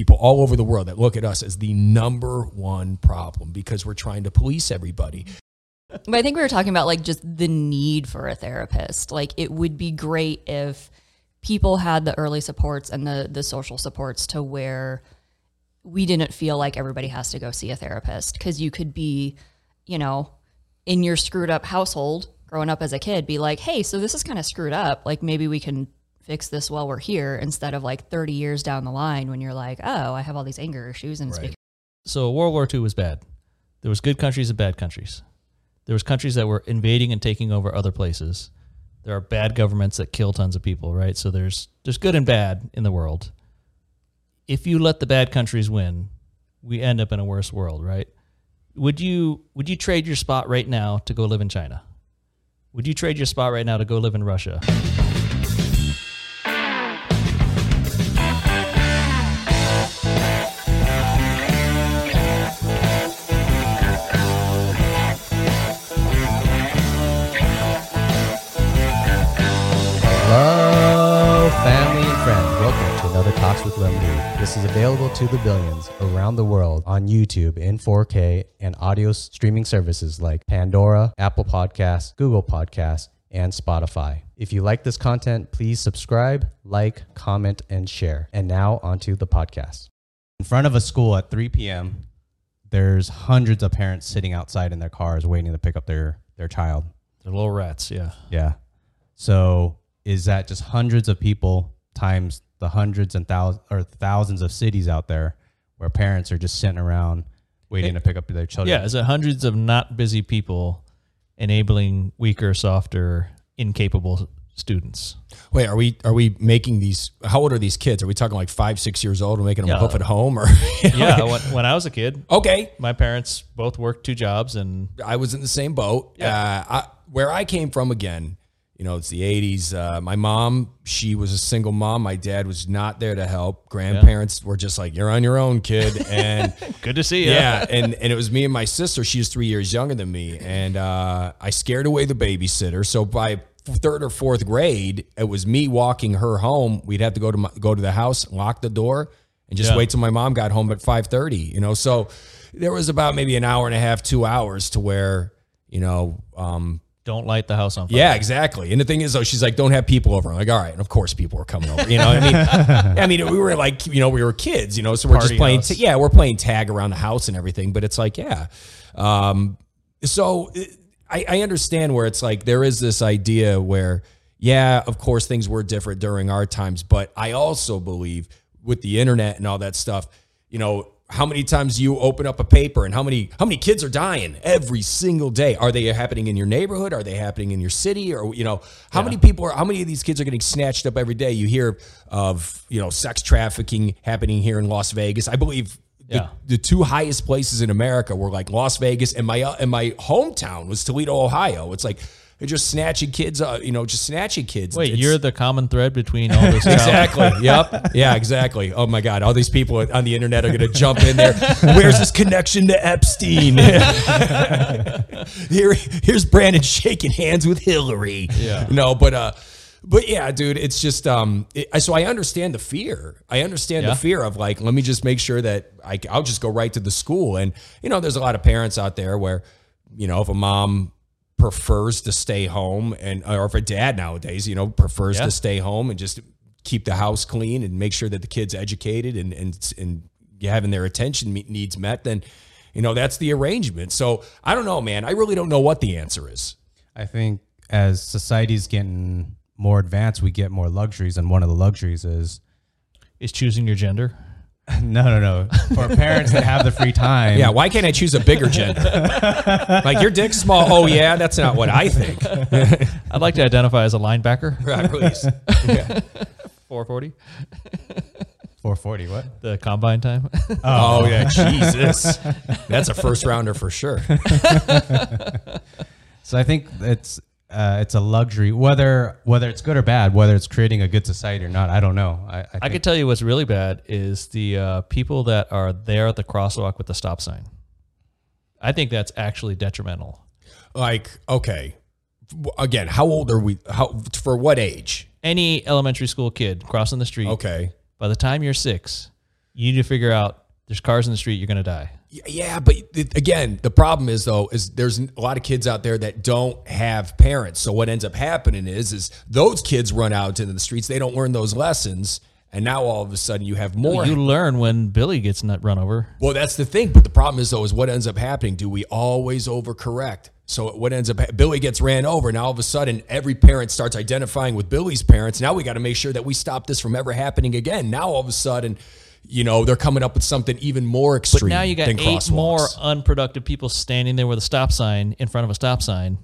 people all over the world that look at us as the number one problem because we're trying to police everybody. But I think we were talking about like just the need for a therapist. Like it would be great if people had the early supports and the the social supports to where we didn't feel like everybody has to go see a therapist because you could be, you know, in your screwed up household growing up as a kid, be like, hey, so this is kind of screwed up. Like maybe we can fix this while we're here instead of like 30 years down the line when you're like, oh, I have all these anger issues and Right. So World War II was bad. There was good countries and bad countries. There was countries that were invading and taking over other places. There are bad governments that kill tons of people, right? So there's there's good and bad in the world. If you let the bad countries win, we end up in a worse world, right? Would you would you trade your spot right now to go live in China? Would you trade your spot right now to go live in Russia? Another Talks with Lemony. This is available to the billions around the world on YouTube in 4K and audio streaming services like Pandora, Apple Podcasts, Google Podcasts, and Spotify. If you like this content, please subscribe, like, comment, and share. And now onto the podcast. In front of a school at 3 p.m., there's hundreds of parents sitting outside in their cars waiting to pick up their, their child. They're little rats, yeah. Yeah. So is that just hundreds of people times the hundreds and thousands or thousands of cities out there where parents are just sitting around waiting to pick up their children? Yeah, is it hundreds of not busy people enabling weaker, softer, incapable students? Wait, are we are we making these? How old are these kids? Are we talking like five, six years old? We're making them Yeah. hoof at home, or Yeah, when, when I was a kid, okay, my parents both worked two jobs, and I was in the same boat. Yeah. Uh, I, where I came from, again, you know, it's the '80s. Uh, my mom, she was a single mom. My dad was not there to help. Grandparents were just like, "You're on your own, kid," and good to see you. yeah, and and it was me and my sister. She was three years younger than me, and uh, I scared away the babysitter. So by third or fourth grade, it was me walking her home. We'd have to go to my, go to the house, lock the door, and just Yeah. wait till my mom got home at five thirty. You know, so there was about maybe an hour and a half, two hours to where you know. Um, Don't light the house on fire. yeah, exactly. And the thing is, though, she's like, "Don't have people over." I'm like, "All right." And of course, people were coming over. You know, I mean, I mean, we were like, you know, we were kids. You know, so we're Party just playing. house. yeah, we're playing tag around the house and everything. But it's like, yeah. Um, so it- I, I understand where it's like there is this idea where, yeah, of course, things were different during our times. But I also believe with the internet and all that stuff, you know. How many times you open up a paper and how many how many kids are dying every single day? Are they happening in your neighborhood? Are they happening in your city? Or you know, how many people are how many of these kids are getting snatched up every day? You hear of, you know, sex trafficking happening here in Las Vegas. I believe the, Yeah. the two highest places in America were like Las Vegas and my uh, and my hometown was Toledo, Ohio. It's like they're just snatching kids, uh, you know, just snatching kids. Wait, It's- you're the common thread between all this. Exactly. yep. Yeah, exactly. Oh my God. All these people on the internet are going to jump in there. Where's this connection to Epstein? Here, here's Brandon shaking hands with Hillary. Yeah. No, but, uh, but yeah, dude, it's just, um, it, so I understand the fear. I understand Yeah. the fear of like, let me just make sure that I, I'll just go right to the school. And, you know, there's a lot of parents out there where, you know, if a mom prefers to stay home and, or if a dad nowadays, you know, prefers Yeah. to stay home and just keep the house clean and make sure that the kid's educated and, and, and having their attention needs met, then, you know, that's the arrangement. So I don't know, man. I really don't know what the answer is. I think as society's getting more advanced, we get more luxuries, and one of the luxuries is is choosing your gender. no, no, no. For parents that have the free time, Yeah, why can't I choose a bigger gender? like your dick's small. Oh yeah, that's not what I think. I'd like to identify as a linebacker. Right, please. 440, 440. What? the combine time. Oh, oh yeah, Jesus, that's a first rounder for sure. So I think it's uh, it's a luxury, whether whether it's good or bad, whether it's creating a good society or not. I don't know. I, I, I could tell you what's really bad is the uh, people that are there at the crosswalk with the stop sign. I think that's actually detrimental. Like, okay, again, how old are we? How for what age? Any elementary school kid crossing the street, Okay, by the time you're six, You need to figure out there's cars in the street, you're going to die. Yeah, but it- again, the problem is though is there's a lot of kids out there that don't have parents. So what ends up happening is is those kids run out into the streets. They don't learn those lessons, and now all of a sudden you have more. You learn when Billy gets nut run over. Well, that's the thing. But the problem is, though, is what ends up happening. Do we always overcorrect? So what ends up Billy gets ran over. Now all of a sudden, every parent starts identifying with Billy's parents. Now we got to make sure that we stop this from ever happening again. Now all of a sudden, you know, they're coming up with something even more extreme. But now you got eight crosswalks. more unproductive people standing there with a stop sign in front of a stop sign.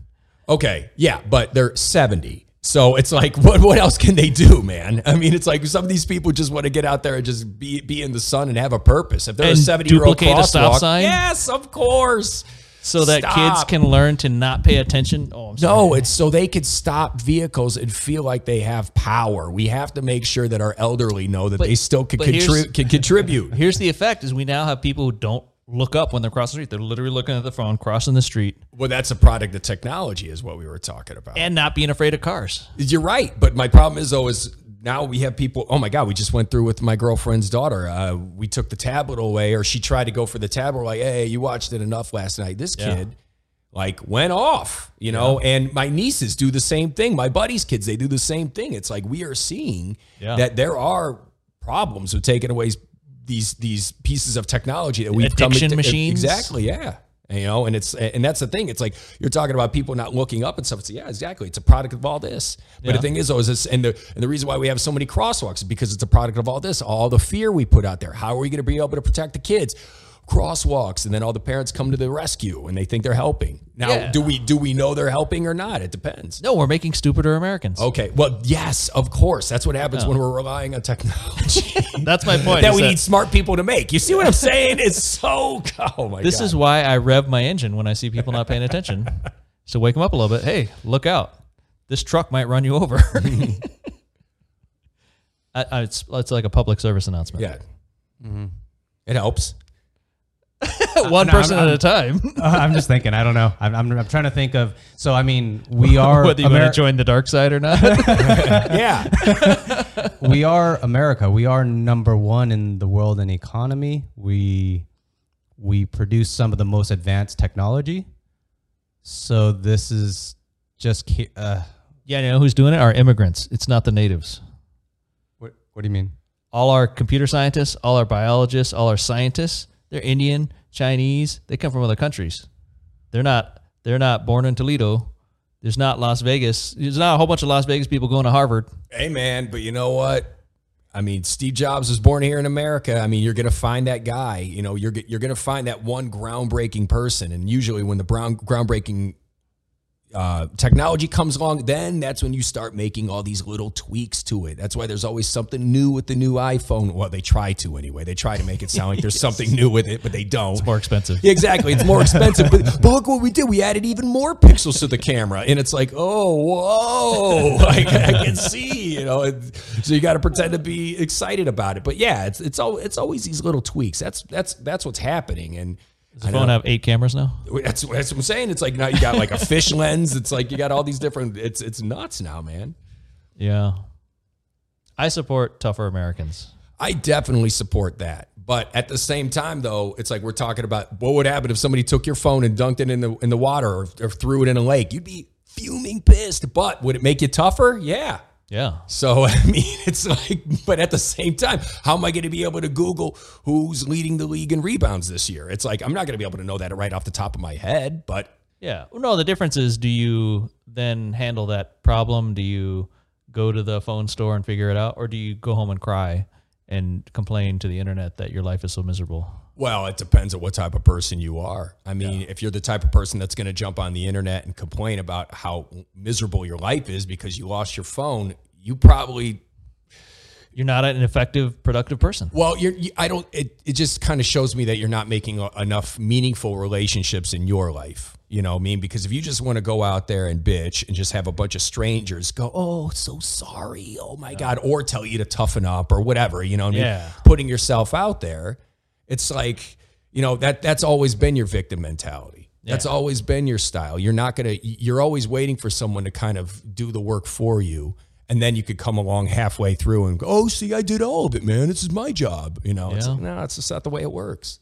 Okay, yeah, but they're seventy. So it's like, what what else can they do, man? I mean, it's like some of these people just want to get out there and just be be in the sun and have a purpose. If they're a seventy year old crosswalk, sign? yes, of course. So that kids can learn to not pay attention. Oh, I'm sorry. No, it's so they could stop vehicles and feel like they have power. We have to make sure that our elderly know that they still can, contri- can contribute. Here's the effect: is we now have people who don't look up when they're crossing the street. They're literally looking at the phone, crossing the street, Well, that's a product of technology, is what we were talking about. and not being afraid of cars. You're right, but my problem is though is now we have people. Oh my god, we just went through with my girlfriend's daughter. Uh, we took the tablet away, or she tried to go for the tablet. Like, hey, you watched it enough last night. This Yeah. kid. Like went off, you know, and my nieces do the same thing. My buddies' kids, they do the same thing. It's like we are seeing Yeah. that there are problems with taking away these these pieces of technology that we've come Addiction machines? Exactly, yeah. You know, and it's and that's the thing. It's like you're talking about people not looking up and stuff. It's yeah, exactly. It's a product of all this. But the thing is, though, is this and the and the reason why we have so many crosswalks is because it's a product of all this, all the fear we put out there. How are we going to be able to protect the kids? Crosswalks, and then all the parents come to the rescue and they think they're helping. Now, Yeah. do we do we know they're helping or not? It depends. No, we're making stupider Americans. Okay, well, yes, of course. That's what happens when we're relying on technology. That's my point. that we that need smart people to make. You see what I'm saying? It's so. Oh my god. This god. is why I rev my engine when I see people not paying attention. so wake them up a little bit. Hey, look out! This truck might run you over. I, I, it's it's like a public service announcement. yeah. Mm-hmm. It helps. one No, person I'm- at a time. Uh, I'm just thinking. I don't know. I'm, I'm, I'm trying to think of. So I mean, we are Whether you Ameri- want to join the dark side or not. Yeah. we are America. We are number one in the world in economy. We we produce some of the most advanced technology. So this is just. Uh, yeah, you know who's doing it? Our immigrants. It's not the natives. what, what do you mean? All our computer scientists, all our biologists, all our scientists, they're Indian, Chinese. They come from other countries. They're not. They're not born in Toledo. There's not Las Vegas. There's not a whole bunch of Las Vegas people going to Harvard. hey man, but you know what? I mean, Steve Jobs was born here in America. I mean, you're gonna find that guy. You know, you're you're gonna find that one groundbreaking person. And usually, when the brown groundbreaking uh, technology comes along, then that's when you start making all these little tweaks to it. That's why there's always something new with the new iPhone. Well, they try to anyway. They try to make it sound like there's something new with it, but they don't. It's more expensive. Exactly. It's more expensive, but, but look what we did. We added even more pixels to the camera, and it's like, oh, whoa! Like I can see, you know. it- so you got to pretend to be excited about it. But yeah, it's it's all it's always these little tweaks. That's that's that's what's happening, and Does the phone have eight cameras now? that's that's what I'm saying. It's like now you got like a fish lens. It's like you got all these different. It's it's nuts now, man. Yeah. I support tougher Americans. I definitely support that. But at the same time, though, it's like we're talking about what would happen if somebody took your phone and dunked it in the in the water or, or threw it in a lake. You'd be fuming pissed. But would it make you tougher? Yeah. Yeah. So I mean, it's like, but at the same time, how am I going to be able to Google who's leading the league in rebounds this year? It's like I'm not going to be able to know that right off the top of my head. But Yeah. Well, no, the difference is do you then handle that problem? Do you go to the phone store and figure it out? Or do you go home and cry and complain to the internet that your life is so miserable? Well, it depends on what type of person you are. I mean, if you're the type of person that's going to jump on the internet and complain about how miserable your life is because you lost your phone, you probably You're not an effective, productive person. well, you're. You, I don't. It it just kind of shows me that you're not making a, enough meaningful relationships in your life. You know, what I mean, because if you just want to go out there and bitch and just have a bunch of strangers go, "Oh, so sorry, oh my god," or tell you to toughen up or whatever, you know, what I mean, Yeah. putting yourself out there, it's like you know that that's always been your victim mentality. That's always been your style. You're not gonna. You're always waiting for someone to kind of do the work for you. And then you could come along halfway through and go, oh, see, I did all of it, man. This is my job. You know, it's Yeah. like, no, it's just not the way it works.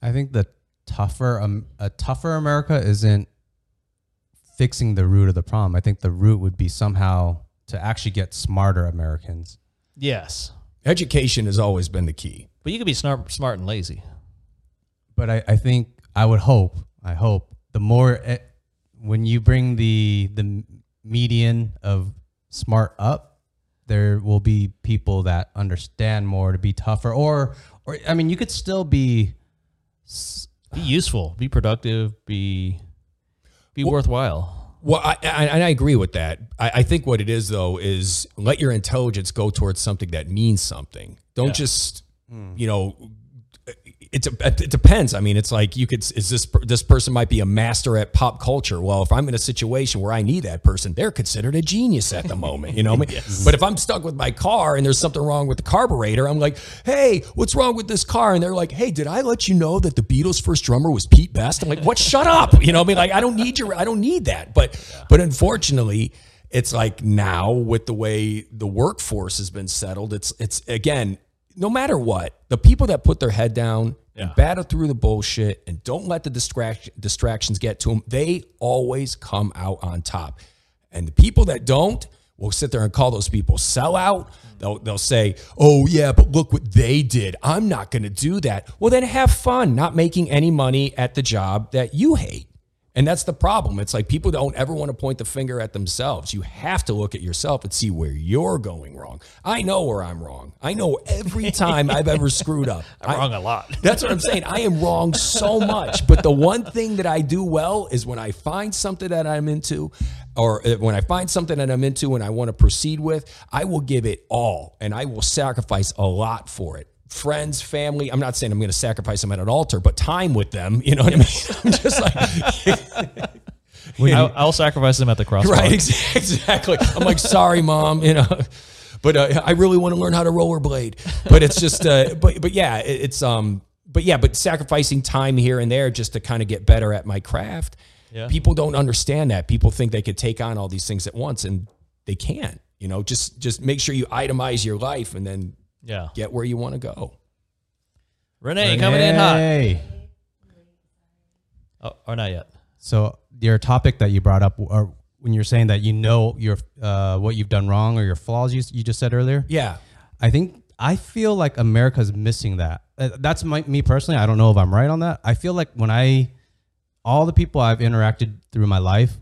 I think the tougher um, a tougher America isn't fixing the root of the problem. I think the root would be somehow to actually get smarter Americans. Yes. Education has always been the key. But you could be smart, smart and lazy. But I, I think I would hope I hope the more eh, when you bring the the median of smart up, there will be people that understand more to be tougher. Or or I mean, you could still be Be useful. Be productive. Be be worthwhile. Well, I, I, and I agree with that. I, I think what it is, though, is let your intelligence go towards something that means something. Don't just, hmm. you know, it's a, it depends. I mean, it's like you could is this this person might be a master at pop culture. Well, if I'm in a situation where I need that person, they're considered a genius at the moment. You know what I mean? But if I'm stuck with my car and there's something wrong with the carburetor, I'm like, hey, what's wrong with this car? And they're like, hey, did I let you know that the Beatles' first drummer was Pete Best? I'm like, what? Shut up. You know what I mean? Like, I don't need your, I don't need that. But but unfortunately, it's like now with the way the workforce has been settled, it's it's again, no matter what, the people that put their head down and battle through the bullshit and don't let the distraction distractions get to them, they always come out on top. And the people that don't will sit there and call those people sell out. They'll, they'll say, oh, yeah, but look what they did. I'm not going to do that. Well, then have fun not making any money at the job that you hate. And that's the problem. It's like people don't ever want to point the finger at themselves. You have to look at yourself and see where you're going wrong. I know where I'm wrong. I know every time I've ever screwed up. I'm wrong a lot. That's what I'm saying. I am wrong so much. But the one thing that I do well is when I find something that I'm into, or uh, when I find something that I'm into and I want to proceed with, I will give it all and I will sacrifice a lot for it. Friends, family. I'm not saying I'm going to sacrifice them at an altar, but time with them. You know what I mean? I'm just like, I, I'll sacrifice them at the cross. right? Exactly. I'm like, sorry, mom. You know, but uh, I really want to learn how to rollerblade. But it's just, uh, but but yeah, it, it's um, but yeah, but sacrificing time here and there just to kind of get better at my craft. Yeah. People don't understand that. People think they could take on all these things at once, and they can't. You know, just just make sure you itemize your life, and then Yeah. get where you want to go. Renee, coming in hot. Oh, or not yet. So your topic that you brought up, or when you're saying that you know your uh, what you've done wrong or your flaws, you, you just said earlier. Yeah. I think I feel like America's missing that. Uh, That's my, me personally. I don't know if I'm right on that. I feel like when I, all the people I've interacted through my life,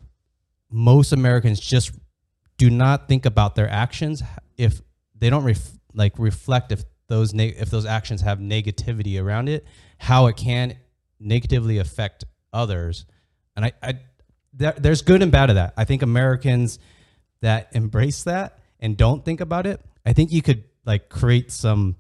most Americans just do not think about their actions if they don't ref, like reflect if those neg- if those actions have negativity around it, how it can negatively affect others. And I, I there, there's good and bad of that. I think Americans that embrace that and don't think about it, I think you could like create some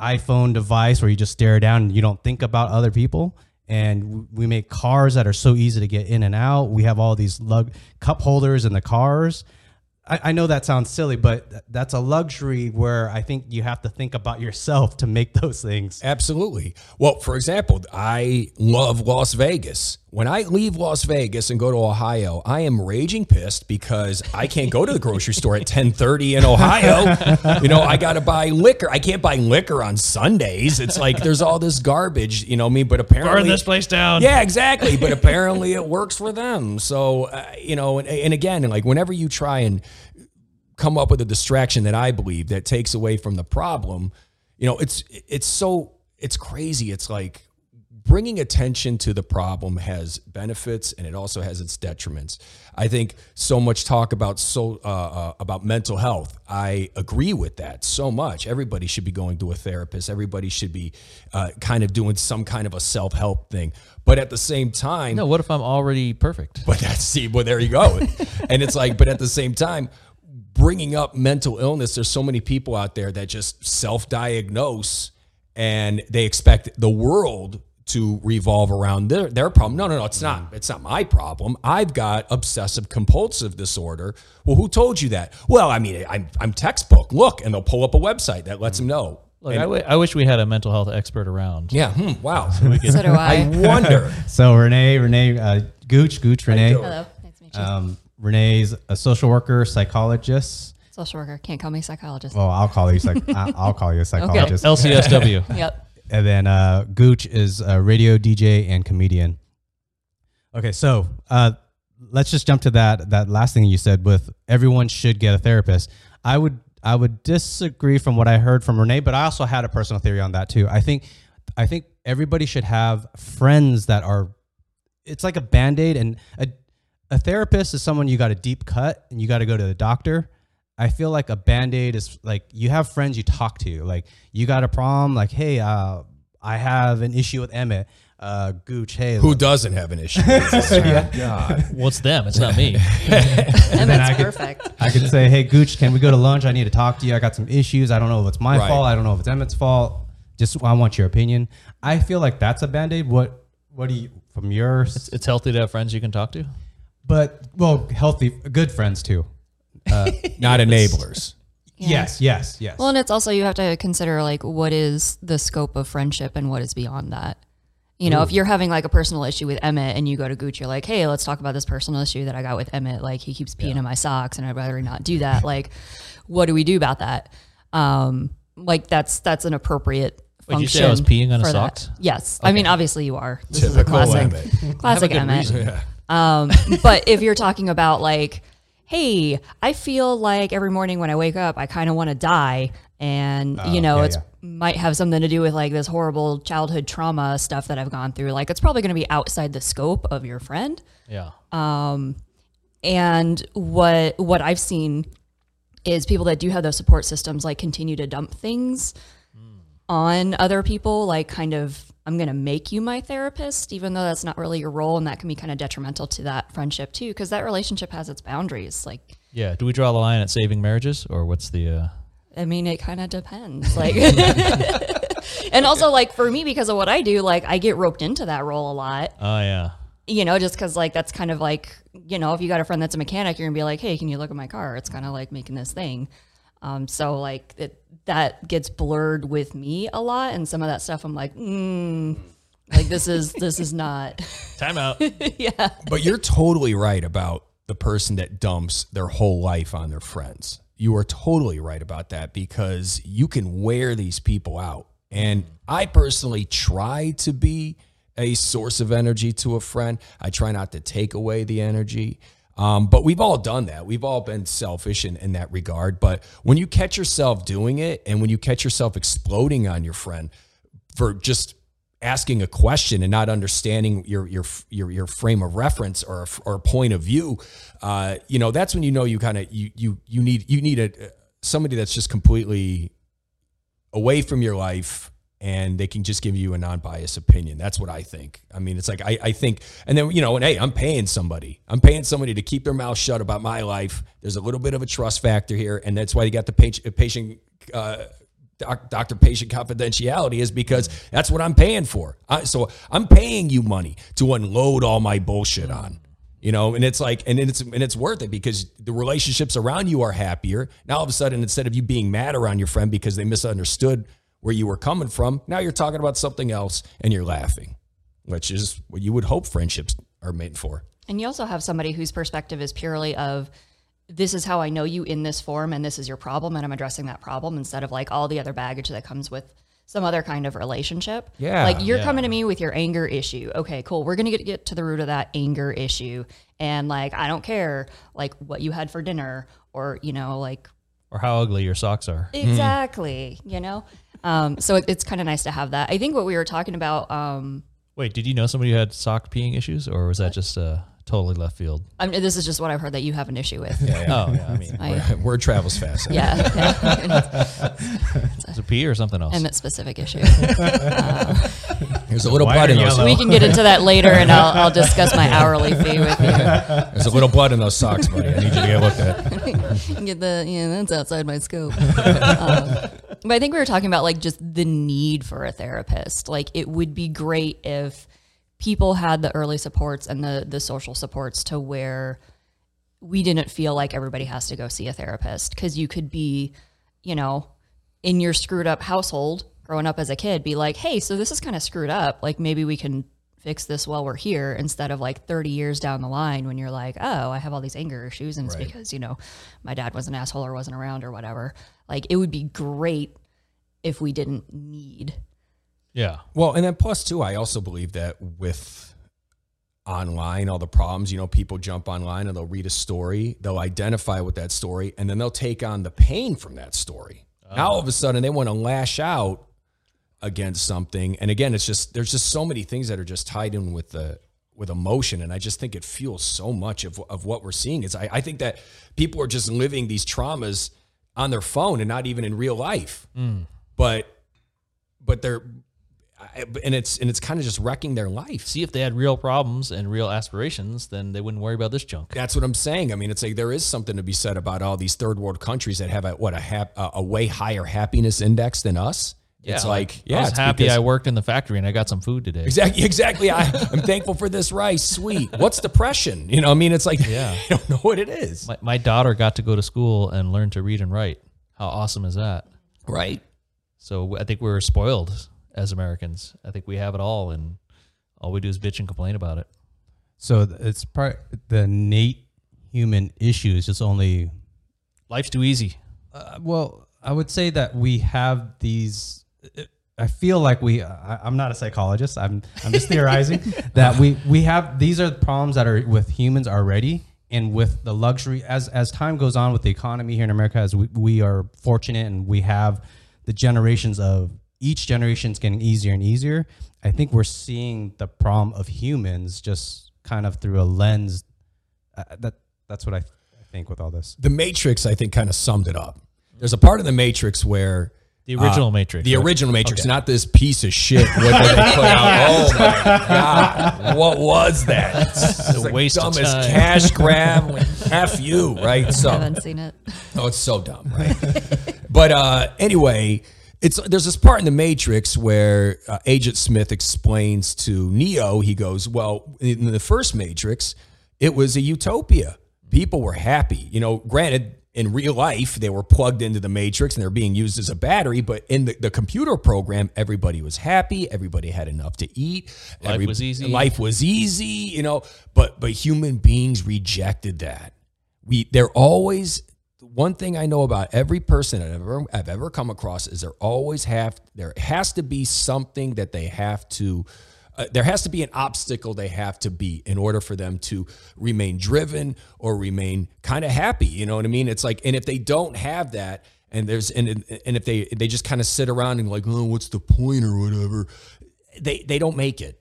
iPhone device where you just stare down and you don't think about other people. And we make cars that are so easy to get in and out. We have all these lug cup holders in the cars. I, I know that sounds silly, but th- that's a luxury where I think you have to think about yourself to make those things. Absolutely. Well, for example, I love Las Vegas. When I leave Las Vegas and go to Ohio, I am raging pissed because I can't go to the grocery store at 10:30 in Ohio. You know, I got to buy liquor. I can't buy liquor on Sundays. It's like there's all this garbage, you know me, but apparently Burn this place down. yeah, exactly. But apparently it works for them. So, uh, you know, and, and again, like whenever you try and come up with a distraction that I believe that takes away from the problem, you know, it's it's so it's crazy. It's like bringing attention to the problem has benefits and it also has its detriments. I think so much talk about so uh, uh, about mental health. I agree with that so much. Everybody should be going to a therapist. Everybody should be uh, kind of doing some kind of a self help thing. But at the same time, No, what if I'm already perfect? but that's see, well, there you go. and it's like, but at the same time, bringing up mental illness, there's so many people out there that just self-diagnose and they expect the world to revolve around their, their problem. No, no, no, it's not. It's not my problem. I've got obsessive compulsive disorder. Well, who told you that? Well, I mean, I'm, I'm textbook. Look, and they'll pull up a website that lets them know. Look, And- I, w- I wish we had a mental health expert around. yeah. Hmm, wow. So do I I. wonder. So Renee, Renee, uh, Gooch, Gooch, Renee. Hello. Nice to meet you. Um, Renee's a social worker, psychologist. Social worker can't call me psychologist. Well, I'll call you psych. I- I'll call you a psychologist. LCSW. yep. And then uh, Gooch is a radio DJ and comedian. Okay, so uh, let's just jump to that that last thing you said with everyone should get a therapist. I would I would disagree from what I heard from Renee, but I also had a personal theory on that too. I think I think everybody should have friends that are it's like a band-aid and a, a therapist is someone you got a deep cut and you got to go to the doctor i feel like a band-aid is like you have friends you talk to like you got a problem like hey uh, i have an issue with emmett uh, gooch hey Who doesn't have an issue? with this? God. Well, it's them. It's not me. And I could- perfect. I could say, "Hey, Gooch, can we go to lunch? I need to talk to you. I got some issues. I don't know if it's my Right. fault. I don't know if it's Emmett's fault. Just I want your opinion." I feel like that's a band aid. What What do you from your? It's healthy to have friends you can talk to. but well, healthy, good friends too. Not enablers. Yes, yes, yes. Well, and it's also you have to consider like what is the scope of friendship and what is beyond that. You know, if you're having like a personal issue with Emmett and you go to Gooch, you're like, hey, let's talk about this personal issue that I got with Emmett. Like he keeps peeing in my socks and I'd rather not do that. like, what do we do about that? Um, like that's that's an appropriate Wait, did you function. say I was peeing on his for that. socks? Yes. I mean, obviously you are. This is a classic, Emmett. classic Emmett. reason. Um, but if you're talking about like, hey, I feel like every morning when I wake up, I kind of want to die, and you know, yeah, it's yeah. might have something to do with like this horrible childhood trauma stuff that I've gone through. Like, it's probably going to be outside the scope of your friend. Yeah. Um, And what what I've seen is people that do have those support systems like continue to dump things on other people, like kind of I'm going to make you my therapist, even though that's not really your role, and that can be kind of detrimental to that friendship too, because that relationship has its boundaries. Like, Yeah. Do we draw the line at saving marriages, or what's the? uh I mean, it kind of depends. Like, and also like for me, because of what I do, like I get roped into that role a lot. Oh yeah. you know, just because like that's kind of like you know, if you got a friend that's a mechanic, you're gonna be like, hey, can you look at my car? It's kind of like making this thing. Um, so like it, that gets blurred with me a lot, and some of that stuff I'm like, mm, like this is this is not. Time out. yeah, But you're totally right about the person that dumps their whole life on their friends. You are totally right about that because you can wear these people out. And I personally try to be a source of energy to a friend. I try not to take away the energy. Um, but we've all done that. We've all been selfish in, in that regard. But when you catch yourself doing it and when you catch yourself exploding on your friend for just asking a question and not understanding your your your, your frame of reference or or point of view, uh, you know that's when you know you kind of you you you need you need a somebody that's just completely away from your life and they can just give you a non-biased opinion. That's what I think. I mean, it's like I, I think, and then you know, and hey, I'm paying somebody. I'm paying somebody to keep their mouth shut about my life. There's a little bit of a trust factor here, and that's why you got the patient, patient uh, doc, doctor patient confidentiality is because that's what I'm paying for. I, so I'm paying you money to unload all my bullshit on. You know, and it's like, and it's and it's worth it because the relationships around you are happier. Now all of a sudden, instead of you being mad around your friend because they misunderstood where you were coming from, now you're talking about something else and you're laughing, which is what you would hope friendships are meant for. and you also have somebody whose perspective is purely of. This is how I know you in this form, and this is your problem, and I'm addressing that problem instead of like all the other baggage that comes with some other kind of relationship. Yeah, Like you're yeah. coming to me with your anger issue. Okay, cool. We're going to get get to the root of that anger issue. And like I don't care like what you had for dinner or, you know, like or how ugly your socks are. exactly, you know. Um so it, it's kind of nice to have that. I think what we were talking about um Wait, did you know somebody who had sock peeing issues, or was that just uh, totally left field? I mean, this is just what I've heard that you have an issue with. Oh, yeah. I mean, I, Word travels fast. yeah, yeah. is it pee or something else? Emmett specific issue. There's a little Why blood in those. yellow? we can get into that later, and I'll, I'll discuss my hourly fee with you. There's a little blood in those socks, buddy. I need you to get looked at. get the yeah that's outside my scope um, but i think we were talking about like just the need for a therapist like it would be great if people had the early supports and the the social supports to where we didn't feel like everybody has to go see a therapist because you could be you know in your screwed up household growing up as a kid be like hey so this is kind of screwed up like maybe we can fix this while we're here instead of like 30 years down the line when you're like, oh, I have all these anger issues and it's Right. because, you know, my dad was an asshole or wasn't around or whatever. Like it would be great if we didn't need. Yeah. Well, and then plus too, I also believe that with online, all the problems, you know, people jump online and they'll read a story, they'll identify with that story, and then they'll take on the pain from that story. Oh. Now all of a sudden they want to lash out against something. And again, it's just there's just so many things that are just tied in with the with emotion. And I just think it fuels so much of, of what we're seeing. Is I, I think that people are just living these traumas on their phone and not even in real life. Mm. But but they're and it's and it's kind of just wrecking their life. See, if they had real problems and real aspirations, then they wouldn't worry about this junk. That's what I'm saying. I mean, it's like there is something to be said about all these third world countries that have a what a hap, a, a way higher happiness index than us. It's like, yeah, I was it's happy because- I worked in the factory and I got some food today. Exactly. Exactly. I, I'm thankful for this rice. Sweet. What's depression? You know, I mean, it's like, Yeah. I don't know what it is. My, my daughter got to go to school and learn to read and write. How awesome is that? Right. So I think we're spoiled as Americans. I think we have it all, and all we do is bitch and complain about it. So it's part the innate human issue is just only Life's too easy. Uh, well, I would say that we have these. I feel like we. I, I'm not a psychologist. I'm. I'm just theorizing that we we have these are the problems that are with humans already, and with the luxury as as time goes on with the economy here in America, as we, we are fortunate and we have the generations of each generation is getting easier and easier. I think we're seeing the problem of humans just kind of through a lens. Uh, that that's what I, th- I think with all this. The Matrix, I think, kind of summed it up. There's a part of the Matrix where The original uh, Matrix. the right? original Matrix, not this piece of shit. What did they put out? Oh my god, what was that? It's a the waste of time. cash grab. F you, right? I haven't seen it. Oh, it's so dumb, right? but uh, anyway, it's there's this part in the Matrix where uh, Agent Smith explains to Neo. He goes, "Well, in the first Matrix, it was a utopia. People were happy. You know, granted." In real life, they were plugged into the matrix and they're being used as a battery. But in the, the computer program, everybody was happy. Everybody had enough to eat. Life was easy. Life was easy, you know. But but human beings rejected that we they're always one thing I know about every person I've ever I've ever come across is there always have there has to be something that they have to uh, there has to be an obstacle they have to beat in order for them to remain driven or remain kind of happy you know what i mean? It's like and if they don't have that and there's and and if they they just kind of sit around and like oh what's the point or whatever they they don't make it.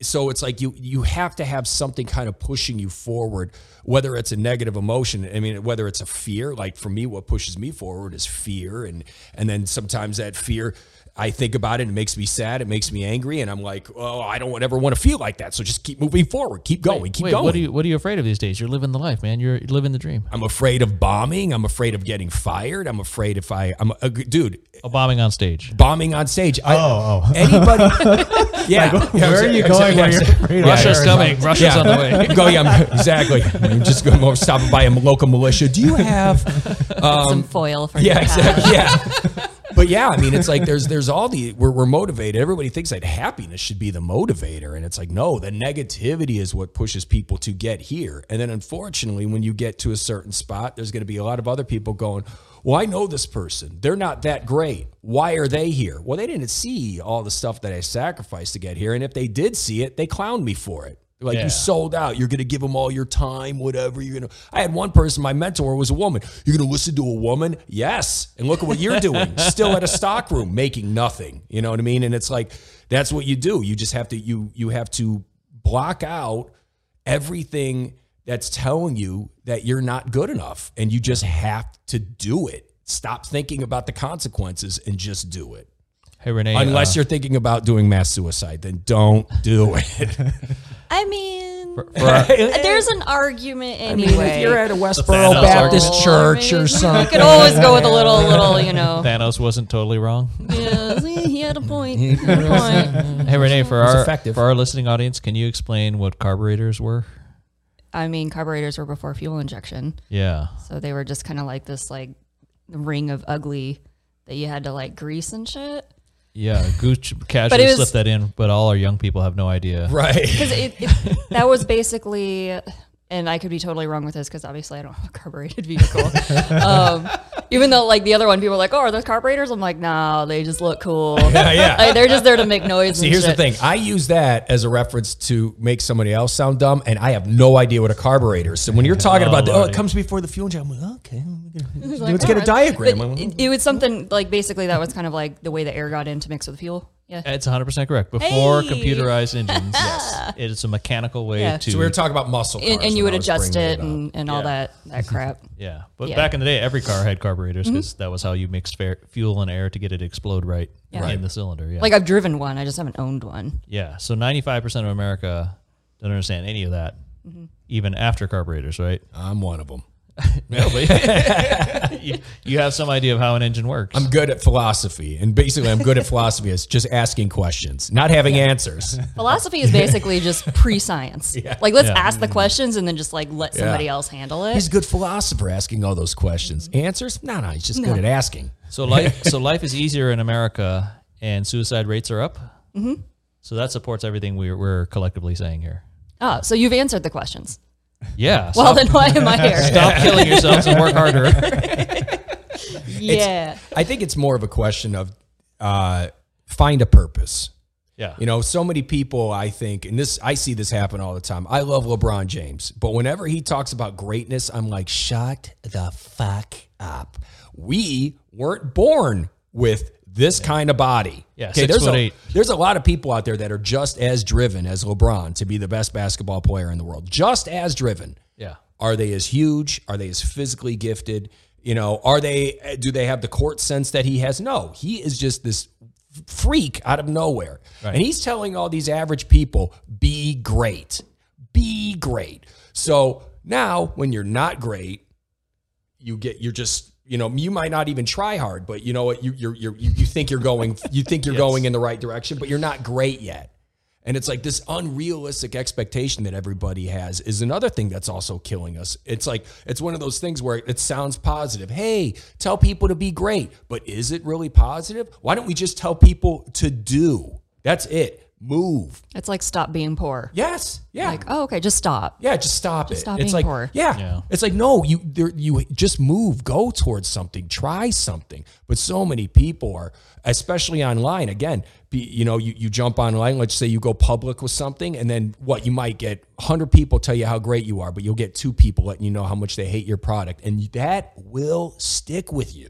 So it's like you you have to have something kind of pushing you forward whether it's a negative emotion i mean whether it's a fear like for me what pushes me forward is fear and and then sometimes that fear i think about it and it makes me sad it makes me angry and i'm like oh i don't ever want to feel like that so just keep moving forward keep going keep Wait, going what are you what are you afraid of these days? You're living the life, man. You're living the dream. i'm afraid of bombing i'm afraid of getting fired i'm afraid if i i'm a, dude A bombing on stage. bombing on stage I, Oh, oh. anybody yeah where are you Exactly, going when yeah, you're Russia's coming. Russia's on the way. Go, yeah, I'm- exactly. I'm just going to stop by a local militia. Do you have? Some foil for Um, Yeah, exactly. Yeah. But yeah, I mean, it's like there's there's all the we're, we're motivated. Everybody thinks that happiness should be the motivator, and it's like no, the negativity is what pushes people to get here. And then unfortunately, when you get to a certain spot, there's going to be a lot of other people going. Well, I know this person. They're not that great. Why are they here? Well, they didn't see all the stuff that I sacrificed to get here. And if they did see it, they clowned me for it. They're like, Yeah. you sold out. You're going to give them all your time, whatever. You're going to. I had one person, my mentor was a woman. You're going to listen to a woman? Yes. And look at what you're doing. Still at a stock room, making nothing. You know what I mean? And it's like, that's what you do. You just have to, you, you have to block out everything that's telling you that you're not good enough. And you just have to do it. Stop thinking about the consequences and just do it. Hey Renee. Unless uh, you're thinking about doing mass suicide, then don't do it. I mean, for our- there's an argument I mean, anyway. if you're at a Westboro Thanos Baptist argument. church I or something, You could always go with a little, little, you know. Thanos wasn't totally wrong. Yeah, he had a point. He had a point. Hey Renee, for our effective. for our listening audience, can you explain what carburetors were? I mean, carburetors were before fuel injection, Yeah. so they were just kind of like this, like ring of ugly that you had to like grease and shit. Yeah, Gooch casually was- slipped that in, but all our young people have no idea. Right. because it, it, that was basically and i could be totally wrong with this because obviously i don't have a carbureted vehicle um, even though like the other one people are like oh are those carburetors i'm like no they just look cool Yeah, yeah. Like, they're just there to make noise See, and here's the thing. I use that as a reference to make somebody else sound dumb, and I have no idea what a carburetor is. So when you're talking Oh, about, the, oh, it comes before the fuel engine, I'm like, okay, let's Like, get a diagram. Like, it, it was something like basically that was kind of like the way the air got in to mix with the fuel yeah It's 100% correct. Before Hey! computerized engines, yes. it is a mechanical way Yeah. to. so we were talking about muscle cars and, and you when would I was adjust bringing it up. and, and all that that crap yeah. But Yeah. back in the day, every car had carburetors because that was how you mixed fair, fuel and air to get it to explode right Yeah. in the cylinder. Yeah. like i've driven one i just haven't owned one yeah. So 95% of America don't understand any of that, Mm-hmm. even after carburetors, right? I'm one of them. No, but you, you have some idea of how an engine works. I'm good at philosophy, and basically, I'm good at philosophy. It's just asking questions, not having answers. philosophy is basically just pre-science like let's Yeah. ask the questions and then just like let somebody Yeah. else handle it He's a good philosopher, asking all those questions. Answers? No, no, he's just good at asking. So life, so life is easier in America, and suicide rates are up. Mm-hmm. So that supports everything we're, we're collectively saying here. oh so you've answered the questions Yeah. well then why am i here stop killing yourselves and work harder. yeah I think it's more of a question of uh, find a purpose. Yeah. You know, so many people, I think, and this, I see this happen all the time. I love LeBron James, but whenever he talks about greatness, I'm like, shut the fuck up. We weren't born with this kind of body. Yeah, six there's a, eight. There's a lot of people out there that are just as driven as LeBron to be the best basketball player in the world. Just as driven. Yeah. Are they as huge? Are they as physically gifted? You know, are they do they have the court sense that he has? No. He is just this freak out of nowhere. Right. And he's telling all these average people, be great. Be great. So now when you're not great, you get you're just you know you might not even try hard but you know what? You you're, you're you you think you're going you think you're Yes. going in the right direction but you're not great yet. And it's like this unrealistic expectation that everybody has is another thing that's also killing us. It's like it's one of those things where it sounds positive. Hey tell people to be great but is it really positive? Why don't we just tell people to do? That's it move it's like stop being poor yes yeah like oh okay just stop yeah, just stop it. stop it's being like, poor. Yeah, Yeah. it's like no, you there, you just move, go towards something, try something. But so many people are, especially online. Again, be, you know, you you jump online. Let's say you go public with something, and then what you might get hundred people tell you how great you are, but you'll get two people letting you know how much they hate your product, and that will stick with you.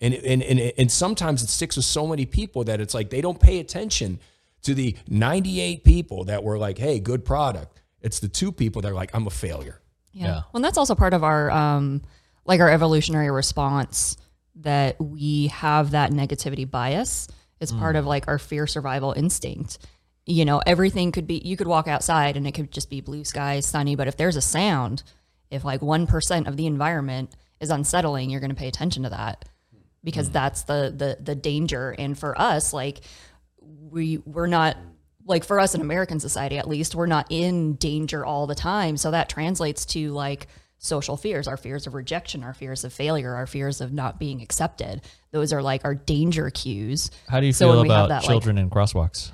And, and, and, and sometimes it sticks with so many people that it's like they don't pay attention to the 98 people that were like, hey, good product. It's the two people that are like, I'm a failure. Yeah. Yeah. Well, and that's also part of our um like our evolutionary response that we have that negativity bias. It's part of like our fear survival instinct. You know, everything could be you could walk outside and it could just be blue skies, sunny, but if there's a sound, if like 1% of the environment is unsettling, you're going to pay attention to that because that's the the the danger and for us like we we're not like for us in American society at least we're not in danger all the time. So that translates to like social fears our fears of rejection our fears of failure our fears of not being accepted. Those are like our danger cues. How do you So feel when we have about that, like- children in crosswalks?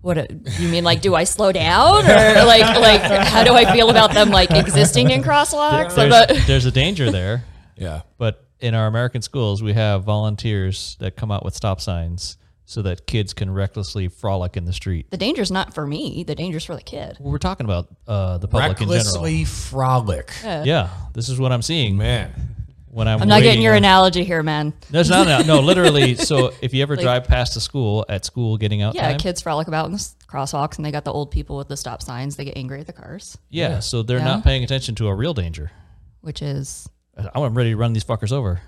what a, you mean like do I slow down? Or like like how do I feel about them like existing in crosswalks? I'm There's, there's a danger there, Yeah. but in our American schools, we have volunteers that come out with stop signs so that kids can recklessly frolic in the street. the danger's not for me the danger's for the kid We're talking about uh, the public in general. Recklessly frolic. Yeah, this is what I'm seeing Man. when I'm. I'm not getting your on- analogy here man There's not no, no, literally. So if you ever drive past a school at school getting out Yeah, time, kids frolic about in the crosswalks, and they got the old people with the stop signs. They get angry at the cars, yeah, so they're Yeah. not paying attention to a real danger. which is I'm ready to run these fuckers over.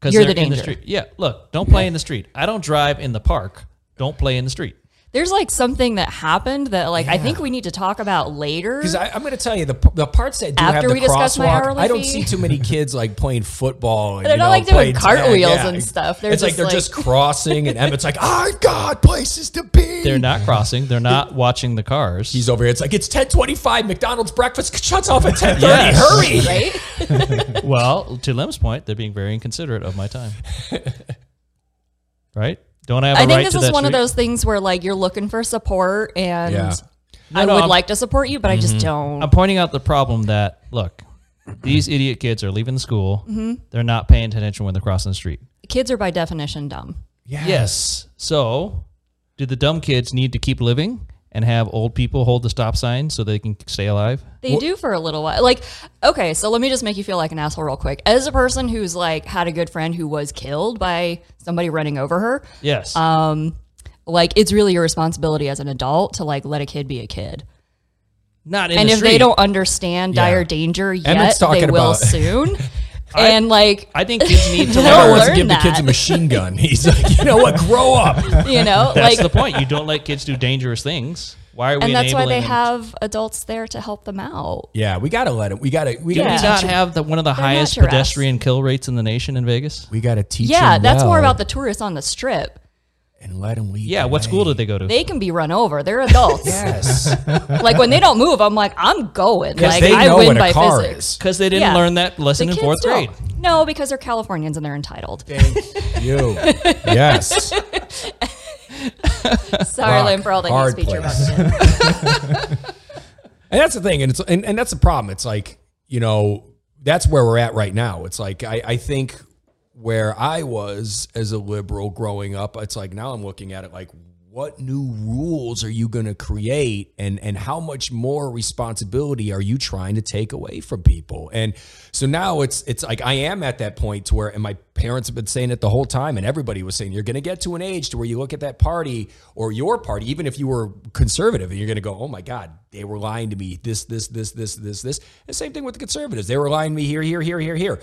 Because You're the in the danger. street. Yeah, look, don't play in the street. I don't drive in the park. Don't play in the street. There's like something that happened that like I think we need to talk about later. Because I'm going to tell you the the parts that do After have the we discuss my crosswalk, hourly I don't see too many kids like playing football. And, They're you not, know, like, doing playing tag. cartwheels and stuff. They're it's like just, they're like- just crossing, and Emmett's like, oh, "I've got places to be." They're not crossing. They're not watching the cars. He's over here. It's like it's 10:25. McDonald's breakfast shuts off at 10:30. Yes. Hurry! right? well, to Lem's point, they're being very inconsiderate of my time. right? Don't I have a I think right this to is that one of those things where like you're looking for support and Yeah. I no, would I'm- like to support you, but I just don't. I'm pointing out the problem that look, these idiot kids are leaving the school. Mm-hmm. They're not paying attention when they're crossing the street. Kids are by definition dumb. Yes. So, do the dumb kids need to keep living and have old people hold the stop sign so they can stay alive? They do for a little while. Like, okay, so let me just make you feel like an asshole real quick. As a person who's like had a good friend who was killed by somebody running over her, Yes. Um, like it's really your responsibility as an adult to like let a kid be a kid. not in and the if they don't understand Yeah. dire danger yet, they will about- soon. and like I think kids need to They'll learn. wants to learn give the kids a machine gun. He's like, you know what? Grow up. you know, That's like the point. You don't let kids do dangerous things. Why are we and that's why they them? have adults there to help them out. Yeah, we gotta let him. We gotta. We Do gotta we Yeah. not have the, one of the not highest your ass. pedestrian kill rates in the nation in Vegas? We gotta teach. Yeah, him that's more about the tourists on the strip. And let him lead. Yeah. the What school did they go to? They can be run over. They're adults. Yes, like when they don't move, I'm like, I'm going. Like they I win what a by car physics. Because they didn't Yeah. learn that lesson The in fourth grade. don't. No, because they're Californians and they're entitled. Thank you. Yes. Sorry, Rock, Lynn, for all the hate hard speech place. And that's the thing, and it's and, and that's the problem. It's like you know that's where we're at right now. It's like I, I think where I was as a liberal growing up, it's like now I'm looking at it like what new rules are you going to create? And and how much more responsibility are you trying to take away from people? And so now it's it's like i am at that point to where and my parents have been saying it the whole time and everybody was saying you're going to get to an age to where you look at that party or your party even if you were conservative and you're going to go oh my god they were lying to me this this this this this this and same thing with the conservatives. They were lying to me here here here here here.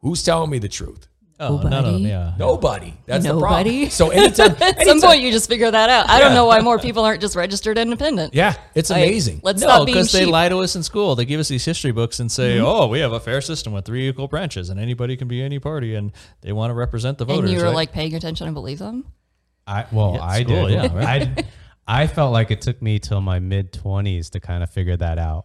Who's telling me the truth Oh, none of them. Nobody. Yeah. nobody that's the Nobody? problem so anytime, At some point, you just figure that out. I don't know why more people aren't just registered independent. yeah it's Like, amazing Let's No, stop being because they lie to us in school. They give us these history books and Mm-hmm. say, "Oh, we have a fair system with three equal branches, and anybody can be any party, and they want to represent the voters." and you were right? like paying attention and believe them. I well, Yeah, I school, did. yeah, right. I I felt like it took me till my mid twenties to kind of figure that out.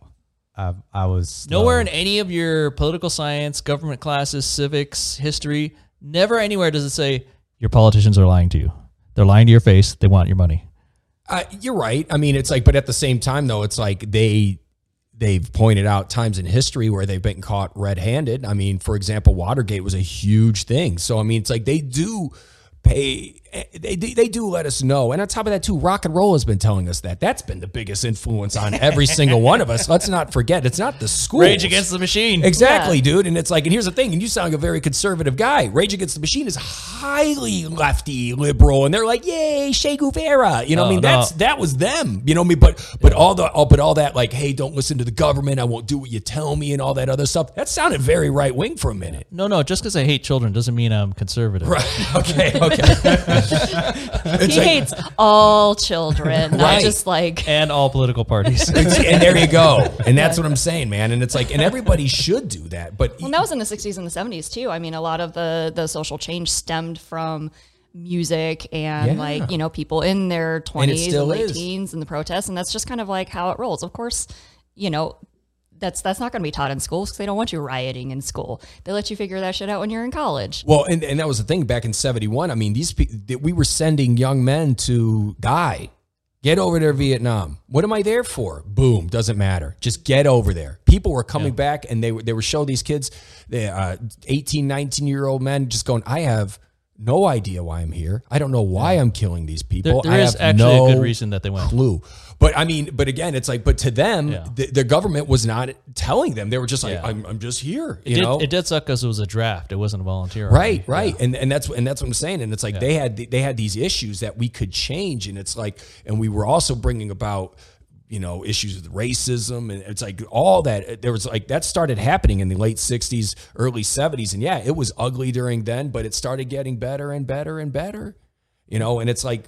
I, I was Nowhere slow. in any of your political science, government classes, civics, history, never anywhere does it say your politicians are lying to you. They're lying to your face. They want your money. Uh, you're right. I mean, it's like, but at the same time, though, it's like they they've pointed out times in history where they've been caught red-handed. I mean, for example, Watergate was a huge thing. So I mean, it's like they do pay. They do- they do let us know, and on top of that, too, rock and roll has been telling us that. That's been the biggest influence on every single one of us. Let's not forget, it's not the school. Rage against the machine. Exactly, Yeah. dude. And it's like, and here's the thing, and you sound like a very conservative guy. Rage Against the Machine is highly lefty liberal, and they're like, "Yay, Che Guevara!" You know, what I mean, no. that's that was them. You know, what I mean, but but all the all, but all that like, hey, don't listen to the government. I won't do what you tell me, and all that other stuff. That sounded very right wing for a minute. No, no. Just because I hate children doesn't mean I'm conservative. Right. Okay. Okay. It's he like- hates all children, not Right. just like And all political parties. and there you go. And that's what I'm saying, man. And it's like, and everybody should do that. But Well, that was in the 60s and the 70s too. I mean, a lot of the the social change stemmed from music and Yeah. like you know people in their 20s and, still late is. teens and the protests, and that's just kind of like how it rolls. Of course, you know. That's that's not going to be taught in schools because they don't want you rioting in school. They let you figure that shit out when you're in college. Well, and, and that was the thing back in 71. I mean, these people, we were sending young men to die. Get over there, Vietnam. What am I there for? Boom, doesn't matter. Just get over there. People were coming back and they were they were showing these kids, the uh, 18, 19 year old men just going, I have no idea why I'm here. I don't know why I'm killing these There, people. there I is have actually no a good reason that they went. clue. But I mean, but again, it's like, but to them, Yeah. the, the government was not telling them. They were just like, Yeah. I'm, I'm just here. It You did, know, it did suck because it was a draft. It wasn't a volunteer. Right, right, and and that's and that's what I'm saying. And it's like they had they had these issues that we could change, and it's like, and we were also bringing about you know issues with racism, and it's like all that. There was like that started happening in the late '60s, early '70s, and yeah, it was ugly during then, but it started getting better and better and better. You know, and it's like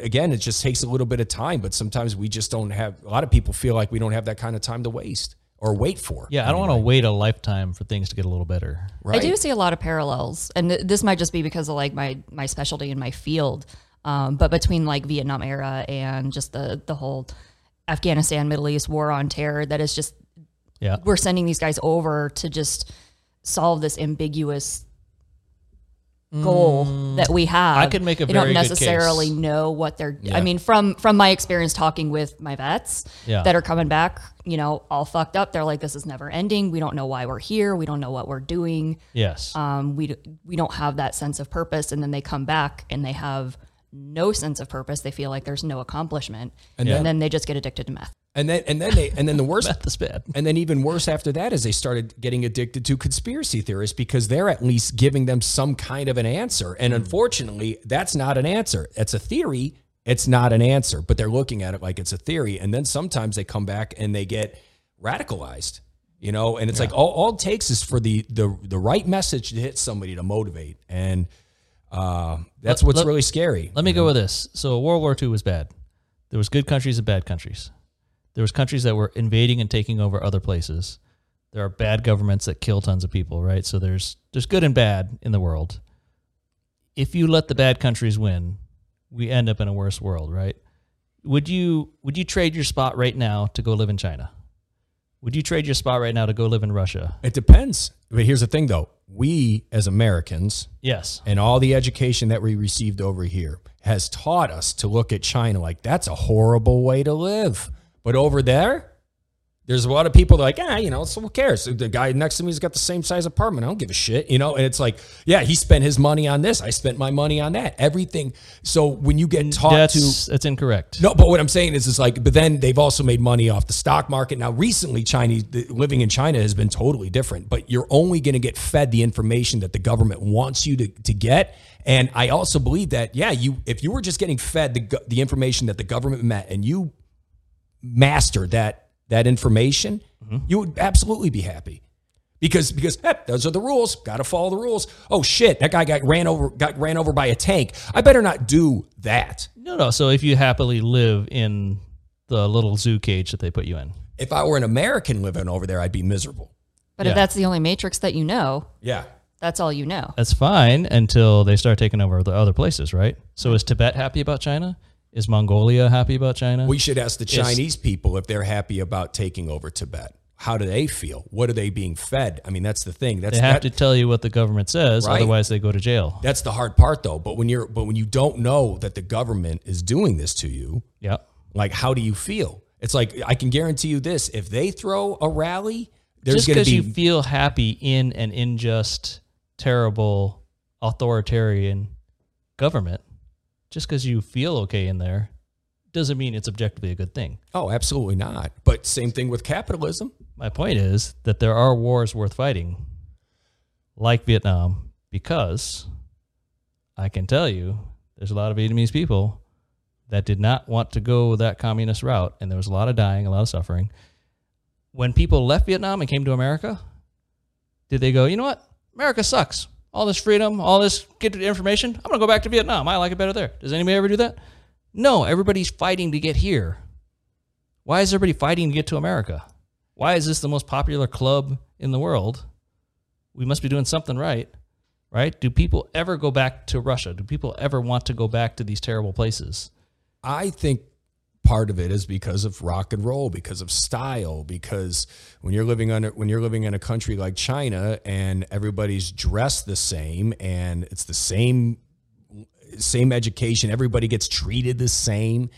again, it just takes a little bit of time, but sometimes we just don't have. A lot of people feel like we don't have that kind of time to waste or wait for. Yeah, I don't want to wait a lifetime for things to get a little better. Right. I do see a lot of parallels, and th- this might just be because of like my my specialty in my field. Um, but between like Vietnam era and just the the whole Afghanistan Middle East war on terror, that is just Yeah. we're sending these guys over to just solve this ambiguous goal that we have. I could make a they don't necessarily know what they're. Yeah. I mean, from from my experience talking with my vets Yeah. that are coming back, you know, all fucked up. They're like, "This is never ending. We don't know why we're here. We don't know what we're doing. Yes. Um, we we don't have that sense of purpose." And then they come back and they have no sense of purpose. They feel like there's no accomplishment, and, then- then they just get addicted to meth. And then and then they and then the worst Meth is bad. And then even worse after that is they started getting addicted to conspiracy theorists because they're at least giving them some kind of an answer. And hmm. unfortunately, that's not an answer. It's a theory. It's not an answer, but they're looking at it like it's a theory. And then sometimes they come back and they get radicalized, you know, and it's like all, all it takes is for the, the, the right message to hit somebody to motivate. And uh, that's Let- what's let- really scary. Let me go with this. So World War II was bad. There was good countries and bad countries. There was countries that were invading and taking over other places. There are bad governments that kill tons of people, right? So there's there's good and bad in the world. If you let the bad countries win, we end up in a worse world, right? Would you would you trade your spot right now to go live in China? Would you trade your spot right now to go live in Russia? It depends. But here's the thing though. We as Americans, Yes. and all the education that we received over here has taught us to look at China like that's a horrible way to live. But over there, there's a lot of people that are like, ah, you know, so who cares? The guy next to me's got the same size apartment. I don't give a shit, you know. And it's like, yeah, he spent his money on this. I spent my money on that. Everything. So when you get taught to That's that's incorrect. no, but what I'm saying is, is like, but then they've also made money off the stock market. Now, recently, Chinese the- living in China has been totally different. But you're only going to get fed the information that the government wants you to, to get. And I also believe that, yeah, you if you were just getting fed the the information that the government met, and you mastered that that information, you would absolutely be happy. Because because eh, those are the rules. Got to follow the rules. Oh shit, that guy got ran over got ran over by a tank. I better not do that. No, no. So if you happily live in the little zoo cage that they put you in, if I were an American living over there, I'd be miserable. But Yeah. if that's the only matrix that you know, Yeah. that's all you know. that's fine until they start taking over the other places, right? So is Tibet happy about China? Is Mongolia happy about China? We should ask the Chinese people if they're happy about taking over Tibet. How do they feel? What are they being fed? I mean, that's the thing. That's they have that- to tell you what the government says, Right. otherwise they go to jail. that's the hard part though. But when you're but when you don't know that the government is doing this to you, Yeah. like how do you feel? It's like I can guarantee you this: if they throw a rally, there's Just going to because be you feel happy in an unjust, terrible, authoritarian government, just because you feel okay in there, doesn't mean it's objectively a good thing. oh, absolutely not. But same thing with capitalism. My point is that there are wars worth fighting, like Vietnam, because I can tell you there's a lot of Vietnamese people that did not want to go that communist route, and there was a lot of dying, a lot of suffering. When people left Vietnam and came to America, did they go, you know what? America sucks. All this freedom, all this get information. I'm going to go back to Vietnam. I like it better there. Does anybody ever do that? No, everybody's fighting to get here. Why is everybody fighting to get to America? Why is this the most popular club in the world? We must be doing something right, right? Do people ever go back to Russia? Do people ever want to go back to these terrible places? I think part of it is because of rock and roll, because of style, because when you're living under when you're living in a country like China and everybody's dressed the same and it's the same same education, everybody gets treated the same.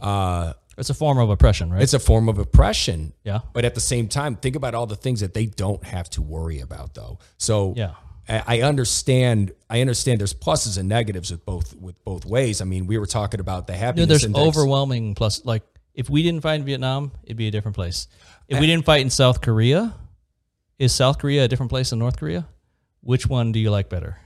Uh, It's a form of oppression, right? it's a form of oppression. yeah. But at the same time, think about all the things that they don't have to worry about, though. So Yeah. I I understand. I understand. There's pluses and negatives with both with both ways. I mean, we were talking about the You happiness know, there's index. overwhelming plus. Like, if we didn't fight in Vietnam, it'd be a different place. If we didn't fight in South Korea, is South Korea a different place than North Korea? Which one do you like better?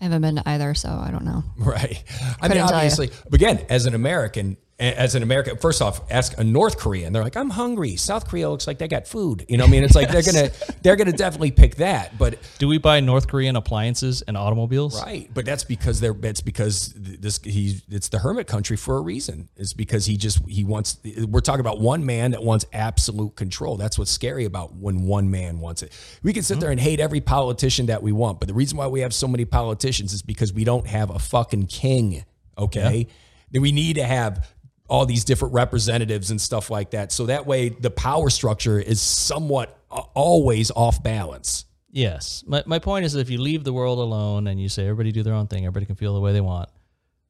I haven't been to either, so I don't know. Right. I mean, Couldn't tell you. obviously, but again, as an American, as an American, first off, ask a North Korean. They're like, I'm hungry. South Korea looks like they got food. You know, what I mean, it's like they're gonna they're gonna definitely pick that. But Do we buy North Korean appliances and automobiles? right, but that's because they're that's because this he it's the hermit country for a reason. It's because he just he wants. We're talking about one man that wants absolute control. That's what's scary about when one man wants it. We can sit mm-hmm. there and hate every politician that we want, but the reason why we have so many politicians is because we don't have a fucking king. Okay, then we need to have all these different representatives and stuff like that. So that way the power structure is somewhat uh, always off balance. Yes. My, my point is if you leave the world alone and you say everybody do their own thing, everybody can feel the way they want,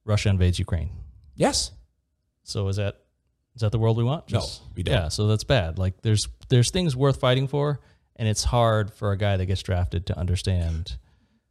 Russia invades Ukraine. Yes. So is that is that the world we want? No, we don't. Yeah, so that's bad. Like there's there's things worth fighting for, and it's hard for a guy that gets drafted to understand.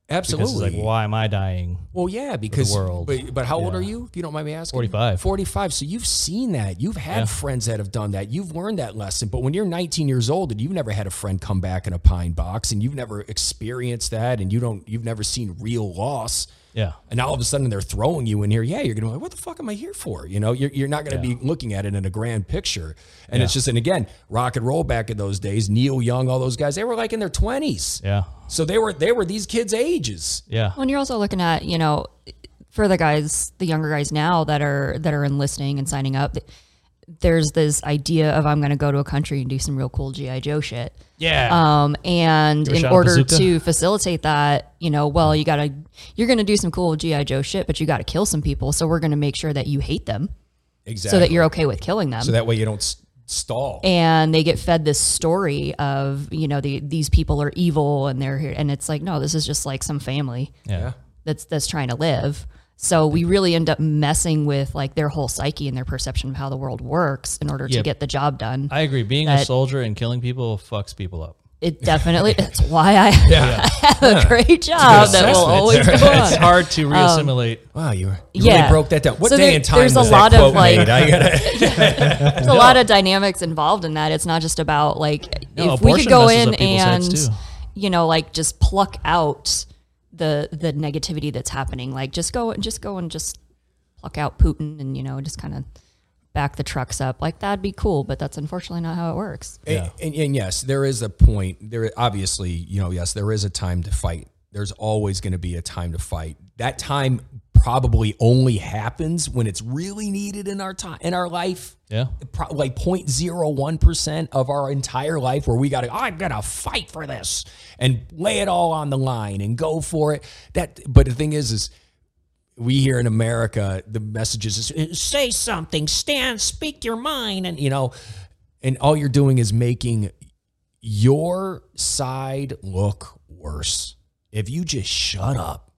Absolutely. it's like, why am I dying? Well, yeah, because the world. But, but how old are you? If you don't mind me asking. 45. 45. So you've seen that. You've had Yeah. friends that have done that. You've learned that lesson. But when you're 19 years old and you've never had a friend come back in a pine box and you've never experienced that and you don't you've never seen real loss. Yeah. And now all of a sudden they're throwing you in here. Yeah, you're gonna be like, what the fuck am I here for? You know, you're, you're not gonna be looking at it in a grand picture. And it's just, and again, rock and roll back in those days, Neil Young, all those guys, they were like in their 20s. Yeah. So they were they were these kids' ages. Yeah. When you're also looking at, you know, for the guys, the younger guys now that are that are enlisting and signing up, there's this idea of I'm going to go to a country and do some real cool GI Joe shit. Yeah. Um, and in order bazooka? to facilitate that, you know, well, you gotta, you're gonna do some cool GI Joe shit, but you gotta kill some people. So we're gonna make sure that you hate them, Exactly. so that you're okay with killing them. so that way you don't s- stall. and they get fed this story of, you know, the, these people are evil and they're here, and it's like, no, this is just like some family yeah. that's that's trying to live. So we really end up messing with like their whole psyche and their perception of how the world works in order to get the job done. I agree. Being a soldier and killing people fucks people up. It definitely that's why I have a great job that will always go It's hard to um, reassimilate. Wow, you, you Yeah. really broke that down. What So day there- and time there's a lot that of, quote like- made? I gotta, There's a lot of dynamics involved in that. It's not just about like No, if we could go in up people's heads, and you know like just pluck out the the negativity that's happening. Like just go and just go and just pluck out Putin and you know just kind of back the trucks up. Like that'd be cool, but that's unfortunately not how it works. and, and, and yes, there is a point. There obviously, you know, yes, there is a time to fight. There's always going to be a time to fight. That time probably only happens when it's really needed in our time in our life. Yeah. Pro- like 0.01 percent of our entire life, where we got to, I'm gonna fight for this and lay it all on the line and go for it. That, but the thing is, is we here in America, the messages is uh, say something, stand, speak your mind, and you know, and all you're doing is making your side look worse. If you just shut up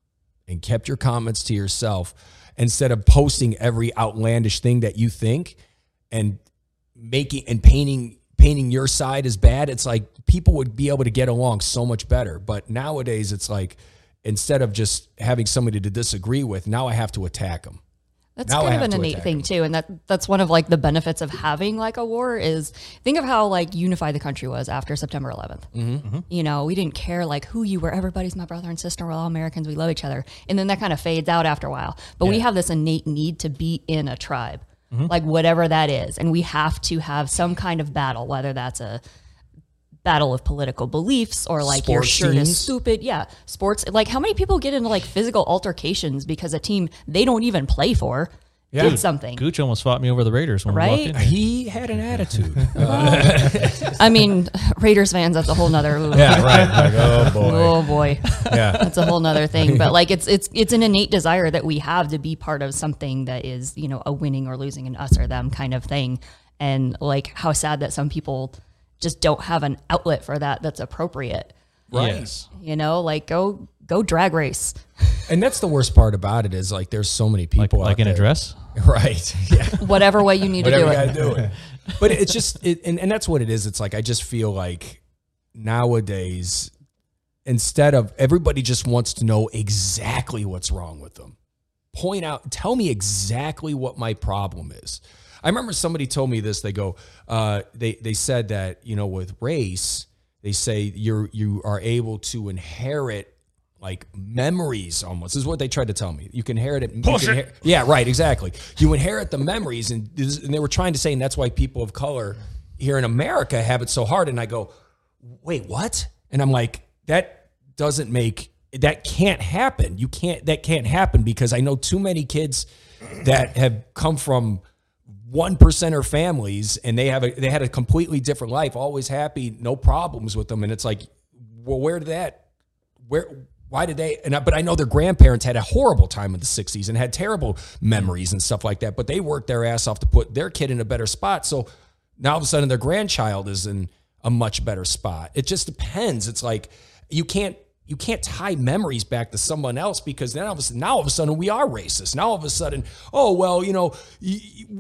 and kept your comments to yourself instead of posting every outlandish thing that you think and making and painting painting your side as bad, it's like people would be able to get along so much better. But nowadays, it's like instead of just having somebody to disagree with, now I have to attack them. That's Now kind of an innate thing too, and that that's one of like the benefits of having like a war is think of how like unified the country was after September 11th. Mm-hmm. You know, we didn't care like who you were. Everybody's my brother and sister. We're all Americans. We love each other, and then that kind of fades out after a while. But we have this innate need to be in a tribe, Mm-hmm. like whatever that is, and we have to have some kind of battle, whether that's a battle of political beliefs or like your Sports shirt is stupid. Yeah, sports. Like how many people get into like physical altercations because a team they don't even play for did something. Gooch almost fought me over the Raiders when Right? we walked in. He had an attitude. I mean, Raiders fans. That's a whole nother. yeah, right. Like, oh boy. Oh boy, Yeah. that's a whole nother thing. But like, it's it's it's an innate desire that we have to be part of something that is you know a winning or losing an us or them kind of thing. And like, how sad that some people just don't have an outlet for that that's appropriate. Right. Yes. You know, like go go drag race. And that's the worst part about it is like there's so many people Like out in a there. dress. Right. Yeah. Whatever way you need to do it. do it. But it's just it, and, and that's what it is. It's like I just feel like nowadays, instead of everybody just wants to know exactly what's wrong with them. Point out, tell me exactly what my problem is. I remember somebody told me this. They go, uh, they they said that you know with race, they say you're you are able to inherit like memories almost this is what they tried to tell me. You can inherit it, can yeah right exactly. You inherit the memories and, this- and they were trying to say and that's why people of color here in america have it so hard and i go wait what? And i'm like that doesn't make that can't happen. You can't that can't happen because i know too many kids that have come from one percenter families and they have a they had a completely different life always happy no problems with them. And it's like well where did that where why did they and I, but I know their grandparents had a horrible time in the 60s and had terrible memories and stuff like that but they worked their ass off to put their kid in a better spot. So now all of a sudden their grandchild is in a much better spot. It just depends. It's like you can't you can't tie memories back to someone else because then all of a sudden, now all of a sudden we are racist. Now all of a sudden, oh well, you know,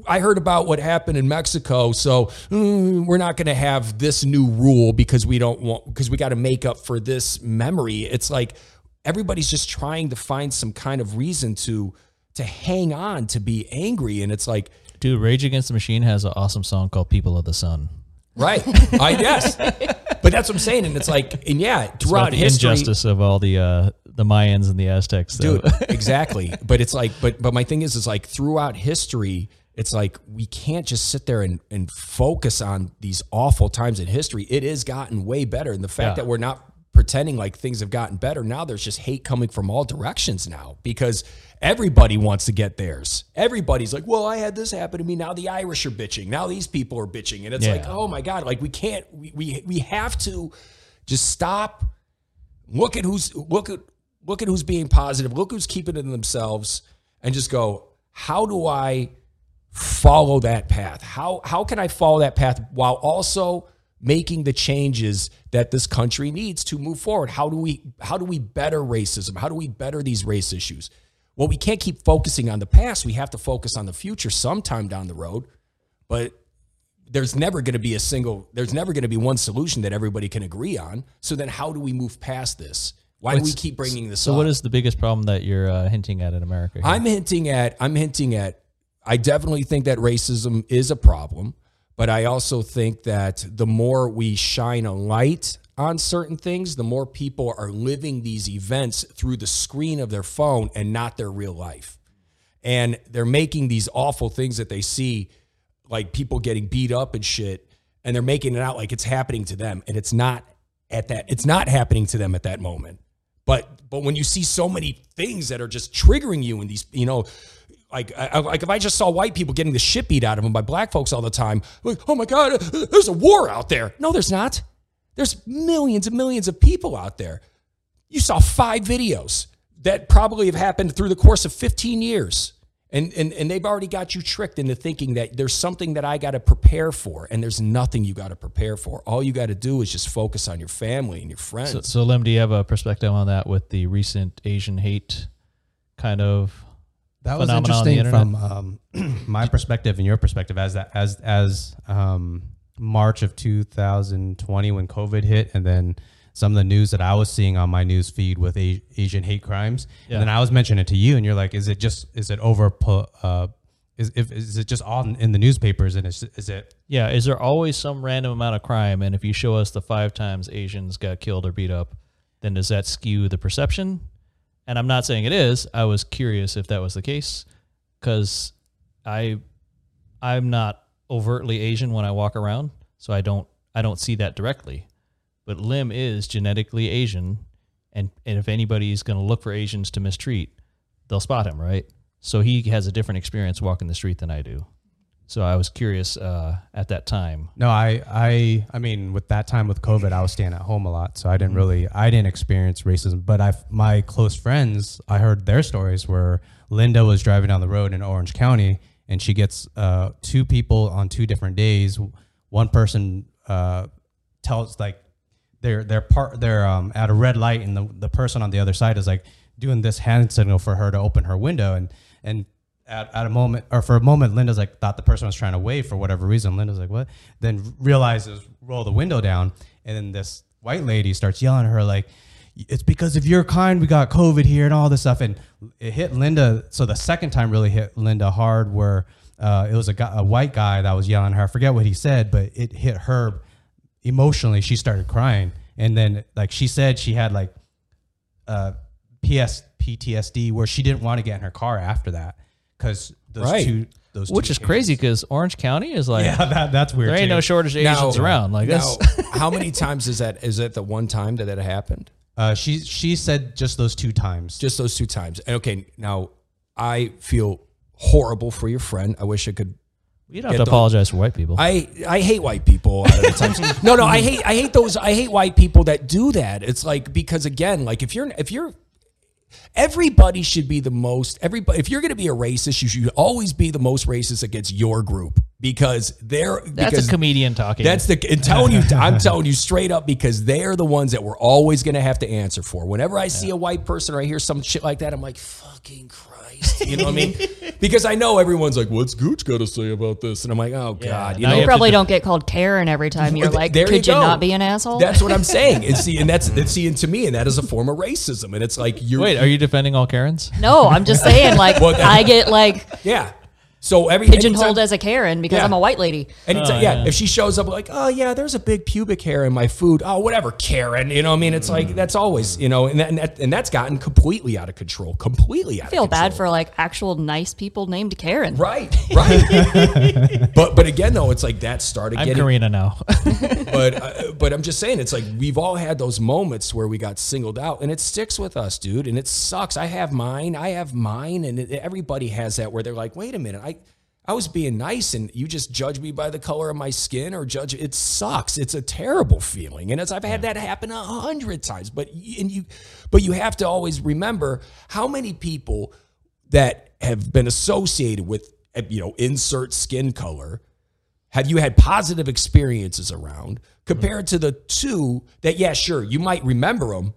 I heard about what happened in Mexico, so mm, we're not going to have this new rule because we don't want because we got to make up for this memory. It's like everybody's just trying to find some kind of reason to to hang on to be angry, and it's like, Dude, Rage Against the Machine has an awesome song called "People of the Sun." Right, I guess, but that's what I'm saying, and it's like, and yeah, throughout the history, injustice of all the uh, the Mayans and the Aztecs. So. dude exactly but it's like but but my thing is is like throughout history it's like we can't just sit there and, and focus on these awful times in history it has gotten way better and the fact Yeah. that we're not pretending like things have gotten better now there's just hate coming from all directions now because everybody wants to get theirs. Everybody's like well i had this happen to me. Now the irish are bitching. Now these people are bitching. And it's Yeah. like oh my god like we can't we, we we have to just stop. Look at who's look at look at who's being positive. Look who's keeping it in themselves and just go how do i follow that path? How how can i follow that path while also making the changes that this country needs to move forward? How do we how do we better racism? How do we better these race issues well we can't keep focusing on the past we have to focus on the future sometime down the road but there's never going to be a single there's never going to be one solution that everybody can agree on so then how do we move past this why do we keep bringing this So, up what is the biggest problem that you're uh, hinting at in America? here? i'm hinting at i'm hinting at i definitely think that racism is a problem but i also think that the more we shine a light on certain things the more people are living these events through the screen of their phone and not their real life. And they're making these awful things that they see like people getting beat up and shit and they're making it out like it's happening to them and it's not at that it's not happening to them at that moment. But but when you see so many things that are just triggering you in these you know like I- like if I just saw white people getting the shit beat out of them by black folks all the time like oh my god there's a war out there. No there's not there's millions and millions of people out there you saw five videos that probably have happened through the course of 15 years. And, and, and they've already got you tricked into thinking that there's something that I got to prepare for, and there's nothing you got to prepare for. All you got to do is just focus on your family and your friends. so, so, Lim, do you have a perspective on that with the recent Asian hate kind of? That was phenomenon on the interesting internet? from um, my perspective and your perspective as that as as um, March of 2020 when COVID hit, and then some of the news that I was seeing on my news feed with a- Asian hate crimes, Yeah. and then I was mentioning it to you, and you're like, "Is it just is it over? Uh, is if is it just all in, the newspapers? And is, is it Yeah, is there always some random amount of crime? And if you show us the five times Asians got killed or beat up, then does that skew the perception? And I'm not saying it is. I was curious if that was the case because I I'm not overtly Asian when I walk around, so I don't I don't see that directly. But Lim is genetically Asian, and and if anybody's going to look for Asians to mistreat, they'll spot him, right? So he has a different experience walking the street than I do. So I was curious uh, at that time. No, I, I, I mean, with that time with COVID, I was staying at home a lot, so I didn't really, I didn't experience racism. But I, my close friends, I heard their stories where Linda was driving down the road in Orange County, and she gets uh, two people on two different days. One person uh, tells like they're they're part they're um, at a red light, and the the person on the other side is like doing this hand signal for her to open her window, and and at, at a moment or for a moment linda's like thought the person was trying to wave for whatever reason. Linda's like what? Then realizes roll the window down and then this white lady starts yelling at her like it's because of your kind we got covid here and all this stuff and it hit linda so the second time really hit linda hard where uh, it was a, guy, a white guy that was yelling at her i forget what he said but it hit her emotionally she started crying and then like she said she had like uh, PS PTSD where she didn't want to get in her car after that because those Right. two those Which two is crazy because Orange County is like Yeah, that, that's weird. there ain't too. no shortage of Asians around. Like now, how many times is that? Is that the one time that that happened? Uh, she she said just those two times. Just those two times. And Okay, now I feel horrible for your friend. I wish I could you don't have to the- apologize for white people. I, I hate white people a lot of the times. no, no, I hate I hate those I hate white people that do that. It's like because again, like if you're if you're everybody should be the most everybody if you're going to be a racist, you should always be the most racist against your group because they're That's because a comedian talking. that's the and telling you I'm telling you straight up because they're the ones that we're always going to have to answer for. Whenever I see a white person or I hear some shit like that, I'm like, fucking Christ, you know what I mean? Because I know everyone's like, what's Gooch got to say about this? And I'm like, oh god, you now know. you You probably don't get called Karen every time you're Well, like, there you could you, go. not be an asshole? That's what I'm saying. And see, and that's that's see, and to me, and that is a form of racism. And it's like you're Wait, are you defending all Karens? no, I'm just saying, like, Well, that- I get like yeah. So every pigeonholed anytime- as a Karen because Yeah. I'm a white lady. Anytime, Oh, yeah, yeah. if she shows up like, oh yeah, there's a big pubic hair in my food. Oh, whatever, Karen. You know, what I mean, it's like that's always, you know, and that, and, that, and that's gotten completely out of control. Completely out I feel of control. bad for like actual nice people named Karen. Right, right. but but again though, it's like that started I'm getting. Karina now. But uh, but I'm just saying, it's like we've all had those moments where we got singled out, and it sticks with us, dude. And it sucks. I have mine. I have mine, and it, everybody has that where they're like, wait a minute, I. I was being nice and you just judge me by the color of my skin or judge it sucks. It's a terrible feeling. And as I've had that happen a hundred times, but and you but you have to always remember how many people that have been associated with uh, you know insert skin color have you had positive experiences around compared to the two that yeah sure you might remember them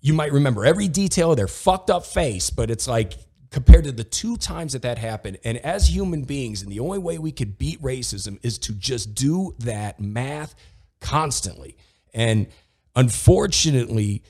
you might remember every detail of their fucked up face but it's like compared to the two times that that happened. And as human beings and the only way we could beat racism is to just do that math constantly. And unfortunately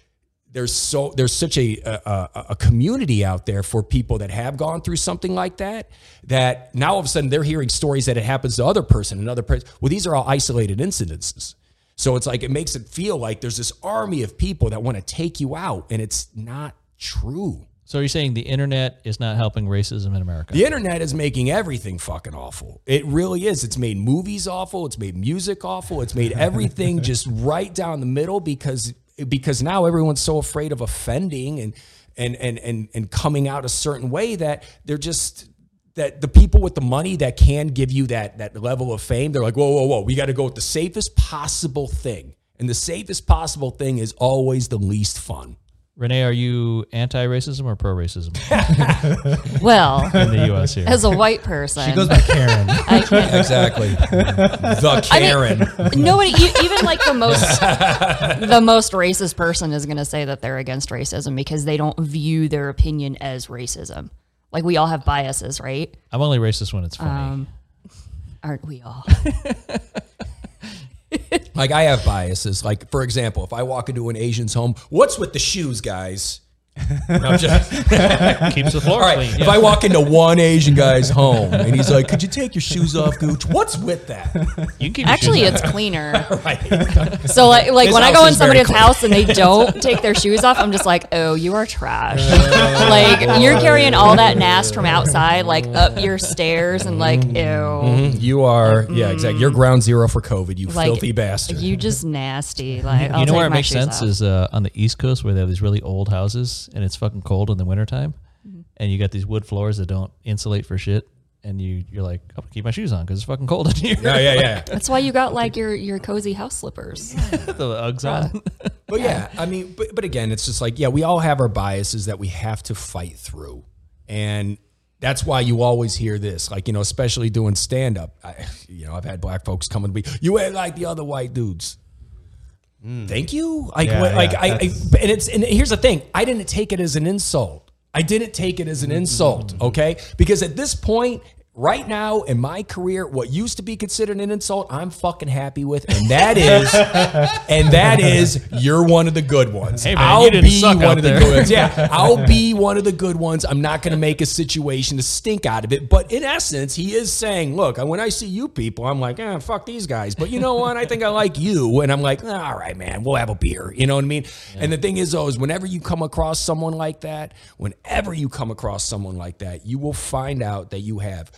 there's so there's such a, a a- community out there for people that have gone through something like that that now all of a sudden they're hearing stories that it happens to other person another person. Well these are all isolated incidences. So it's like it makes it feel like there's this army of people that want to take you out and it's not true so you're saying the internet is not helping racism in America? the internet is making everything fucking awful. It really is. It's made movies awful. It's made music awful. It's made everything just right down the middle because because now everyone's so afraid of offending and and and and and coming out a certain way that they're just that the people with the money that can give you that that level of fame, they're like, whoa, whoa, whoa, we got to go with the safest possible thing. And the safest possible thing is always the least fun. Renee, are you anti-racism or pro-racism Well, in the U.S. here? as a white person, She goes by Karen. I can't. Exactly. the Karen. Nobody, e- even like the most, the most racist person is going to say that they're against racism because they don't view their opinion as racism. Like we all have biases, right? I'm only racist when it's funny. Um, Aren't we all? Like I have biases. Like for example, if I walk into an Asian's home, what's with the shoes, guys? No, I'm just- Keeps the floor all right. clean. If yeah. I walk into one Asian guy's home and he's like, "Could you take your shoes off, Gooch?" What's with that? you can keep Actually, shoes on. it's cleaner. Right. So like, like His when I house go in is very somebody's clean. house and they don't take their shoes off, I'm just like, oh, you are trash. like you're carrying all that nast from outside, like up your stairs, and like, ew, You are, yeah, exactly. You're ground zero for COVID. You like filthy bastard. You just nasty. Like, I'll you know take where it my makes shoes sense off. is uh, on the East Coast where they have these really old houses and it's fucking cold in the wintertime. Mm-hmm. And you got these wood floors that don't insulate for shit. And you, you're like, I'm going to keep my shoes on because it's fucking cold in here. yeah, yeah, yeah. That's why you got like your your cozy house slippers. the Uggs on. But yeah, I mean, but, but again, it's just like, yeah, we all have our biases that we have to fight through. And that's why you always hear this, like, you know, especially doing stand up. I, you know, I've had black folks come and be, you ain't like the other white dudes. Mm. Thank you. Like, Yeah, what, like I, I, and it's, and here's the thing I didn't take it as an insult. I didn't take it as an mm-hmm. insult, okay? Because at this point, right now in my career, what used to be considered an insult, I'm fucking happy with, and that is, and that is, you're one of the good ones. Hey, man, I'll you didn't be suck one out of the there. good ones. Yeah, I'll be one of the good ones. I'm not going to make a situation to stink out of it. But in essence, he is saying, look, when I see you people, I'm like, eh, fuck these guys. But you know what? I think I like you. And I'm like, all right, man, we'll have a beer. You know what I mean? And the thing is, though, is whenever you come across someone like that, whenever you come across someone like that, you will find out that you have,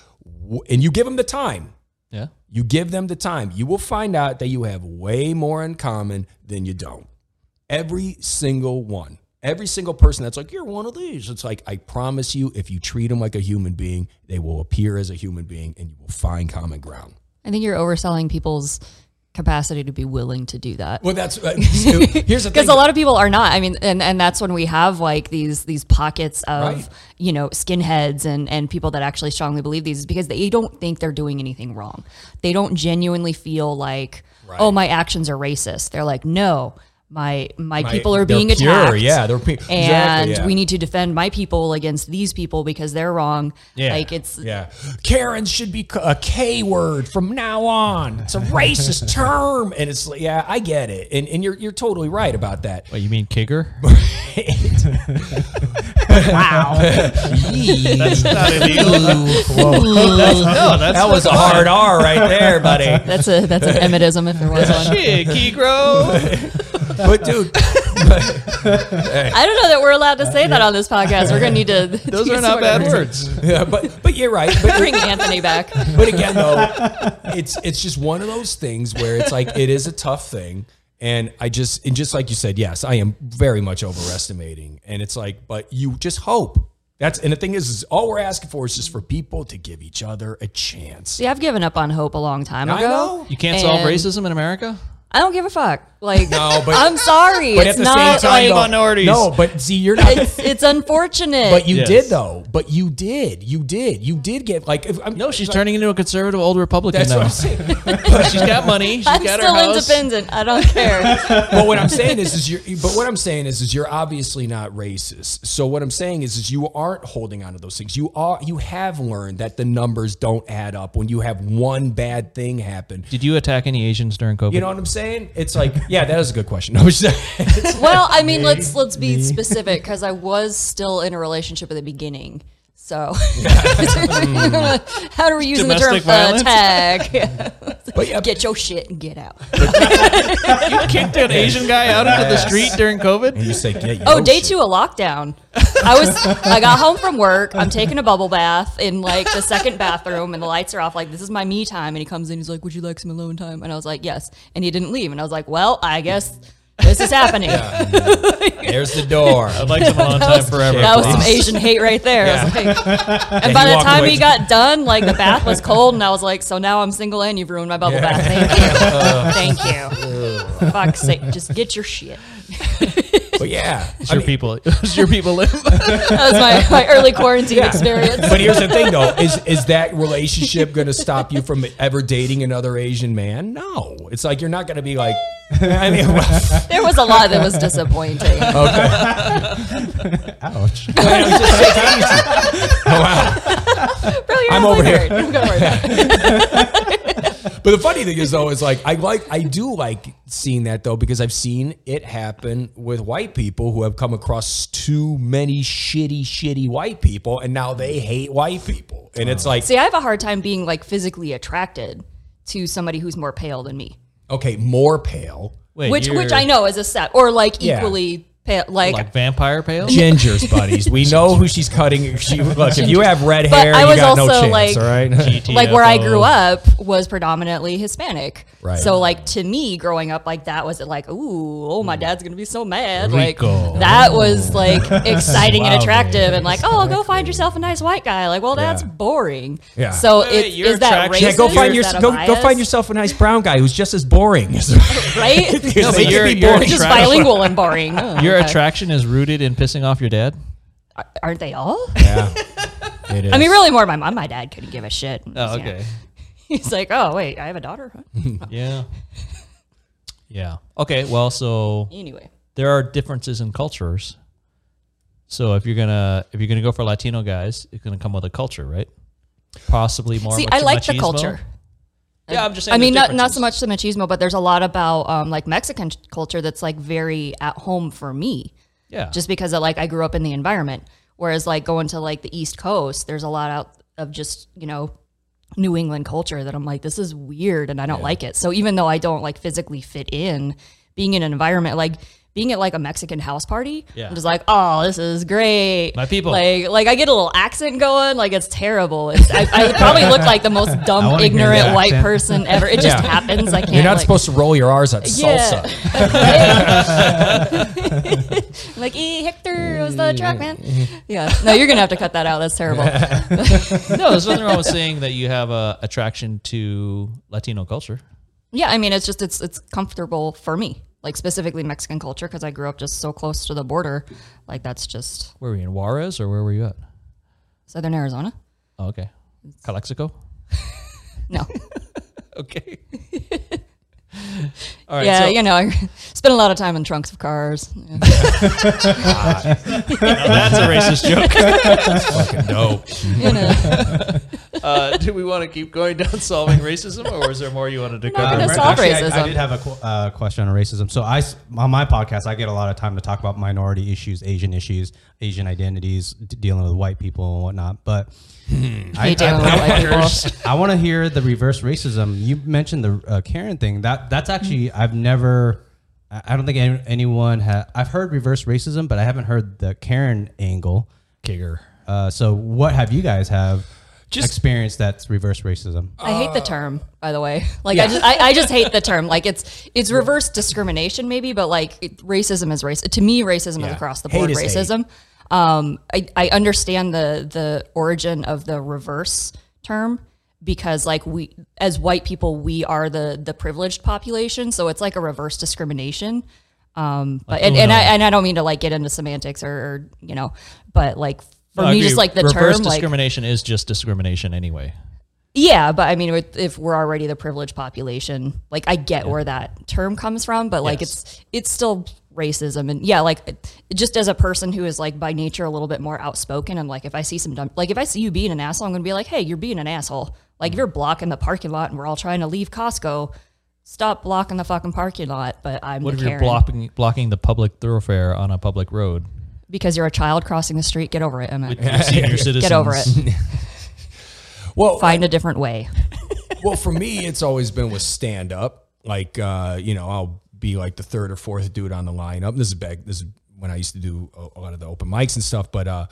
and you give them the time. Yeah. You give them the time, you will find out that you have way more in common than you don't. Every single one. Every single person that's like, you're one of these. It's like, I promise you, if you treat them like a human being, they will appear as a human being and you will find common ground. I think you're overselling people's capacity to be willing to do that. Well, that's uh, so here's the because a lot of people are not. I mean and and that's when we have like these these pockets of Right. you know skinheads and and people that actually strongly believe these is because they don't think they're doing anything wrong. They don't genuinely feel like oh my actions are racist. They're like no my my, My- people are being pure, attacked yeah, they're pe- and exactly, yeah. we need to defend my people against these people because they're wrong Yeah. like it's Yeah. Karens should be a K word from now on. It's a racist term. And it's like, yeah, I get it. And, and you're, you're totally right about that. What you mean, kicker? wow That's not illegal. no, that's That was a hard R right there, buddy. that's a that's an emitism if there was one shit, Kegro. But dude, I don't know that we're allowed to say that on this podcast. We're gonna need to. Those are not bad words. yeah, but but you're right. But Bring Anthony back. but again though it's it's just one of those things where it's like it is a tough thing and i just and just like you said yes i am very much overestimating and it's like but you just hope that's and the thing is, is all we're asking for is just for people to give each other a chance See, I've given up on hope a long time I ago. know. You can't solve And racism in America? I don't give a fuck. Like, No, but- I'm sorry. but it's at the not same time like though, minorities. no but see you're not it's, it's unfortunate. but you Yes. did though but you did you did you did get like if, I'm, No, she's like, turning into a conservative old Republican that's now. what i'm saying she's got money. She's I'm got still her house. independent. I don't care. but what I'm saying is, is you're, but what I'm saying is, is you're obviously not racist. So what I'm saying is, is you aren't holding on to those things. You are, you have learned that the numbers don't add up when you have one bad thing happen. Did you attack any Asians during COVID? You know what I'm saying? It's like, yeah, that is a good question. No, I'm just saying. well, I mean, let's let's be specific because I was still in a relationship at the beginning. So, how do we use the term uh, violence? tag? but yeah, Get your shit and get out. you kicked an Asian guy out into the street during COVID? and you say, yeah, Oh, day shit. two of lockdown. I was I got home from work. I'm taking a bubble bath in like the second bathroom and the lights are off. Like this is my me time. And he comes in, he's like, Would you like some alone time? And I was like, Yes. And he didn't leave. And I was like, Well, I guess this is happening. There's the door. I'd like some alone That time forever. that was some please. Asian hate right there. I was like, and by the walked time away. he got done, like the bath was cold, and I was like, "So now I'm single, and you've ruined my bubble bath. Thank you, thank you. Fuck's sake, just get your shit." But yeah, It's I your mean, people. It's your people live. That was my, my early quarantine experience. But here's the thing, though: is is that relationship going to stop you from ever dating another Asian man? No, it's like you're not going to be like. I mean, There was a lot that was disappointing. Okay. Ouch. Oh, Bro, you're I'm not over here. weird. Don't worry about it. But the funny thing is though, is like I like I do like seeing that though because I've seen it happen with white people who have come across too many shitty, shitty white people, and now they hate white people, and it's like See, I have a hard time being like physically attracted to somebody who's more pale than me. okay, more pale, Wait, which you're which I know is a set or like Yeah. equally pale like, Like vampire pale? gingers, buddies. We know who she's cutting. She look if you have red But hair, I you was got no also, chance. like- all right. like where I grew up was predominantly Hispanic. Right. So like to me growing up like that was it like ooh oh my mm. dad's gonna be so mad Rico. like that was oh. like exciting and Suave. attractive and like oh go find yourself a nice white guy like well that's Yeah. boring Yeah. so Wait, wait, it, your is that attraction- racist yeah, go or find is your that a go, go bias? find yourself a nice brown guy who's just as boring. right No, They but can you're, be you're boring. just attraction- bilingual and boring Oh, Your okay. attraction is rooted in pissing off your dad? Ar- aren't they all yeah, it is. I mean really more my mom my dad couldn't give a shit Oh, Yeah. okay. he's like oh wait I have a daughter huh? Yeah. Yeah. Okay. Well, so anyway there are differences in cultures. So if you're gonna if you're gonna go for Latino guys, it's gonna come with a culture, right? Possibly more. see machi- I like the culture Yeah, I'm just saying. I mean, not, not so much the machismo, but there's a lot about um, like Mexican culture that's like very at home for me, Yeah. just because of, like I grew up in the environment. Whereas like going to like the East Coast, there's a lot out of just you know New England culture that I'm like, this is weird and I don't like it. So even though I don't like physically fit in, being in an environment like being at like a Mexican house party, Yeah. I'm just like, oh, this is great. My people. Like, like I get a little accent going. Like it's terrible. It's, I, I probably look like the most dumb, ignorant white person ever. It just Yeah. happens. I can't. You're not like, supposed to roll your R's at Yeah. salsa. like, e Hector, it was the truck, man. Yeah. No, you're gonna have to cut that out. That's terrible. no, there's nothing wrong with saying that you have a attraction to Latino culture. Yeah, I mean, it's just it's it's comfortable for me, like specifically Mexican culture, because I grew up just so close to the border. Like that's just Where were you in Juarez or where were you at? Southern Arizona. Oh, okay. Calexico? No, Okay. All right. yeah, so you know, I spent a lot of time in trunks of cars. Yeah. that's a racist joke. Fucking dope. You know. Uh, do we want to keep going down solving racism or was there more you wanted to No, cover? gonna Right, solve actually, I- I, did have a qu- uh, question on racism. So I, s- on my podcast, I get a lot of time to talk about minority issues, Asian issues, Asian identities, d- dealing with white people and whatnot. But I, Hate dealing with white people. I want to hear the reverse racism. You mentioned the uh, Karen thing. That that's actually I've never. I I don't think any, anyone ha I've heard reverse racism, but I haven't heard the Karen angle. Kigger. Uh, so what have you guys have Just- experienced that's reverse racism? I hate the term, by the way. Like I just I, I just hate the term. Like it's it's reverse discrimination maybe, but like it, racism is race. To me, racism is across the board hate. racism. Um, I I understand the the origin of the reverse term because like we as white people we are the the privileged population, so it's like a reverse discrimination. Um, but and, and I and I don't mean to like get into semantics or, or you know, but like for No, me, just like the reverse term, like discrimination is just discrimination anyway. yeah, but I mean, if we're already the privileged population, like I get where that term comes from, but like Yes. it's it's still racism, and yeah, like just as a person who is like by nature a little bit more outspoken, and like if I see some dumb, like if I see you being an asshole, I'm gonna be like, hey, you're being an asshole. Like if you're blocking the parking lot and we're all trying to leave Costco, stop blocking the fucking parking lot. But I'm What the if you're blocking blocking the public thoroughfare on a public road? because you're a child crossing the street. Get over it, Emmett. Your senior citizens. Get over it. Well, Find a different way. well, for me, it's always been with stand up. Like, uh, you know, I'll be like the third or fourth dude on the lineup. This is back. This is when I used to do a, a lot of the open mics and stuff. But, uh,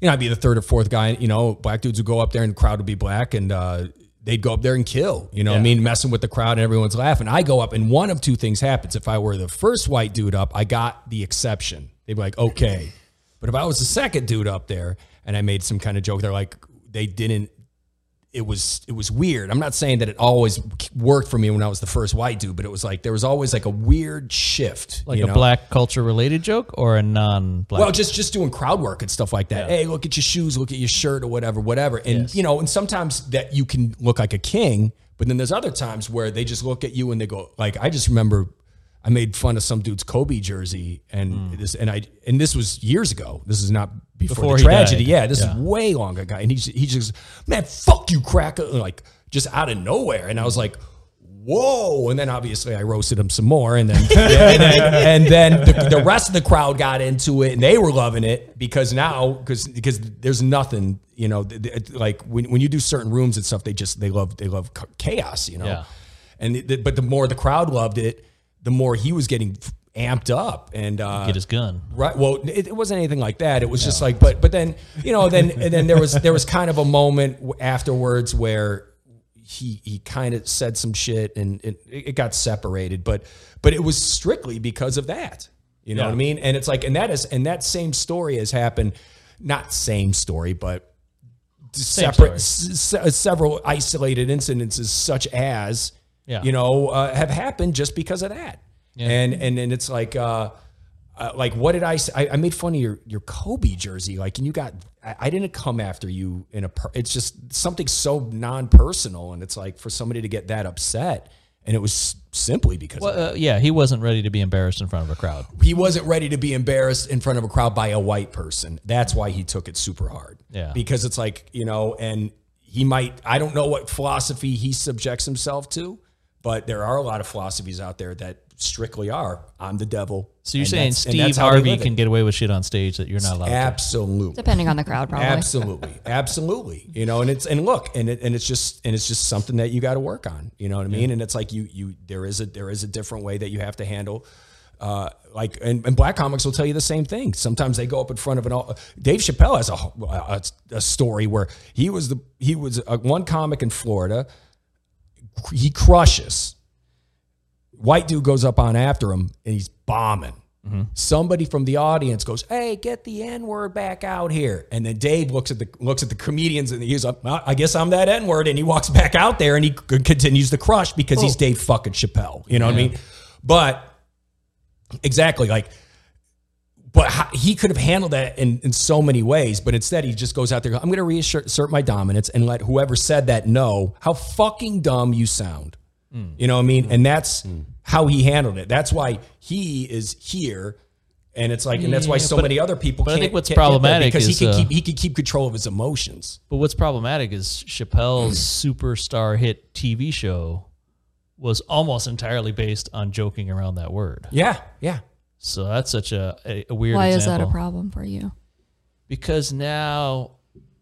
you know, I'd be the third or fourth guy. You know, black dudes would go up there and the crowd would be black and uh, they'd go up there and kill. You know what I mean? Messing with the crowd and everyone's laughing. I go up and one of two things happens. If I were the first white dude up, I got the exception. They'd be like, okay. But if I was the second dude up there and I made some kind of joke, they're like, they didn't it was it was weird. I'm not saying that it always worked for me when I was the first white dude, but it was like there was always like a weird shift, Like a know? black culture related joke or a non black? Well, just just doing crowd work and stuff like that. Yeah. Hey, look at your shoes, look at your shirt, or whatever, whatever. And you know, and sometimes that you can look like a king, but then there's other times where they just look at you and they go like, I just remember. I made fun of some dude's Kobe jersey, and hmm. this, and I, and this was years ago. This is not before, Before the tragedy. died. Yeah, this Yeah. is way longer ago. And he's he just, man, fuck you, cracker, like just out of nowhere. And I was like, whoa. And then obviously I roasted him some more. And then, and then, and then the, the rest of the crowd got into it and they were loving it because now, because, because there's nothing, you know, like when, when you do certain rooms and stuff, they just, they love, they love chaos, you know? Yeah. And, but the more the crowd loved it, the more he was getting amped up and, uh, get his gun. Right. Well, it, it wasn't anything like that. It was just like, but but then you know, then and then there was there was kind of a moment afterwards where he he kind of said some shit and it, it got separated, but but it was strictly because of that. You know Yeah. what I mean? And it's like, and that is and that same story has happened. Not same story, but separate, s- s- several isolated incidences, such as Yeah. you know, uh, have happened just because of that. And and and it's like, uh, uh, like what did I, say? I? I made fun of your your Kobe jersey, like, and you got. I, I didn't come after you in a. Per, it's just something so non personal, and it's like for somebody to get that upset, and it was simply because of Well, uh, yeah, he wasn't ready to be embarrassed in front of a crowd. he wasn't ready to be embarrassed in front of a crowd by a white person. That's why he took it super hard. Yeah. Because it's like, you know, and he might, I don't know what philosophy he subjects himself to, but there are a lot of philosophies out there that strictly are I'm the devil. So you're saying Steve that's how they Harvey can get away with shit on stage that you're not allowed to? Absolutely. Depending on the crowd, probably. Absolutely, absolutely. You know, and it's and look, and it, and it's just and it's just something that you got to work on. You know what I mean? And it's like you you there is a there is a different way that you have to handle. Uh, like and, and black comics will tell you the same thing. Sometimes they go up in front of an. all Dave Chappelle has a, a, a story where he was the he was a, one comic in Florida. He crushes. White dude goes up on after him and he's bombing. somebody from the audience goes, "Hey, get the N word back out here," and then Dave looks at the looks at the comedians and he's like, well, "I guess I'm that N word," and he walks back out there and he continues to crush because he's oh. Dave fucking Chappelle. You know what I mean? But exactly like but he could have handled that in, in so many ways, but instead he just goes out there. I'm going to reassert my dominance and let whoever said that know how fucking dumb you sound. Hmm. You know what I mean? And hmm. that's hmm. how he handled it. That's why he is here. And it's like, and that's why so but- many other people. but I can't, think what's problematic because is, he can uh, keep he can keep control of his emotions. But what's problematic is Chappelle's superstar hit TV show was almost entirely based on joking around that word. Yeah, yeah. So that's such a, a, a weird Why is that a problem for you? Because now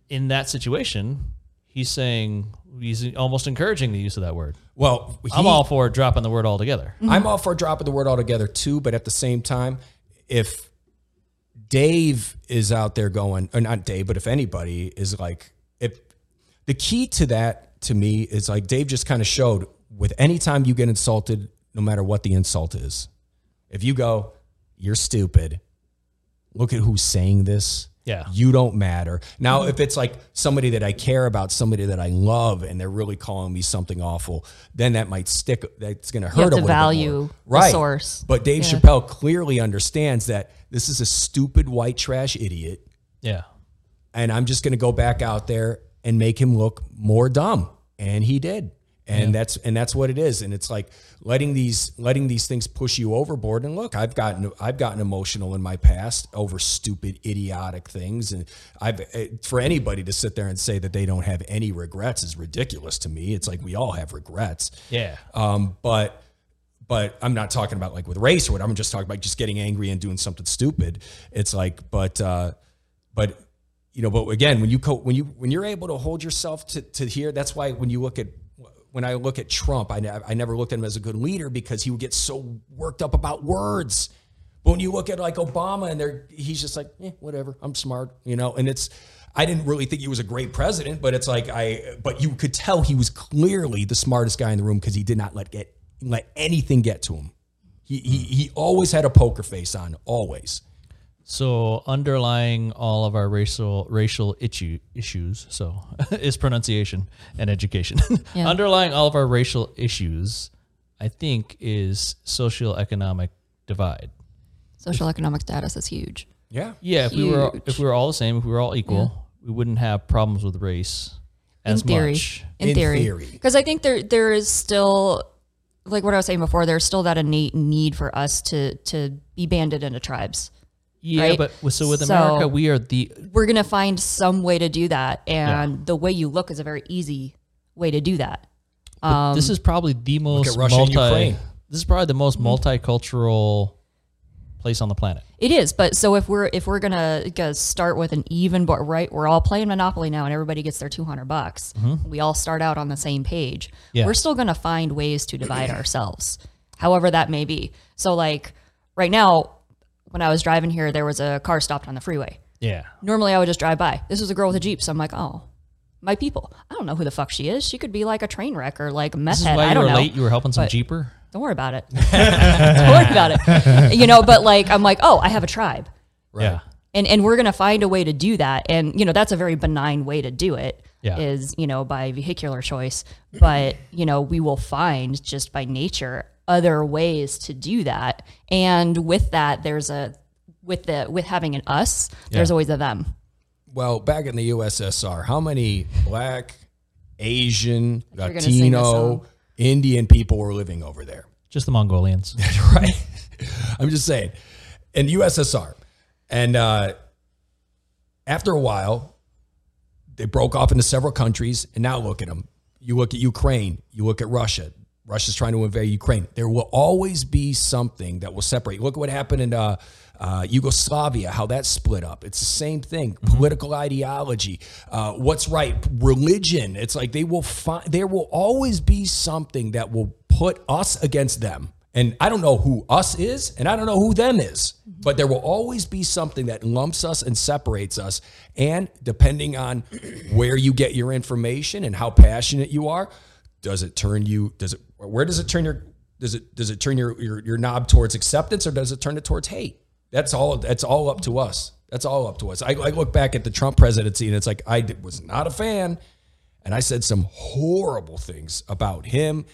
in that situation, he's saying he's almost encouraging the use of that word. Well, he, I'm all for dropping the word altogether. I'm all for dropping the word altogether too, but at the same time, if Dave is out there going, or not Dave, but if anybody is like, if the key to that to me is like Dave just kind of showed with any time you get insulted, no matter what the insult is, if you go, you're stupid, look at who's saying this. Yeah. You don't matter. Now, if it's like somebody that I care about, somebody that I love, and they're really calling me something awful, then that might stick. That's going to hurt have a little value bit more. the right. source. But Dave Yeah. Chappelle clearly understands that this is a stupid white trash idiot, Yeah. and I'm just going to go back out there and make him look more dumb, and he did. And that's and that's what it is, and it's like letting these letting these things push you overboard. And look, I've gotten I've gotten emotional in my past over stupid, idiotic things, and I've eh, for anybody to sit there and say that they don't have any regrets is ridiculous to me. It's like we all have regrets. Yeah. Um, but but I'm not talking about like with race or whatever. I'm just talking about just getting angry and doing something stupid. It's like, but uh, but you know, but again, when you co- when you when you're able to hold yourself to to here, that's why when you look at when I look at Trump, I, ne- I never looked at him as a good leader because he would get so worked up about words. But when you look at like Obama and they're, he's just like, eh, whatever, I'm smart, you know. And it's, I didn't really think he was a great president, but it's like I, but you could tell he was clearly the smartest guy in the room because he did not let get let anything get to him. He he he always had a poker face on, always. So underlying all of our racial racial issue, issues, so is pronunciation and education. Yeah. underlying all of our racial issues, I think, is social economic divide. Social economic status is huge. Yeah. Yeah, if we were if we were all the same, if we were all equal, we wouldn't have problems with race as in theory. much. In, In theory. theory. Because I think there there is still like what I was saying before, there's still that innate need for us to to be banded into tribes. Yeah, right? but so with So- America, we are the We're gonna find some way to do that. And the way you look is a very easy way to do that. But this is probably the most at Russia and multi. Ukraine. This is probably the most Mm-hmm. multicultural place on the planet. It is, but so if we're if we're gonna, gonna start with an even board, right? We're all playing Monopoly now, and everybody gets their two hundred bucks. We all start out on the same page. Yeah. We're still gonna find ways to divide ourselves, however that may be. So, like right now, when I was driving here, there was a car stopped on the freeway. Yeah. Normally, I would just drive by. This was a girl with a jeep, so I'm like, oh, my people. I don't know who the fuck she is. She could be like a train wreck or like a meth This is head. why I you don't were know. late. You were helping some But- jeeper. Don't worry about it. Don't worry about it. You know, but like I'm like, oh, I have a tribe. Yeah. And and we're gonna find a way to do that. And you know, that's a very benign way to do it. Yeah. Is, you know, by vehicular choice. But, you know, we will find just by nature other ways to do that. And with that, there's a with the with having an us, there's always a them. Well, back in the USSR, how many black, Asian, gonna sing this Latino. Indian people were living over there? Just the Mongolians. right? I'm just saying, in the USSR, and uh, after a while, they broke off into several countries, and now look at them. You look at Ukraine, you look at Russia. Russia's trying to invade Ukraine. There will always be something that will separate. Look at what happened in uh, uh, Yugoslavia, how that split up. It's the same thing. Political ideology, uh, what's right, religion. It's like they will find. There will always be something that will put us against them. And I don't know who us is, and I don't know who them is, but there will always be something that lumps us and separates us. And depending on where you get your information and how passionate you are, does it turn you? Does it? Where does it turn your? does it does it turn your, your your knob towards acceptance or does it turn it towards hate? That's all. That's all up to us. That's all up to us. I, I look back at the Trump presidency and it's like I did, was not a fan, and I said some horrible things about him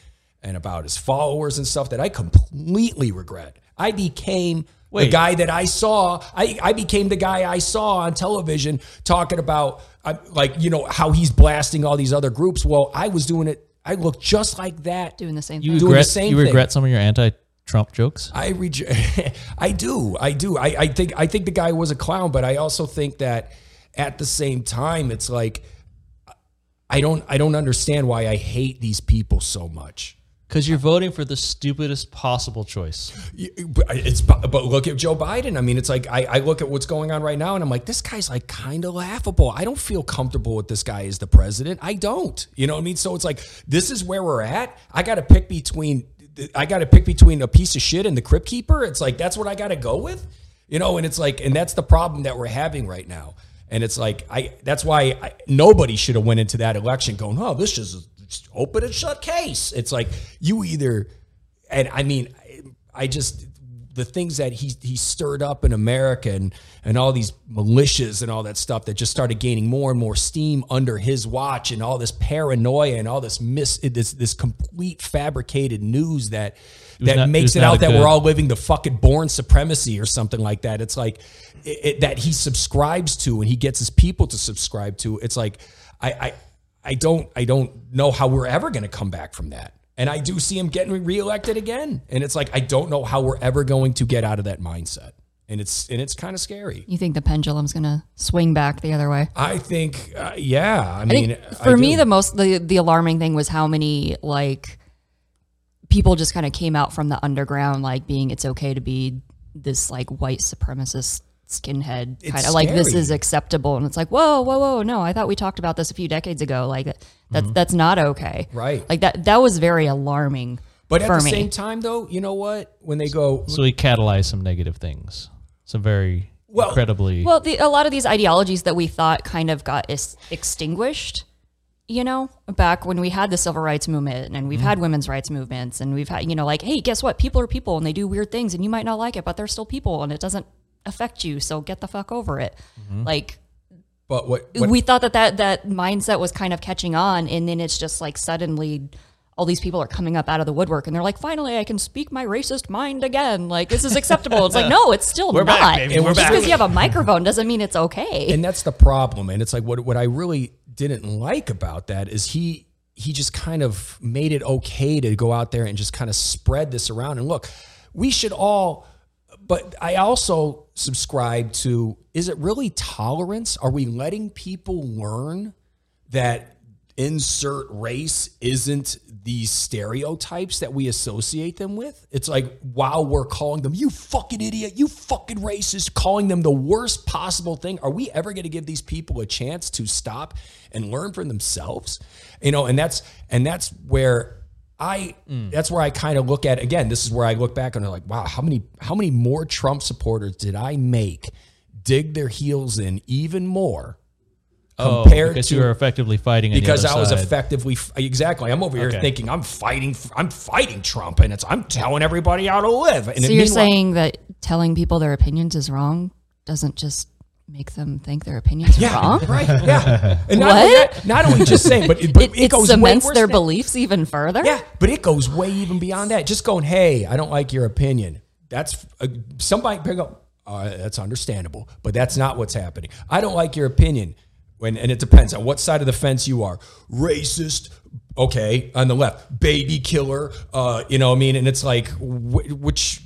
and about his followers and stuff that I completely regret. I became the guy that I saw. I, I became the guy I saw on television talking about uh, like you know how he's blasting all these other groups. Well, I was doing it. I look just like that. Doing the same You thing. Doing the same you thing. regret some of your anti-Trump jokes. I reg- I do. I do. I, I think I think the guy was a clown, but I also think that at the same time, it's like I don't I don't understand why I hate these people so much. Because you're voting for the stupidest possible choice. It's but look at Joe Biden. I mean, it's like I, I look at what's going on right now, and I'm like, this guy's like kind of laughable. I don't feel comfortable with this guy as the president. I don't. You know what I mean? So it's like this is where we're at. I got to pick between. I got to pick between a piece of shit and the crypt keeper. It's like that's what I got to go with. You know, and it's like, and that's the problem that we're having right now. And it's like I. That's why I, nobody should have went into that election going, oh, this is open and shut case. It's like you either and I mean, I just the things that he he stirred up in America and and all these militias and all that stuff that just started gaining more and more steam under his watch and all this paranoia and all this mis this this complete fabricated news that that not- makes it out that good- we're all living the fucking born supremacy or something like that. It's like it- that he subscribes to and he gets his people to subscribe to. It's like I I, I don't I don't know how we're ever going to come back from that. And I do see him getting reelected again. And it's like I don't know how we're ever going to get out of that mindset. And it's and it's kind of scary. You think the pendulum's gonna swing back the other way? I think uh, yeah. I I mean, for I me, the most the the alarming thing was how many like people just kind of came out from the underground, like being it's okay to be this like white supremacist skinhead kind of like this is acceptable, and it's like whoa, whoa, whoa, no, I thought we talked about this a few decades ago. Like that's that's not okay, Mm-hmm. Right. Like that that was very alarming. but at the me. same time though, you know what? When they go So he catalyzed some negative things. Some very Well- incredibly. Well, the, a lot of these ideologies that we thought kind of got is, extinguished, you know, back when we had the civil rights movement and we've had women's rights movements and we've had, you know, like, hey, guess what? People are people and they do weird things and you might not like it, but they're still people and it doesn't affect you. So get the fuck over it. Mm-hmm. Like, but what, what we thought that, that that mindset was kind of catching on and then it's just like suddenly all these people are coming up out of the woodwork and they're like finally i can speak my racist mind again like this is acceptable it's like no it's still We're not back, baby. We're just because you have a microphone doesn't mean it's okay and that's the problem and it's like what what I really didn't like about that is he he just kind of made it okay to go out there and just kind of spread this around and look we should all but I also subscribe to is it really tolerance are we letting people learn that insert race isn't these stereotypes that we associate them with. It's like while we're calling them, you fucking idiot, you fucking racist, calling them the worst possible thing. Are we ever going to give these people a chance to stop and learn for themselves? You know, and that's and that's where I mm. that's where I kind of look at again. This is where I look back and I'm like, wow, how many how many more Trump supporters did I make dig their heels in even more oh, compared because to you were effectively fighting on the because other I was side. effectively exactly. I'm over here Okay. thinking I'm fighting. I'm fighting Trump, and it's I'm telling everybody how to live. And so you're saying that telling people their opinions is wrong doesn't just make them think their opinions are yeah, wrong right? Yeah, and not only, What? that, not only just saying, but it, but it, it, it goes way cements their than- beliefs even further Yeah, but it goes way even beyond that. Just going, hey, I don't like your opinion. That's uh, somebody pick up. Uh, that's understandable, but that's not what's happening. I don't like your opinion. When and it depends on what side of the fence you are. Racist, okay, on the left, baby killer. Uh, you know, what I mean, and it's like, wh- which,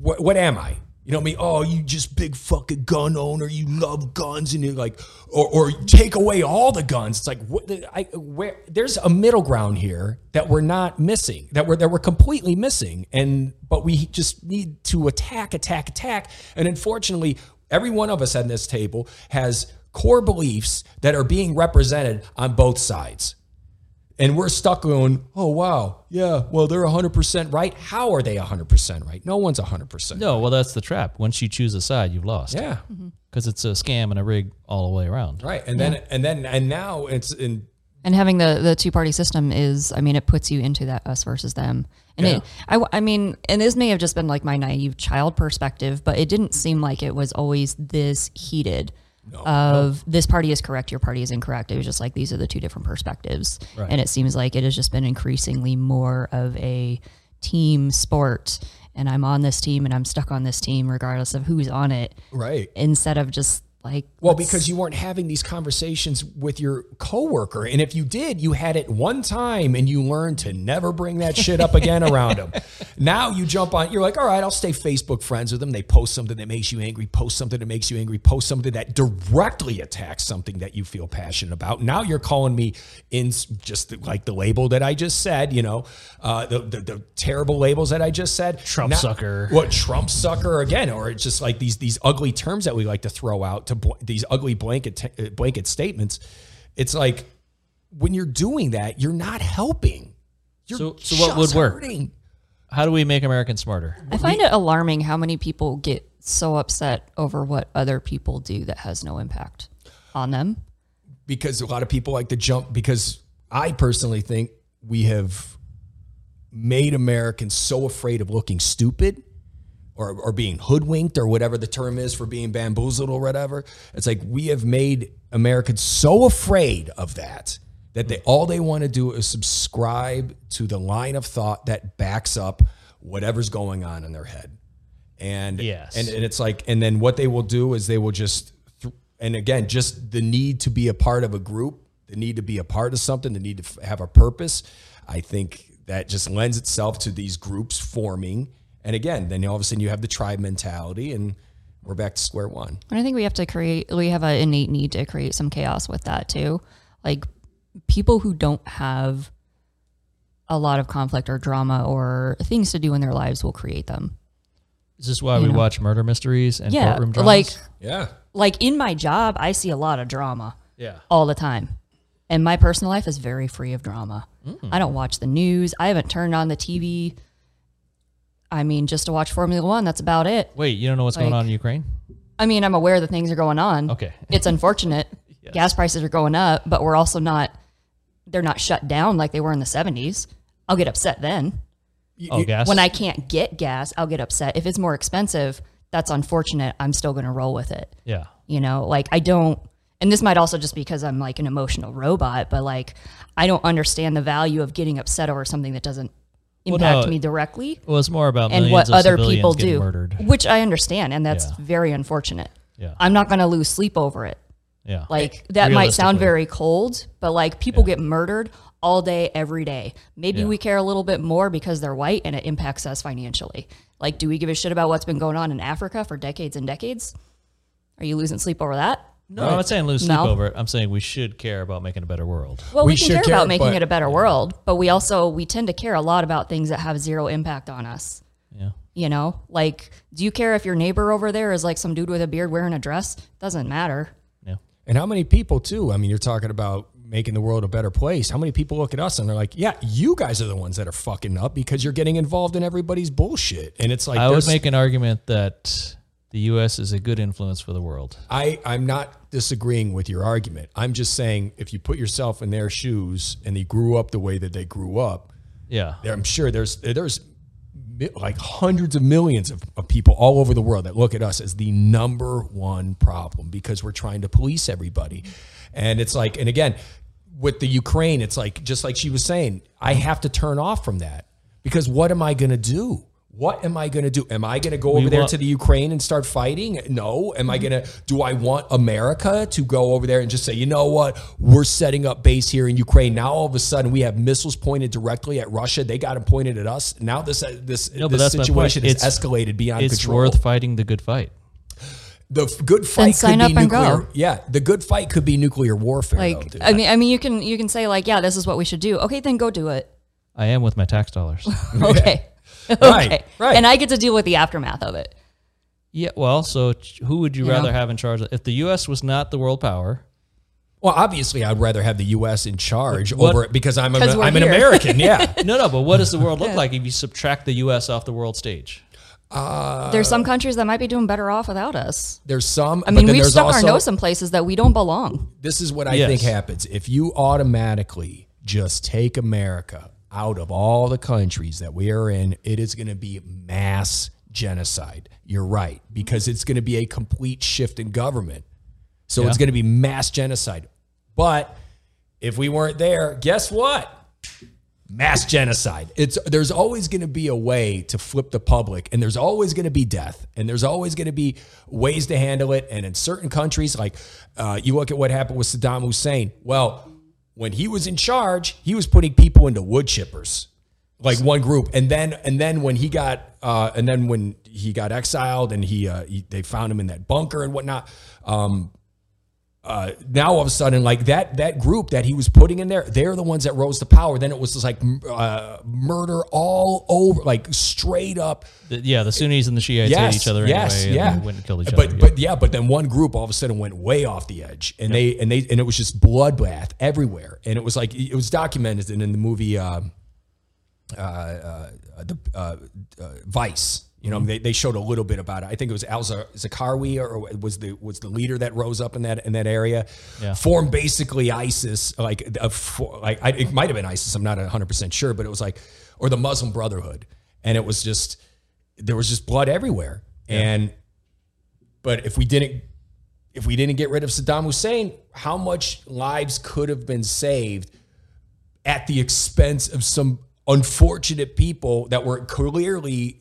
what, what am I? You know what I mean? Oh, you just big fucking gun owner. You love guns, and you're like, or, or take away all the guns. It's like, what? I where there's a middle ground here that we're not missing, that we're that we're completely missing, and but we just need to attack, attack, attack. And unfortunately, every one of us at this table has core beliefs that are being represented on both sides. And we're stuck going, oh, wow, yeah, well, they're 100% right. How are they 100% right? No one's 100%. no, well, that's the trap. Once you choose a side, you've lost. Yeah. Mm-hmm. Because it's a scam and a rig all the way around. Right. And then and then and now it's in And having the the two party system is, I mean, it puts you into that us versus them. And Yeah. it, I, I mean, and this may have just been like my naive child perspective, but it didn't seem like it was always this heated. Of this party is correct, your party is incorrect. It was just like these are the two different perspectives, Right. and it seems like it has just been increasingly more of a team sport. And I'm on this team, and I'm stuck on this team, regardless of who's on it, Right. instead of just like Well, because you weren't having these conversations with your coworker, and if you did, you had it one time, and you learned to never bring that shit up again around them. Now you jump on, you're like, all right, I'll stay Facebook friends with them. They post something that makes you angry, post something that makes you angry, post something that directly attacks something that you feel passionate about. Now you're calling me in s- just like the label that I just said, you know, uh, the, the the terrible labels that I just said. Trump Now- sucker. What Trump sucker again, or it's just like these these ugly terms that we like to throw out to bl- these ugly blanket t- uh, blanket statements. It's like when you're doing that, you're not helping. You're So- so what would just work? How do we make Americans smarter? I find it alarming how many people get so upset over what other people do that has no impact on them. because a lot of people like to jump because I personally think we have made Americans so afraid of looking stupid or, or being hoodwinked or whatever the term is for being bamboozled or whatever. It's like we have made Americans so afraid of that that they all they want to do is subscribe to the line of thought that backs up whatever's going on in their head. And Yes. and, and it's like and then what they will do is they will just and again just the need to be a part of a group, the need to be a part of something, the need to f- have a purpose. I think that just lends itself to these groups forming. And again, then all of a sudden you have the tribe mentality and we're back to square one. And I think we have to create, we have an innate need to create some chaos with that too. Like people who don't have a lot of conflict or drama or things to do in their lives will create them. Is this why You we know. watch murder mysteries and Yeah. courtroom dramas? Like, Yeah. like in my job, I see a lot of drama yeah. all the time. And my personal life is very free of drama. Mm. I don't watch the news. I haven't turned on the TV. I mean, just to watch Formula One, that's about it. Wait, you don't know what's going on in Ukraine? I mean, I'm aware that things are going on. Okay. It's unfortunate. Gas prices are going up, but we're also not, they're not shut down like they were in the 70s. I'll get upset then. Oh, gas. When I can't get gas, I'll get upset. If it's more expensive, that's unfortunate. I'm still going to roll with it. yeah. You know, like I don't, and this might also just because I'm like an emotional robot, but like I don't understand the value of getting upset over something that doesn't Well, impact no, me directly Well, it's more about and what of other people do, murdered. which I understand, and that's Yeah. very unfortunate. Yeah. I'm not going to lose sleep over it. Yeah. Like that might sound very cold, but like people get murdered all day, every day. Maybe Yeah. we care a little bit more because they're white and it impacts us financially. Like, do we give a shit about what's been going on in Africa for decades and decades? Are you losing sleep over that? No, I'm not saying lose sleep No. over it. I'm saying we should care about making a better world. Well, We we, can should care, care, about making but- it a better world, but we also we tend to care a lot about things that have zero impact on us. Yeah. You know, like, do you care if your neighbor over there is like some dude with a beard wearing a dress? Doesn't matter. Yeah. And how many people too? I mean, you're talking about making the world a better place. How many people look at us and they're like, "Yeah, you guys are the ones that are fucking up because you're getting involved in everybody's bullshit." And it's like I would make an argument that the U.S. is a good influence for the world. I, I'm not disagreeing with your argument. I'm just saying if you put yourself in their shoes and they grew up the way that they grew up, Yeah. I'm sure there's there's like hundreds of millions of, of people all over the world that look at us as the number one problem because we're trying to police everybody. And it's like, and again, with the Ukraine, it's like just like she was saying, I have to turn off from that because what am I going to do? What am I going to do? Am I going to go over there to the Ukraine and start fighting? No. Am I going to, do I want America to go over there and just say, you know what? We're setting up base here in Ukraine. Now all of a sudden we have missiles pointed directly at Russia. They got them pointed at us. Now this, uh, this, No, this that's my point. situation is escalated beyond It's control. worth fighting the good fight. the f- good fight sign could up be and go. nuclear. Yeah. The good fight could be nuclear warfare. Like, dude. I mean, I mean, you can you can say like, yeah, this is what we should do. Okay, then go do it. I am with my tax dollars. Okay, Right, okay, right. And I get to deal with the aftermath of it. yeah. Well, so who would you, You rather know? have in charge? If the U.S. was not the world power, well, obviously I'd rather have the U.S. in charge What- over it because I'm, a, 'Cause we're I'm an. American. Yeah. no, no. But what does the world look like if you subtract the U.S. off the world stage? Uh, there's some countries that might be doing better off without us. There's some. I mean, we've there's stuck our also- nose in places that we don't belong. This is what I Yes. think happens if you automatically just take America out of all the countries that we are in. It is going to be mass genocide. You're right because it's going to be a complete shift in government. So it's going to be mass genocide. But if we weren't there, guess what? Mass genocide. It's there's always going to be a way to flip the public, and there's always going to be death, and there's always going to be ways to handle it. And in certain countries, like uh, you look at what happened with Saddam Hussein. Well, when he was in charge, he was putting people into wood chippers, like one group, and then and then when he got uh, and then when he got exiled and he, uh, he they found him in that bunker and whatnot. Um, uh, now all of a sudden, like that that group that he was putting in there, they're the ones that rose to power. Then it was just like uh, murder all over, like straight up. The- yeah, the Sunnis and the Shiites Yes, hate each other yes, anyway. yeah. and went and killed each but other. but yeah, but then one group all of a sudden went way off the edge, and they and they and it was just bloodbath everywhere, and it was like it was documented in, in the movie um, uh, uh, the uh, uh, Vice. You know, they, they showed a little bit about it. I think it was Al Zarqawi or was the was the leader that rose up in that in that area, Yeah. formed basically ISIS. Like a, like I, it might have been ISIS. I'm not 100 percent sure, but it was like or the Muslim Brotherhood, and it was just there was just blood everywhere. And but if we didn't if we didn't get rid of Saddam Hussein, how much lives could have been saved at the expense of some unfortunate people that were clearly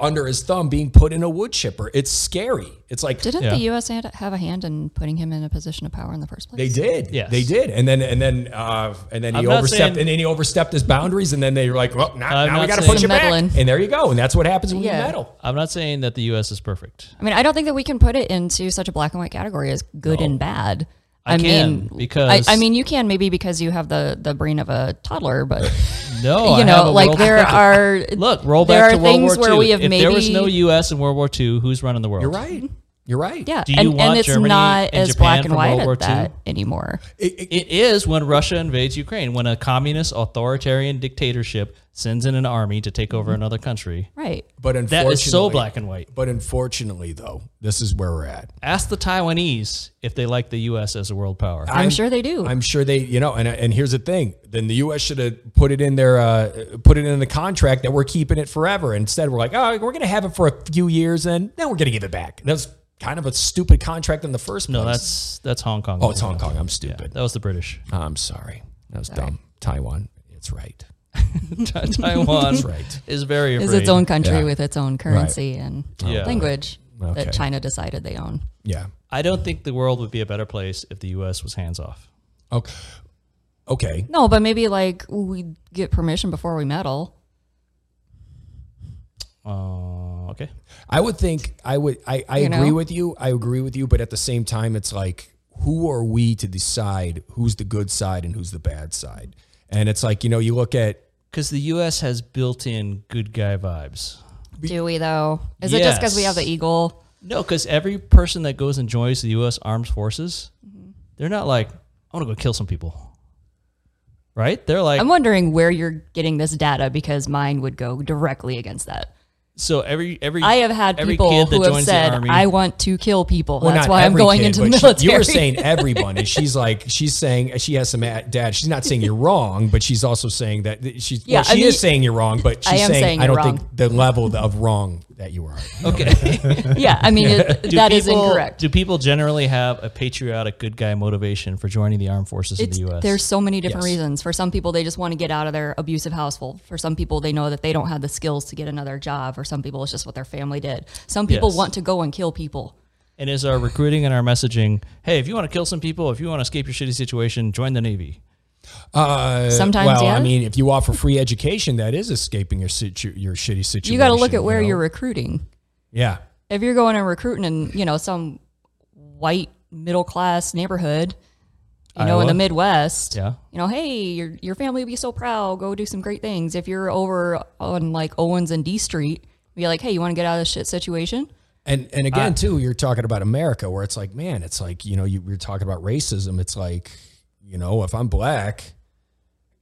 under his thumb being put in a wood chipper? It's scary. It's like Didn't Yeah. the U.S. have a hand in putting him in a position of power in the first place? they did. Yes. They did. And then and then uh, and then he I'm overstepped saying- and then he overstepped his boundaries and then they were like, well, now, now we got to put you back. And there you go. And that's what happens when you Yeah. meddle. I'm not saying that the U.S. is perfect. I mean, I don't think that we can put it into such a black and white category as good and bad. I can, mean, because- I, I mean, you can maybe because you have the the brain of a toddler, but No, you I have know, a like there perspective. are Look, roll there back are to World things War II. where we have if there was no U.S. in World War II, who's running the world? You're right. You're right. yeah, Do you and, want and it's Germany not and as Japan black and white World at that anymore. It- it- It is when Russia invades Ukraine, when a communist authoritarian dictatorship sends in an army to take over another country. Right. but That unfortunately, is so black and white. But unfortunately, though, this is where we're at. Ask the Taiwanese if they like the U.S. as a world power. I'm, sure they do. I'm sure they, you know, and and here's the thing: then the U.S. should have put it in their, uh, put it in the contract that we're keeping it forever. Instead, we're like, oh, we're going to have it for a few years, and then we're going to give it back. That's kind of a stupid contract in the first place. no, that's that's Hong Kong. oh, it's Hong Kong. I'm stupid. That was the British. I'm sorry. That was dumb. Taiwan. It's right. Taiwan right. is very is its own country Yeah. with its own currency and Yeah. language Okay. that China decided they own. Yeah. I don't think the world would be a better place if the U.S. was hands off. Okay. Okay. No, but maybe like we get permission before we meddle. Uh, okay. I would think I would I, I You agree know? with you. I agree with you, but at the same time it's like who are we to decide who's the good side and who's the bad side? And it's like, you know, you look at Because the U.S. has built-in good guy vibes. Do we though? Is it just because we have the eagle? No, because every person that goes and joins the U.S. Armed Forces, mm-hmm. they're not like, I want to go kill some people. Right? They're like, I'm wondering where you're getting this data because mine would go directly against that. So every every I have had every people kid that who have said, army- "I want to kill people." well, That's why I'm going kid, into the but she- military. you were saying everyone, and she's like, she's saying she has some dad. She's not saying you're wrong, but she's also saying that she's. Yeah, well, she I mean- is saying you're wrong, but she's saying, saying I don't wrong. think the level of wrong that you are. okay. yeah, I mean it, Do that is people- incorrect. Do people generally have a patriotic good guy motivation for joining the armed forces It's, of the U.S.? there's so many different Yes. reasons. For some people, they just want to get out of their abusive household. For some people, they know that they don't have the skills to get another job. For some people, it's just what their family did. Some people Yes. want to go and kill people. and is our recruiting and our messaging, hey, if you want to kill some people, if you want to escape your shitty situation, join the Navy. Uh, Sometimes, well, yeah. I mean, if you offer free education, that is escaping your situ- your shitty situation. You got to look at where you know? you're recruiting. Yeah. If you're going and recruiting in, you know, some white middle class neighborhood, you know, in the Midwest, Yeah. you know, hey, your your family will be so proud. Go do some great things. If you're over on like Owens and D Street, be like, hey, you want to get out of this shit situation? And and again, too, you're talking about America, where it's like, man, it's like you know, you, you're talking about racism. It's like, you know, if I'm black,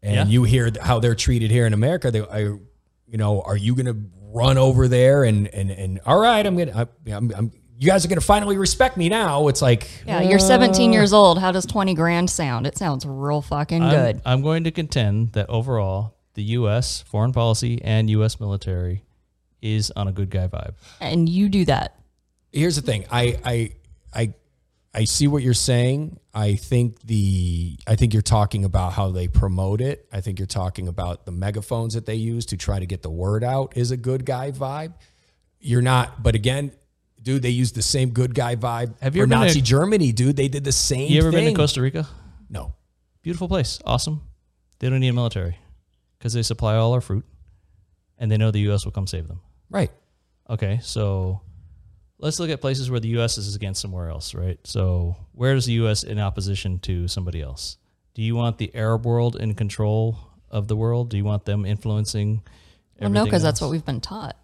and Yeah. you hear how they're treated here in America, they, I, you know, are you going to run over there and and and all right, I'm gonna, I, I'm, I'm, you guys are gonna finally respect me now. It's like, Yeah, you're 17 uh. years old. How does 20 grand sound? It sounds real fucking I'm, good. I'm going to contend that overall, the U.S. foreign policy and U.S. military is on a good guy vibe. And you do that. here's the thing. I I I I see what you're saying. I think the I think you're talking about how they promote it. I think you're talking about the megaphones that they use to try to get the word out is a good guy vibe. You're not, but again, dude, they use the same good guy vibe. Have you for ever been Nazi to- Germany, dude? They did the same. Thing. You ever been to Costa Rica? No. Beautiful place, awesome. They don't need a military because they supply all our fruit, and they know the U.S. will come save them. Right. Okay, so let's look at places where the U.S. is against somewhere else, right? So where is the U.S. in opposition to somebody else? Do you want the Arab world in control of the world? Do you want them influencing? Well, no, because that's what we've been taught.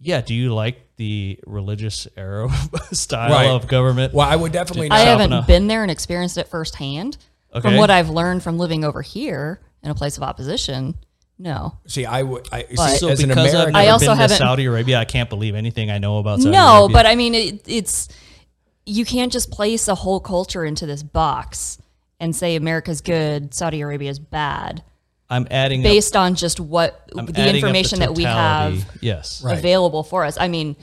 Yeah. Do you like the religious Arab style Right. of government? Well, I would definitely I not. Chopping haven't up. been there and experienced it firsthand. Okay. From what I've learned from living over here in a place of opposition, no. See, I would. I, But- so as an because I've American, never I also haven't- Saudi Arabia, I can't believe anything I know about Saudi no, Arabia. but I mean, it, it's you can't just place a whole culture into this box and say America's good, Saudi Arabia's bad, I'm adding up- based on just what I'm the adding up information that we have Yes. Right. available for us. I mean,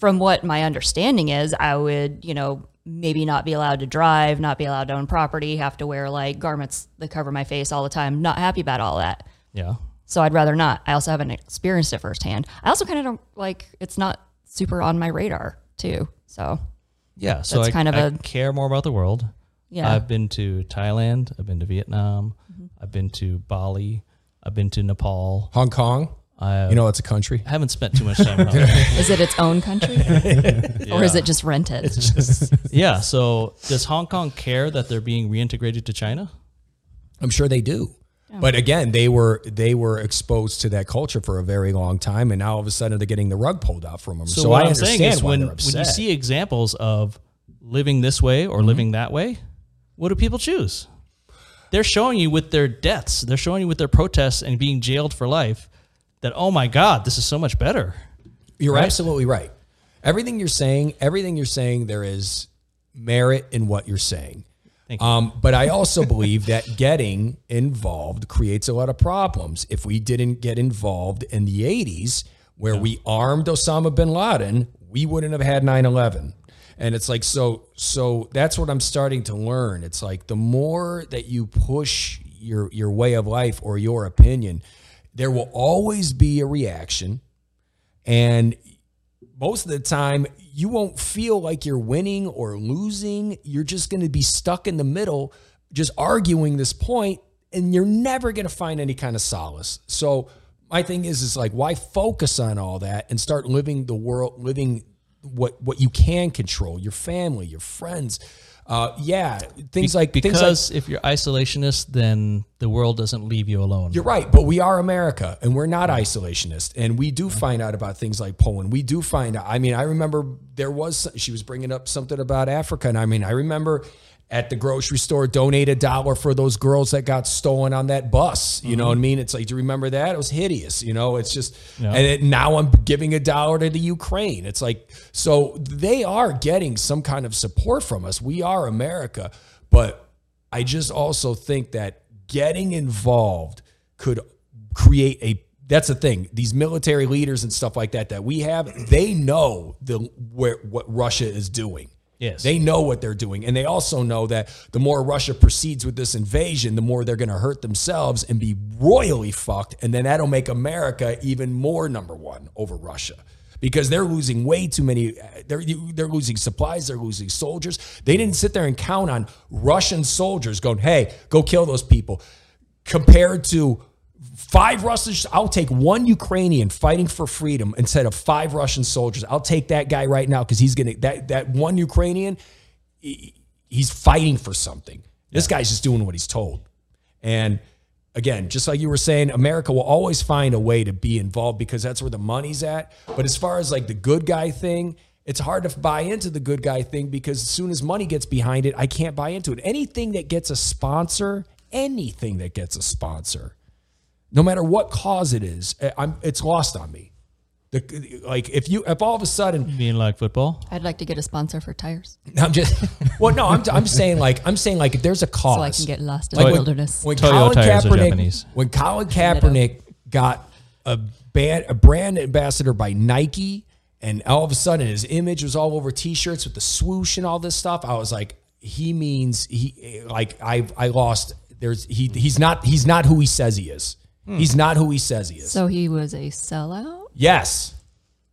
from what my understanding is, I would, you know, maybe not be allowed to drive, not be allowed to own property, have to wear like garments that cover my face all the time. Not happy about all that. Yeah. So I'd rather not. I also haven't experienced it firsthand. I also kind of don't like it's not super on my radar too. So Yeah. So That's I, kind of I a- care more about the world. yeah, I've been to Thailand. I've been to Vietnam. Mm-hmm. I've been to Bali. I've been to Nepal. Hong Kong. I You know, it's a country. I haven't spent too much time. is it its own country or is it just rented? Yeah. So does Hong Kong care that they're being reintegrated to China? I'm sure they do. But again, they were they were exposed to that culture for a very long time, and now all of a sudden they're getting the rug pulled out from them. So, what I I'm understand saying is why when they're when you see examples of living this way Mm-hmm. or living that way, what do people choose? They're showing you with their deaths, they're showing you with their protests and being jailed for life that oh my god, this is so much better. You're Right? absolutely right. Everything you're saying, everything you're saying, there is merit in what you're saying. Um, but I also believe that getting involved creates a lot of problems. If we didn't get involved in the 80s, where we armed Osama bin Laden, we wouldn't have had 9 11. And it's like, so, so that's what I'm starting to learn. It's like the more that you push your, your way of life or your opinion, there will always be a reaction. And most of the time you won't feel like you're winning or losing. You're just going to be stuck in the middle, just arguing this point, and you're never going to find any kind of solace. So my thing is, is like, why focus on all that and start living the world, living what what you can control, your family, your friends. Uh, yeah, things like things like because if you're isolationist, then the world doesn't leave you alone. you're right, but we are America and we're not isolationist. And we do find out about things like Poland. We do find out. I mean, I remember there was, she was bringing up something about Africa. And I mean, I remember at the grocery store, donate a dollar for those girls that got stolen on that bus. You know what I mm-hmm. mean? It's like, do you remember that? It was hideous. You know, it's just, Yeah. and it, now I'm giving a dollar to the Ukraine. It's like, so they are getting some kind of support from us. We are America. But I just also think that getting involved could create a that's the thing these military leaders and stuff like that that we have they know the where what Russia is doing Yes. they know what they're doing. And they also know that the more Russia proceeds with this invasion the more they're going to hurt themselves and be royally fucked. And then that'll make America even more number 1 over Russia. Because they're losing way too many uh, they're they're losing supplies they're losing soldiers. They didn't sit there and count on Russian soldiers going hey go kill those people. Compared to five Russians. I'll take one Ukrainian fighting for freedom instead of five Russian soldiers. I'll take that guy right now because he's gonna that that one Ukrainian. he- he's fighting for something. This guy's just doing what he's told, and. Again, just like you were saying, America will always find a way to be involved because that's where the money's at. But as far as like the good guy thing, it's hard to buy into the good guy thing because as soon as money gets behind it, I can't buy into it. Anything that gets a sponsor, anything that gets a sponsor, no matter what cause it is, eh, I'm, it's lost on me. The, like if you if all of a sudden Being like football. I'd like to get a sponsor for tires I'm just well no I'm, I'm saying like I'm saying like if there's a cause so I can get lost in Like the when- wilderness. when Toyo Colin tires are Kaepernick Japanese. when Colin Kaepernick got a band a brand ambassador by Nike and all of a sudden his image was all over t-shirts with the swoosh and all this stuff I was like he means he like I I lost there's he he's not he's not who he says he is Hmm. he's not who he says he is so he was a sellout. yes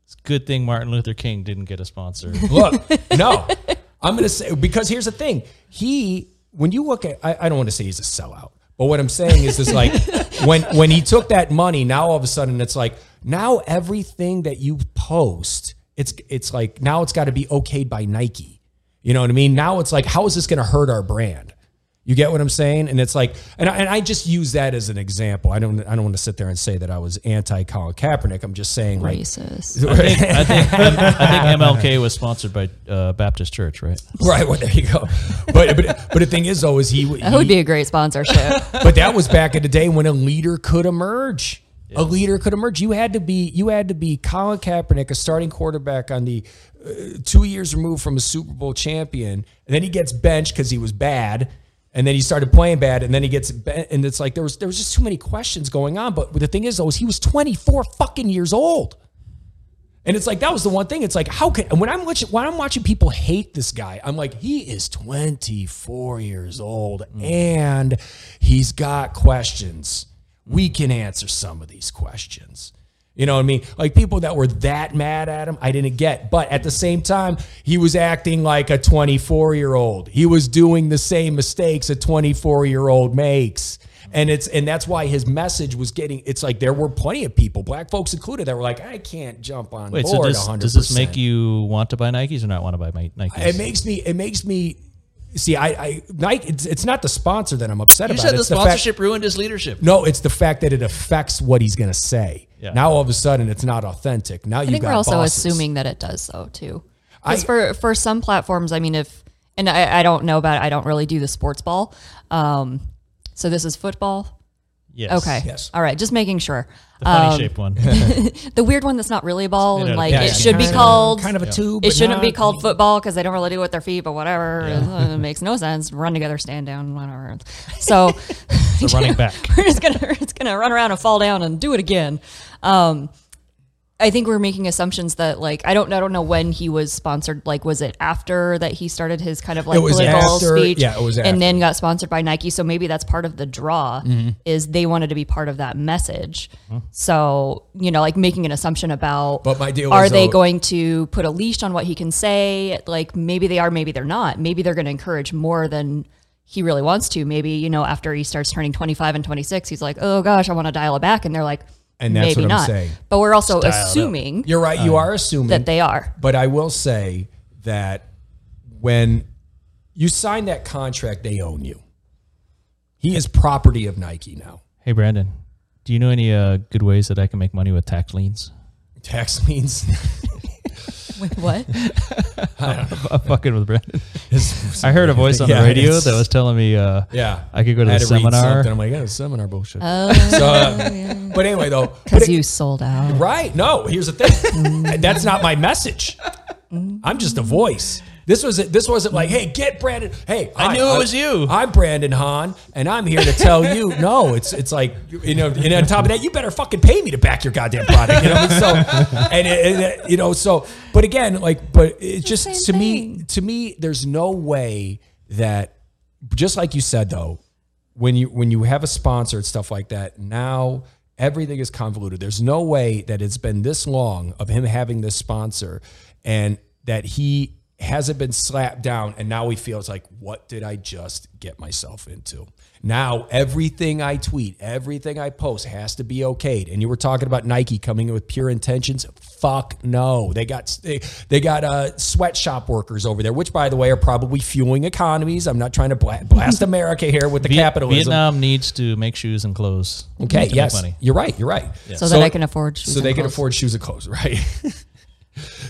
It's a good thing Martin Luther King didn't get a sponsor. Look, no, I'm going to say because here's the thing. He, when you look at, I, I don't want to say he's a sellout, but what I'm saying is, is like when when he took that money, now all of a sudden it's like now everything that you post, it's it's like now it's got to be okayed by Nike. You know what I mean? Now it's like, how is this going to hurt our brand? You get what I'm saying? And it's like, and I, and I just use that as an example. I don't I don't want to sit there and say that I was anti Colin Kaepernick. I'm just saying like Racist. I think, I think MLK was sponsored by uh, Baptist Church, right? Right. Well, there you go. But but but the thing is, though, is he, That would be a great sponsorship. but that was back in the day when a leader could emerge. A leader could emerge. You had to be you had to be Colin Kaepernick, a starting quarterback on the uh, two years removed from a Super Bowl champion, and then he gets benched because he was bad, and then he started playing bad, and then he gets and it's like there was there was just too many questions going on. But the thing is, though, is he was 24 fucking years old. And it's like that was the one thing. It's like how can when I'm watching when I'm watching people hate this guy, I'm like he is 24 years old hmm. and he's got questions. We can answer some of these questions. You know what I mean? Like people that were that mad at him, I didn't get. But at the same time, he was acting like a 24 year old. He was doing the same mistakes a 24 year old makes. And it's and that's why his message was getting. It's like there were plenty of people, black folks included, that were like, I can't jump on Wait, so board. does, 100%. does this make you want to buy Nikes or not want to buy Nikes? It makes me. It makes me. See, I, I Nike. It's, it's not the sponsor that I'm upset you about. You said the It's fact- sponsorship ruined his leadership. no, it's the fact that it affects what he's going to say. Yeah. Now all of a sudden it's not authentic. Now you I think got we're also bosses. assuming that it does though too. I- Because for for some platforms, I mean, if and I, I don't know about it, I don't really do the sports ball. Um, so this is football. Yes. Okay. Yes. All right. Just making sure. The funny Um, shaped one. The weird one that's not really a ball and like plastic. it should be called kind of a tube. It shouldn't be called football because they don't really do it with their feet, but whatever. It makes no sense. Run together, stand down, whatever. So running back. we're just gonna we're gonna run around and fall down and do it again. Um, I think we're making assumptions that like I don't I don't know when he was sponsored. Like was it after that he started his kind of like It was political after- speech? yeah, it was after. and then got sponsored by Nike. So maybe that's part of the draw Mm-hmm. is they wanted to be part of that message. So you know, like making an assumption about But my deal are they though- going to put a leash on what he can say? Like maybe they are, maybe they're not. Maybe they're going to encourage more than he really wants to. Maybe you know after he starts turning 25 and 26, he's like, oh gosh, I want to dial it back, and they're like, And that's maybe what I'm not. saying. But we're also Dial it up. assuming You're right. You are assuming that they are. But I will say that when you sign that contract, they own you. He is property of Nike now. Hey, Brandon, do you know any uh, good ways that I can make money with tax liens? Tax liens. Wait, what? I'm fucking with Brandon. I heard a voice on Yeah, the radio it's- that was telling me uh, Yeah, I could go to I had the read seminar. something. I'm like, yeah, seminar bullshit. Oh, so, uh, but anyway, though, but because it- you sold out. right? No, here's the thing. That's not my message. I'm just a voice. This was this wasn't like, hey, get Brandon. Hey, I knew it was you. I'm Brandon Hahn, and I'm here to tell you. No, it's it's like you know, and on top of that, you better fucking pay me to back your goddamn product. You know, so and, it- and it- you know, so but again, like, but it's just same to me, to me, there's no way that just like you said though, when you when you have a sponsor and stuff like that, now everything is convoluted. There's no way that it's been this long of him having this sponsor and that he hasn't been slapped down and now he feels like what did I just get myself into? Now everything I tweet, everything I post has to be okayed. And you were talking about Nike coming in with pure intentions. Fuck no. They got they, they got uh, sweatshop workers over there, which by the way are probably fueling economies. I'm not trying to bla- blast America here with the Viet- capitalism. Vietnam needs to make shoes and clothes. Okay, yes, you're right. You're right. So that I can afford shoes So they and can afford shoes and clothes, right?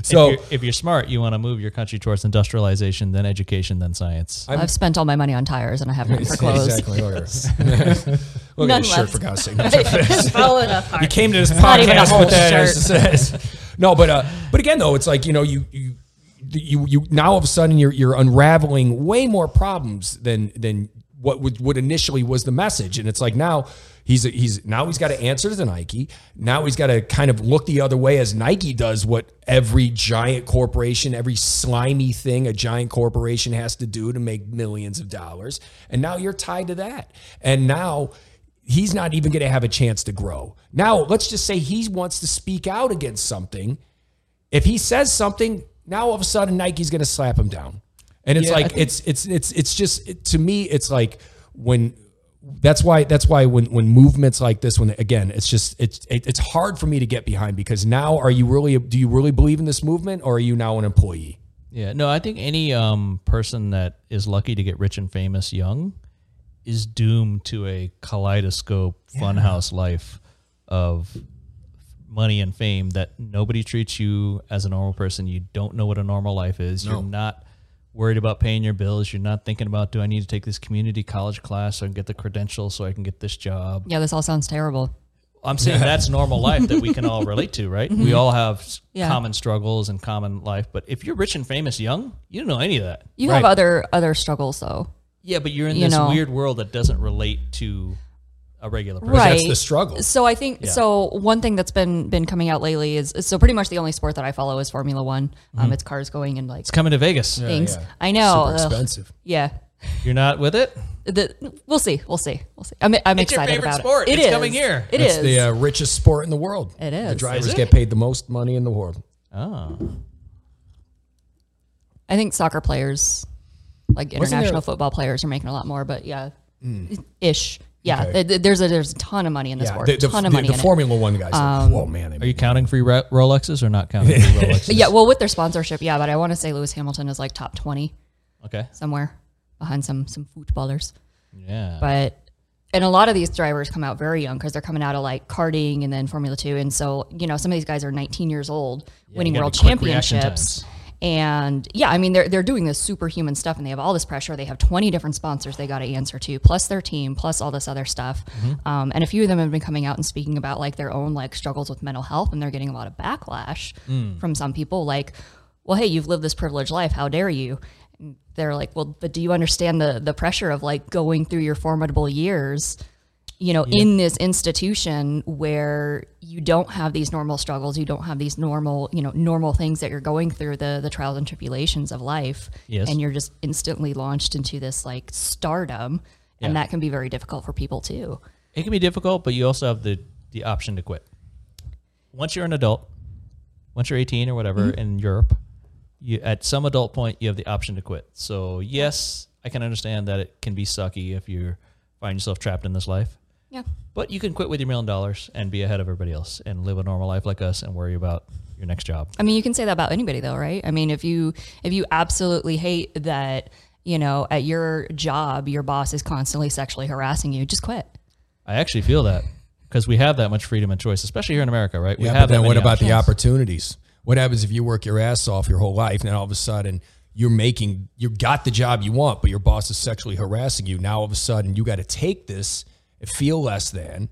so if, you're, if you're smart, you want to move your country towards industrialization, then education, then science. I've spent all my money on tires and I haven't for clothes. Exactly. Look None at his shirt left. for God's sake. No, it's- Falling apart. he came to this Not even a podcast whole with that. shirt. as- as- no, but uh, but again though, it's like you know you you you you now all of a sudden you're you're unraveling way more problems than than what would what initially was the message, and it's like now. He's, he's now he's got to answer to Nike. Now he's got to kind of look the other way as Nike does what every giant corporation, every slimy thing a giant corporation has to do to make millions of dollars. And now you're tied to that. And now he's not even going to have a chance to grow. Now, let's just say he wants to speak out against something. If he says something, now all of a sudden Nike's going to slap him down. And it's Yeah, like think- it's it's it's it's just it, to me it's like when that's why that's why when when movements like this when again it's just it's it, it's hard for me to get behind because now are you really do you really believe in this movement or are you now an employee? Yeah, no, I think any um, person that is lucky to get rich and famous young is doomed to a kaleidoscope funhouse life of money and fame that nobody treats you as a normal person. You don't know what a normal life is. You're not worried about paying your bills. You're not thinking about do I need to take this community college class so I can get the credentials so I can get this job. Yeah, this all sounds terrible. I'm saying that's normal life that we can all relate to, right? We mm-hmm. all have Yeah. common struggles and common life. But if you're rich and famous young, you don't know any of that. You Right. have other other struggles though. Yeah, but you're in You this know. weird world that doesn't relate to a regular person. Right. That's the struggle. So I think so. One thing that's been been coming out lately is so pretty much the only sport that I follow is Formula One. Um, it's cars going and like It's coming to Vegas. things. yeah. I know. Super Ugh. expensive. Yeah. You're not with it? The, we'll see. We'll see. We'll see. I'm, I'm It's your excited favorite about sport. it. It It's is. coming here. It It's is. the uh, richest sport in the world. It is. The drivers Is get paid the most money in the world. Oh. I think soccer players, like Wasn't international there- football players, are making a lot more. But yeah, ish. Yeah, Okay. th- there's a there's a ton of money in this Yeah, sport. the, the, ton of the- money the in Formula One guys. are oh man, Are you counting free Ro- Rolexes or not counting free Rolexes? Yeah, well, with their sponsorship, yeah. But I want to say Lewis Hamilton is like top twenty Okay. somewhere behind some some footballers. Yeah. But and a lot of these drivers come out very young because they're coming out of like karting and then Formula Two, and so you know some of these guys are 19 years old, winning world be quick championships. And yeah, I mean they're they're doing this superhuman stuff, and they have all this pressure. They have 20 different sponsors they got to answer to, plus their team, plus all this other stuff. Mm-hmm. Um, and a few of them have been coming out and speaking about like their own like struggles with mental health, and they're getting a lot of backlash Mm. from some people. Like, well, hey, you've lived this privileged life. How dare you? And they're like, well, but do you understand the the pressure of like going through your formidable years? You know, in this institution where you don't have these normal struggles, you don't have these normal, you know, normal things that you're going through, the the trials and tribulations of life, Yes. and you're just instantly launched into this like stardom, and that can be very difficult for people too. it can be difficult, but you also have the, the option to quit. Once you're an adult, once you're 18 or whatever Mm-hmm. in Europe, you at some adult point you have the option to quit. So yes, I can understand that it can be sucky if you find yourself trapped in this life. Yeah, But you can quit with your million dollars and be ahead of everybody else and live a normal life like us and worry about your next job. I mean, you can say that about anybody though, right? I mean, if you if you absolutely hate that, you know, at your job your boss is constantly sexually harassing you, just quit. I actually feel that because we have that much freedom and choice, especially here in America, right? We Yeah, have but then that what many about the opportunities? What happens if you work your ass off your whole life, and then all of a sudden you're making you got the job you want, but your boss is sexually harassing you. Now all of a sudden you got to take this and feel less than,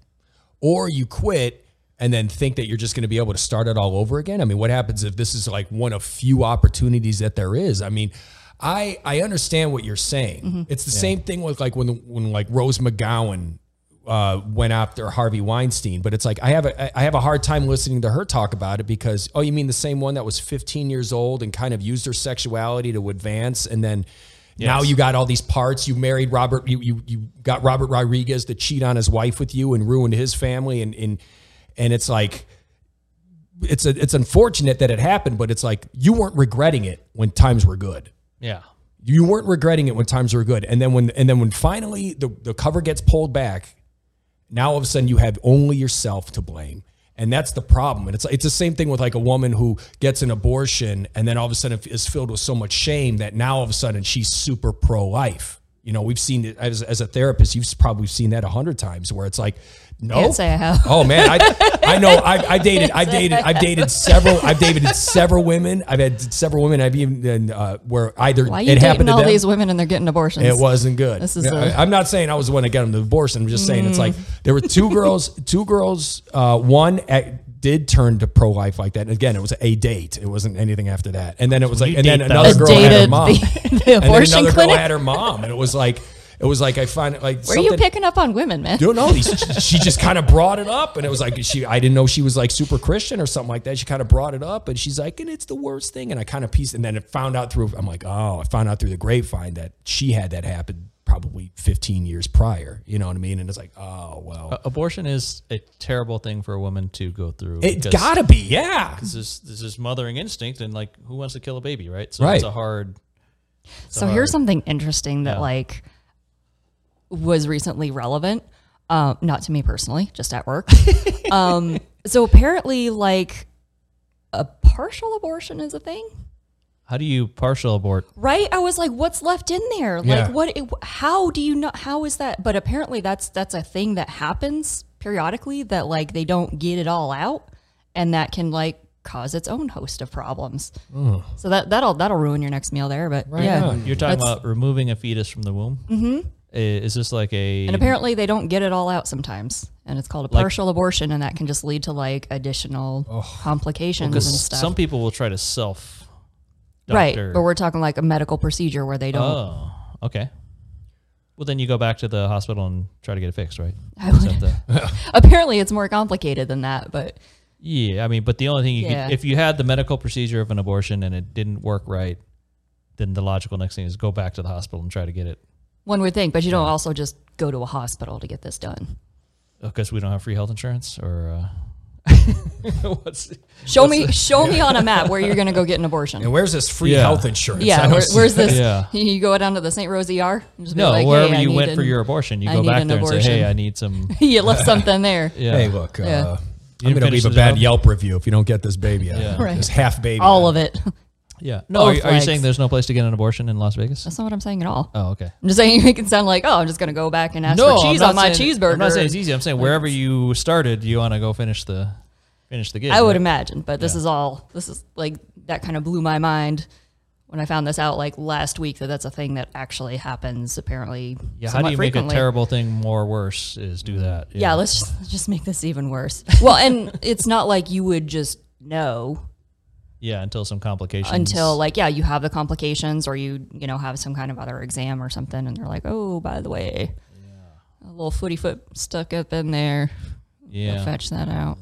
or you quit and then think that you're just going to be able to start it all over again. I mean, what happens if this is like one of few opportunities that there is? I mean. I, I understand what you're saying. It's the same thing with like when when like Rose McGowan uh, went after Harvey Weinstein, but it's like I have a I have a hard time listening to her talk about it because oh, you mean the same one that was 15 years old and kind of used her sexuality to advance, and then now you got all these parts. You married Robert, you you you got Robert Rodriguez to cheat on his wife with you and ruined his family, and and and it's like it's a, it's unfortunate that it happened, but it's like you weren't regretting it when times were good. Yeah. you weren't regretting it when times were good. And then when and then when finally the, the cover gets pulled back now all of a sudden you have only yourself to blame and that's the problem and it's it's the same thing with like a woman who gets an abortion and then all of a sudden is filled with so much shame that now all of a sudden she's super pro life You know, we've seen it as, as a therapist. You've probably seen that a hundred times, where it's like, no, Can't say I have. Oh man, I, I know. I, I dated. I dated. I've dated several. I've dated several women. I've had several women. I've even uh, where either Why are you it dating happened to all them. these women and they're getting abortions? It wasn't good. This is Yeah, a- Mm. I, am not saying I was the one that got them the abortion. I'm just saying it's like there were two girls. Two girls. Uh, one at, did turn to pro life like that. And again, it was a date. It wasn't anything after that. And then it was like, you and then another girl had her mom. the- the and then another clinic? girl had her mom, and it was like, it was like I find it like Where are you picking up on women, man? don't know. These, she just kind of brought it up, and it was like she. I didn't know she was like super Christian or something like that. She kind of brought it up, and she's like, and it's the worst thing. And I kind of pieced, and then it found out through. I'm like, oh, I found out through the grapevine that she had that happen probably 15 years prior. You know what I mean? And it's like, oh well, Abortion is a terrible thing for a woman to go through. it's because gotta be, yeah. This is this is mothering instinct, and like, who wants to kill a baby, right? So Right. it's a hard. So here's something interesting that Yeah. like was recently relevant. Um, not to me personally, just at work. um, so apparently, like a partial abortion is a thing, How do you partial abort? right? I was like, what's left in there? Like, Yeah. what? It, how do you know? How is that? But apparently, that's that's a thing that happens periodically. That like they don't get it all out, and that can like cause its own host of problems. So that that'll that'll ruin your next meal there. But Right yeah, on. You're talking That's- about removing a fetus from the womb. Mm-hmm. Is this like a? And apparently they don't get it all out sometimes. And it's called a Like- partial abortion and that can just lead to like additional complications and stuff. some people will try to self. right. But we're talking like a medical procedure where they don't Oh, okay. Well, then you go back to the hospital and try to get it fixed, right? I would- the- apparently it's more complicated than that, but yeah, I mean, but the only thing you Yeah. could, if you had the medical procedure of an abortion and it didn't work right, then the logical next thing is go back to the hospital and try to get it. One would think, but you don't also just go to a hospital to get this done. Because we don't have free health insurance, or uh, what's Show me show me on a map where you're going to go get an abortion. And where's this free Yeah. health insurance? Yeah, where, where's this? Yeah. You go down to the St. Rose ER? and just be no like, wherever hey, I you need went an- for your abortion, you I go back an there and say, "Hey, I need some." you left something there. Yeah. Hey, look, Yeah. uh, I'm gonna leave a bad job? Yelp review if you don't get this baby out. Yeah. Right. This half baby. All out. of it. Yeah. No, oh, are, Both you- are you legs. saying there's no place to get an abortion in Las Vegas? That's not what I'm saying at all. Oh, okay. I'm just saying you make it sound like, oh, I'm just going to go back and ask for cheese on my saying- cheeseburger. I'm not saying it's easy. I'm saying wherever you started, you want to go finish the finish the gig. I would right? imagine, but this Yeah. is all. This is like that kind of blew my mind when I found this out like last week that that's a thing that actually happens apparently. Yeah. How somewhat do you make a terrible thing more worse? Is do that. Yeah, let's just, let's just make this even worse. Well, and it's not like you would just know Yeah, until some complications. until like yeah, you have the complications or you you know have some kind of other exam or something, and they're like, oh, by the way, yeah. a little footy foot stuck up in there. Go yeah, Fetch that out.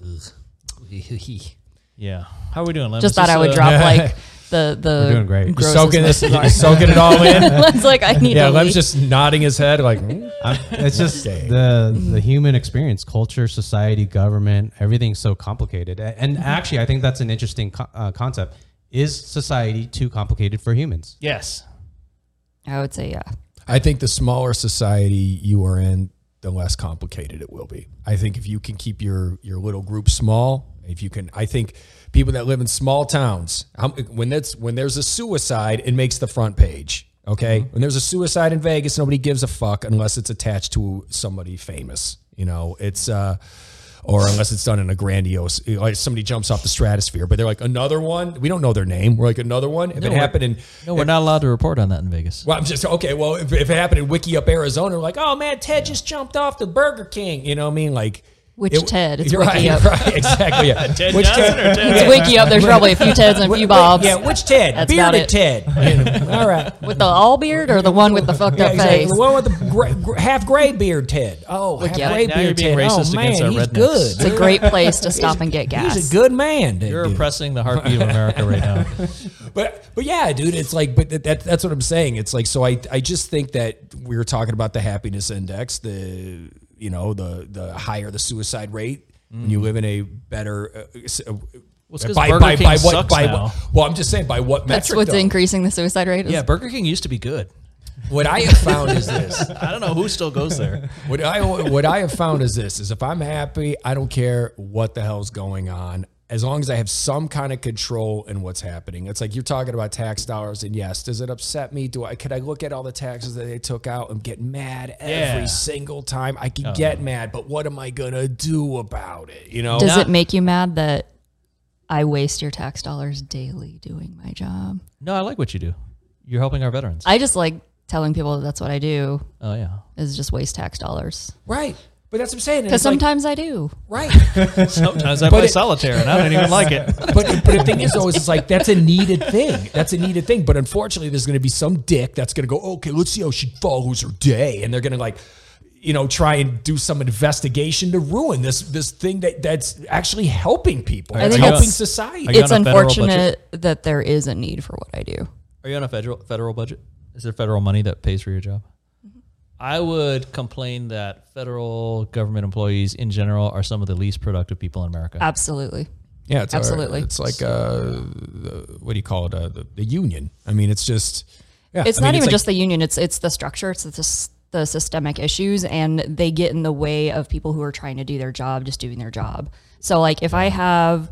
yeah. How are we doing? Just thought I would drop like the the. We're doing great. You're grossest soaking this, you're soaking it all in. it's like I need yeah, to Lem's leave. just nodding his head like. I'm- it's just Okay. the the human experience, culture, society, government, everything's so complicated. A- And actually, I think that's an interesting co- uh, concept. Is society too complicated for humans? Yes. I would say yeah. I think the smaller society you are in, the less complicated it will be. I think if you can keep your your little group small, if you can, I think people that live in small towns, how- when that's when there's a suicide, it makes the front page. Okay, when there's a suicide in Vegas, nobody gives a fuck unless it's attached to somebody famous. You know, it's. uh or unless it's done in a grandiose, like somebody jumps off the stratosphere, but they're like another one. We don't know their name. We're like another one. If it happened in, No, we're not allowed to report on that in Vegas. well, I'm just okay. Well, if, if it happened in Wikieup, Arizona, we're like, oh man, Ted just jumped off the Burger King. You know what I mean? Like, Which Ted? It's you're Wiki right, Up. right, exactly. Yeah. Ted which Johnson Ted? Ted? It's Wikieup. There's probably a few Teds and a few Bobs. Yeah, which Ted? That's about Bearded it. Ted. All right. With the all beard or the one with the fucked Yeah, up exactly. face? The one with the gray, gr- half gray beard, Ted. Oh, half yeah. gray Now you're beard, being Ted. racist oh man, against our he's rednecks. good. It's a great place to stop and get gas. He's a good man. that You're oppressing the heartbeat of America right now. But but yeah, dude, it's like but that, that that's what I'm saying. It's like so I I just think that we were talking about the happiness index, the you know the the higher the suicide rate when you live in a better. Uh, s- uh, it's 'cause Burger King sucks by now. what? Well, I'm just saying by what That's metric? what's though? increasing the suicide rate. Is Yeah, Burger King used to be good. What I have found is this. I don't know who still goes there. What I what I have found is this: is if I'm happy, I don't care what the hell's going on. As long as I have some kind of control in what's happening. It's like you're talking about tax dollars, and yes, does it upset me? Do I could I look at all the taxes that they took out and get mad every Yeah. single time? I can oh. get mad, but what am I gonna do about it? You know? Does it make you mad that I waste your tax dollars daily doing my job? No, I like what you do. You're helping our veterans. I just like telling people that that's what I do oh yeah. is just waste tax dollars. right? But that's what I'm saying. Because it's like- sometimes I do. right. Sometimes I play it- solitaire and I don't even like it. but but the thing is, though, is it's like that's a needed thing. That's a needed thing. But unfortunately, there's going to be some dick that's going to go, okay, let's see how she follows her day, and they're going to like, you know, try and do some investigation to ruin this this thing that that's actually helping people, I it's think helping it's- society. It's on a unfortunate that there is a need for what I do. Are you on a federal federal budget? Is there federal money that pays for your job? I would complain that federal government employees in general are some of the least productive people in America. Absolutely. Yeah, it's Absolutely. It's like uh, the, what do you call it? Uh, the, the union. I mean, it's just. Yeah, It's I mean, not even like- just the union. It's it's the structure. It's the, the systemic issues, and they get in the way of people who are trying to do their job, just doing their job. So, like, if I have,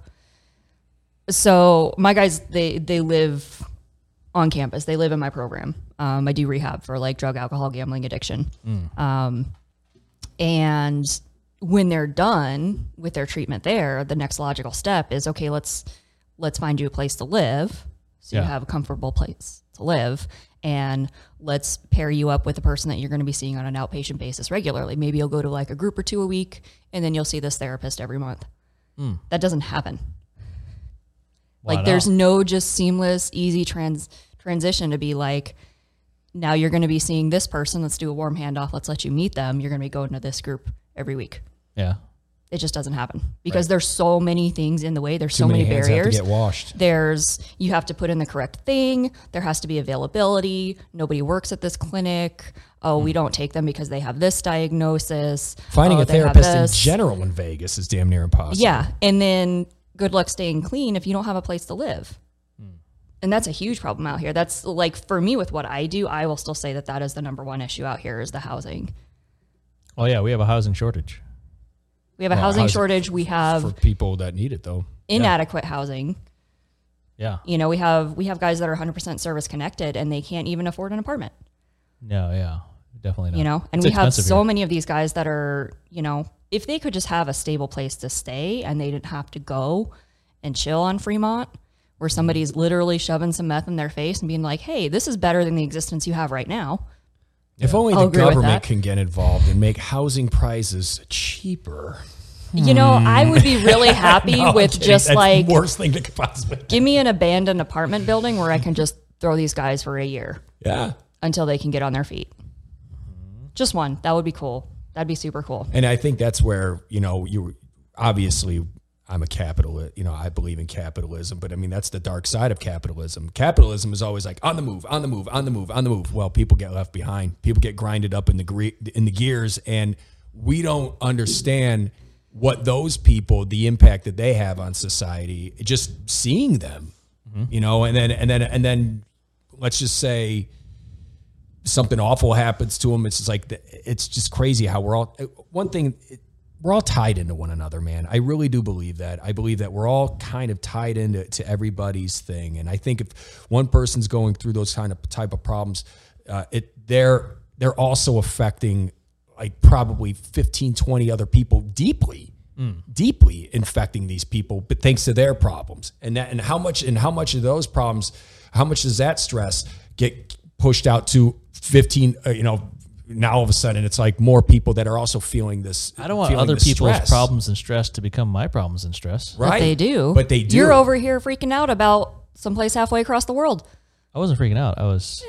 so my guys, they they live on campus. They live in my program. Um, I do rehab for like drug, alcohol, gambling, addiction. Um, and when they're done with their treatment there, the next logical step is okay. Let's let's find you a place to live, so Yeah. you have a comfortable place to live, and let's pair you up with a person that you're going to be seeing on an outpatient basis regularly. Maybe you'll go to like a group or two a week, and then you'll see this therapist every month. That doesn't happen. Why like there's no just seamless, easy trans transition to be like, now you're going to be seeing this person. Let's do a warm handoff. Let's let you meet them. You're going to be going to this group every week. yeah. It just doesn't happen because there's so many things in the way. There's too so many, to barriers. get washed. There's you have to put in the correct thing. There has to be availability. Nobody works at this clinic. Oh, we hmm. don't take them because they have this diagnosis. Finding Oh, a therapist in general in Vegas is damn near impossible. Yeah, and then good luck staying clean if you don't have a place to live. Hmm. And that's a huge problem out here. That's like for me with what I do, I will still say that that is the number one issue out here is the housing. Oh yeah, we have a housing shortage. We have a Well, housing housing shortage. We have for people that need it though. inadequate housing. Yeah. You know, we have we have guys that are 100% service connected and they can't even afford an apartment. No, yeah. Definitely not. you know and It's we have so here. many of these guys that are you know if they could just have a stable place to stay and they didn't have to go and chill on fremont where somebody's mm-hmm. literally shoving some meth in their face and being like hey this is better than the existence you have right now. If only I'll the government can get involved and make housing prices cheaper. you know i hmm. would be really happy No, with kidding. just That's like the worst thing that could possibly. give me an abandoned apartment building where i can just throw these guys for a year Yeah, until they can get on their feet. Mm-hmm. Just one. That would be cool that'd be super cool and I think that's where you know you obviously. I'm a capitalist, you know, I believe in capitalism, but I mean, that's the dark side of capitalism. Capitalism is always like on the move, on the move, on the move, on the move. Well, people get left behind. People get grinded up in the gre- in the gears and we don't understand what those people, the impact that they have on society, just seeing them, mm-hmm. you know, and then, and then, and then let's just say something awful happens to them. It's just like, it's just crazy how we're all, one thing, we're all tied into one another, man. I really do believe that. I believe that we're all kind of tied into to everybody's thing. And I think if one person's going through those kind of type of problems, uh, it they're they're also affecting like probably 15, 20 other people deeply. Deeply infecting these people, but thanks to their problems, and that, and how much, and how much of those problems, how much does that stress get pushed out to fifteen? Uh, you know, now all of a sudden it's like more people that are also feeling this. I don't want feeling other people's stress. problems and stress to become my problems and stress. right? But they do. but they do. You're over here freaking out about someplace halfway across the world. I wasn't freaking out. I was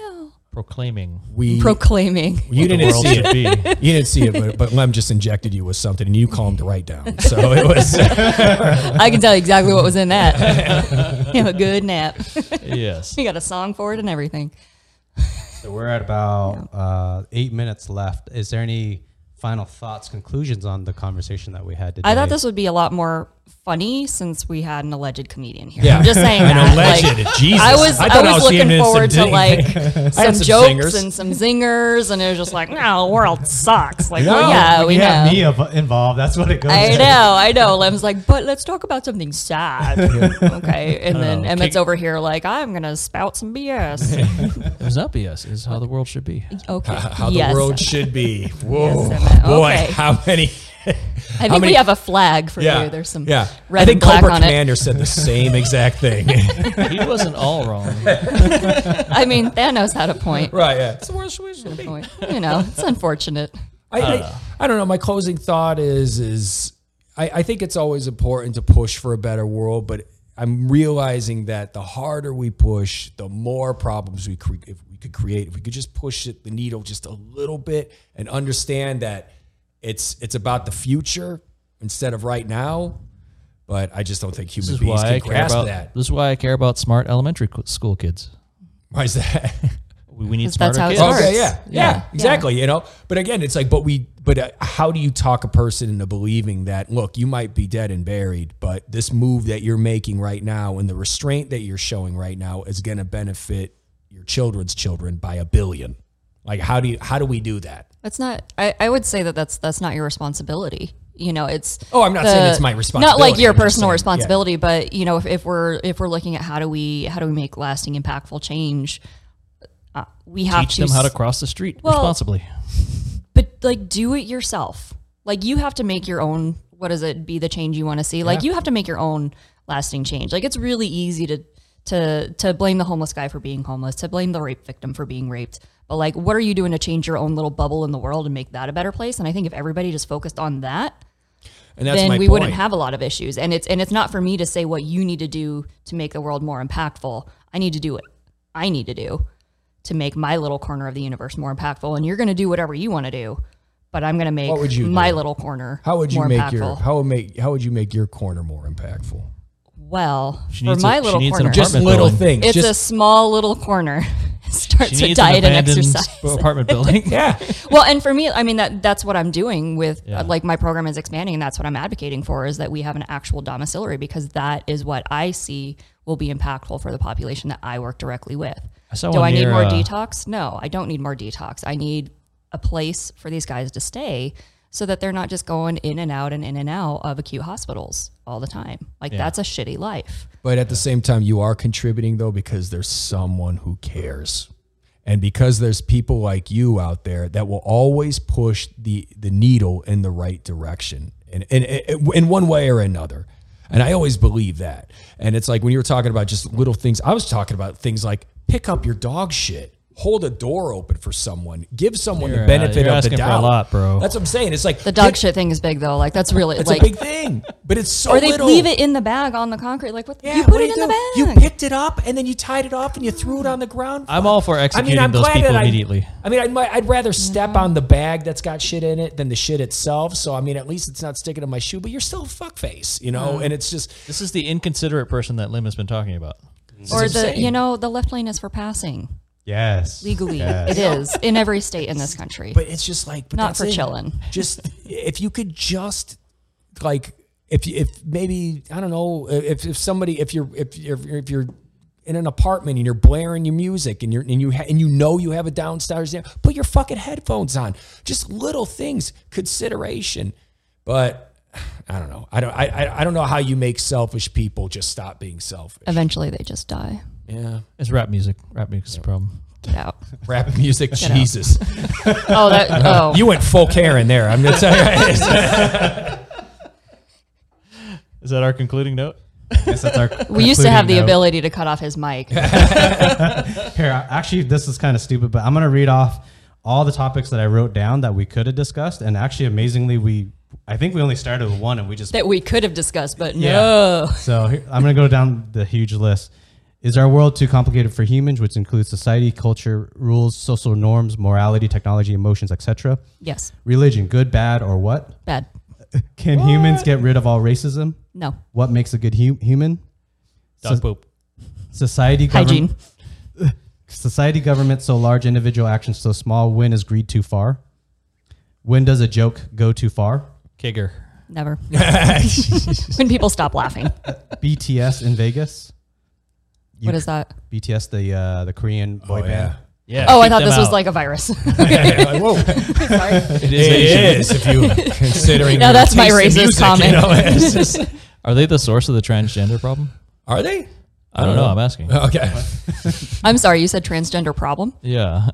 proclaiming We Proclaiming. you didn't world see it. be. You didn't see it, but, but Lem just injected you with something, and you calmed it right down. So it was. I can tell you exactly what was in that. you have a good nap. yes. you got a song for it and everything. So we're at about uh, eight minutes left. Is there any final thoughts, conclusions on the conversation that we had today. I thought this would be a lot more funny since we had an alleged comedian here. Yeah. I'm just saying An that. alleged, like, Jesus. I was I I, thought I was was seeing looking some forward to like some some jokes zingers. and some zingers, and it was just like, no, the world sucks. Like, No, well, yeah, When we you know. have me involved. That's what it goes. I to. know, I know. Lem's like, but let's talk about something sad. okay. And then oh, know. Emmett's Kick- over here like, I'm gonna spout some BS. It was not BS. It's how the world should be. Okay. How yes. the world should be. Whoa, Emmett. boy, how many? I think many- we have a flag for Yeah, you. There's some yeah. red I think and black Cobra on it. Commander said the same exact thing. he wasn't all wrong. I mean, Thanos had a point. right? Yeah. It's the world should be. point. You know, it's unfortunate. I, I, uh. I don't know. My closing thought is is I, I think it's always important to push for a better world, but I'm realizing that the harder we push, the more problems we cre- if we could create. If we could just push it the needle just a little bit and understand that it's it's about the future instead of right now. But I just don't think human This is beings why can I care grasp about. that. This is why I care about smart elementary school kids. Why is that? We, we need 'Cause that's smarter how it kids. starts. Okay, yeah, yeah, Yeah, exactly. You know, but again, it's like, but we, but uh, how do you talk a person into believing that? Look, you might be dead and buried, but this move that you're making right now and the restraint that you're showing right now is going to benefit your children's children by a billion. Like, how do you, how do we do that? That's not. I, I would say that that's that's not your responsibility. You know, it's. Oh, I'm not saying it's my responsibility Not like your I'm personal saying, yeah. responsibility, but you know, if, if we're if we're looking at how do we how do we make lasting, impactful change, uh, we have to Teach to them how to cross the street Well- responsibly. but like do it yourself. Like you have to make your own. What does it be? The change you want to see. Like you have to make your own lasting change. Like it's really easy to to to blame the homeless guy for being homeless, to blame the rape victim for being raped. But like, what are you doing to change your own little bubble in the world and make that a better place? And I think if everybody just focused on that, And that's then we point. wouldn't have a lot of issues. And it's and it's not for me to say what you need to do to make the world more impactful. I need to do what I need to do to make my little corner of the universe more impactful. And you're going to do whatever you want to do, but I'm going to make my do? little corner How would you more make impactful. your how would make how would you make your corner more impactful? Well, She for needs my a- she little needs an corner, Just Apartment little building. things. it's a just small little corner. Start She to an diet and abandoned exercise. apartment building. yeah. well, and for me, I mean that that's what I'm doing with Yeah. uh, like my program is expanding, and that's what I'm advocating for is that we have an actual domiciliary because that is what I see will be impactful for the population that I work directly with. I saw Do one I need near, more uh, detox? No, I don't need more detox. I need a place for these guys to stay so that they're not just going in and out and in and out of acute hospitals all the time. Like that's a shitty life. But at the same time, you are contributing though because there's someone who cares. And because there's people like you out there that will always push the, the needle in the right direction in, in, in one way or another. And I always believe that. And it's like when you were talking about just little things, I was talking about things like pick up your dog shit, hold a door open for someone, give someone You're, the uh, benefit you're of the asking for a doubt. lot, bro. That's what I'm saying. It's like The dog pick- shit thing is big though. Like that's really It's like a big thing, but it's so or they little. leave it in the bag on the concrete. Like what? Yeah, you put what it do in you the bag. You picked it up and then you tied it off and you threw it on the ground. I'm all for executing those glad people that I- immediately. I mean, I'd, I'd rather step on the bag that's got shit in it than the shit itself. So I mean, at least it's not sticking to my shoe. But you're still a fuckface, you know. And it's just This is the inconsiderate person that Lem has been talking about. or the you know the left lane is for passing Yes. legally. Yes. It is in every state in this country. But it's just like but Not that's for it. chillin'. Just if you could just like if if maybe I don't know if if somebody if you're if you're if you're in an apartment and you're blaring your music and you're and you ha- and you know you have a downstairs there, put your fucking headphones on. Just little things, consideration. But I don't know. I don't. I I, I don't know how you make selfish people just stop being selfish. Eventually, they just die. Yeah. It's rap music. Rap music's the problem. Get out. Rap music, out. Jesus. Oh, that. Oh, You went full Karen there. I'm gonna tell you. Is that our concluding note? Guess that's our we used to have the concluding note. ability to cut off his mic. Here, actually, this is kind of stupid, but I'm gonna read off all the topics that I wrote down that we could have discussed, and actually, amazingly, we I think we only started with one, and we just that we could have discussed, but Yeah. no. So here, I'm going to go down the huge list. Is our world too complicated for humans, which includes society, culture, rules, social norms, morality, technology, emotions, etc.? Yes. Religion, good, bad, or what? Bad. Can humans get rid of all racism? No. What makes a good hu- human? Dog So- poop. Society, Hygiene. Society, government so large, individual actions so small. When is greed too far? When does a joke go too far? Kigger. Never. when people stop laughing. BTS in Vegas. You- what is that? BTS, the uh, the Korean boy Oh, band. yeah. Yeah. Oh, I thought them this was like a virus. Like, whoa. Sorry. It It is Asian. if you considering. No, your that's my taste in racist comment. you know, it's just- Are they the source of the transgender problem? are they? I don't know. I'm asking. Okay. I'm sorry, you said transgender problem? Yeah.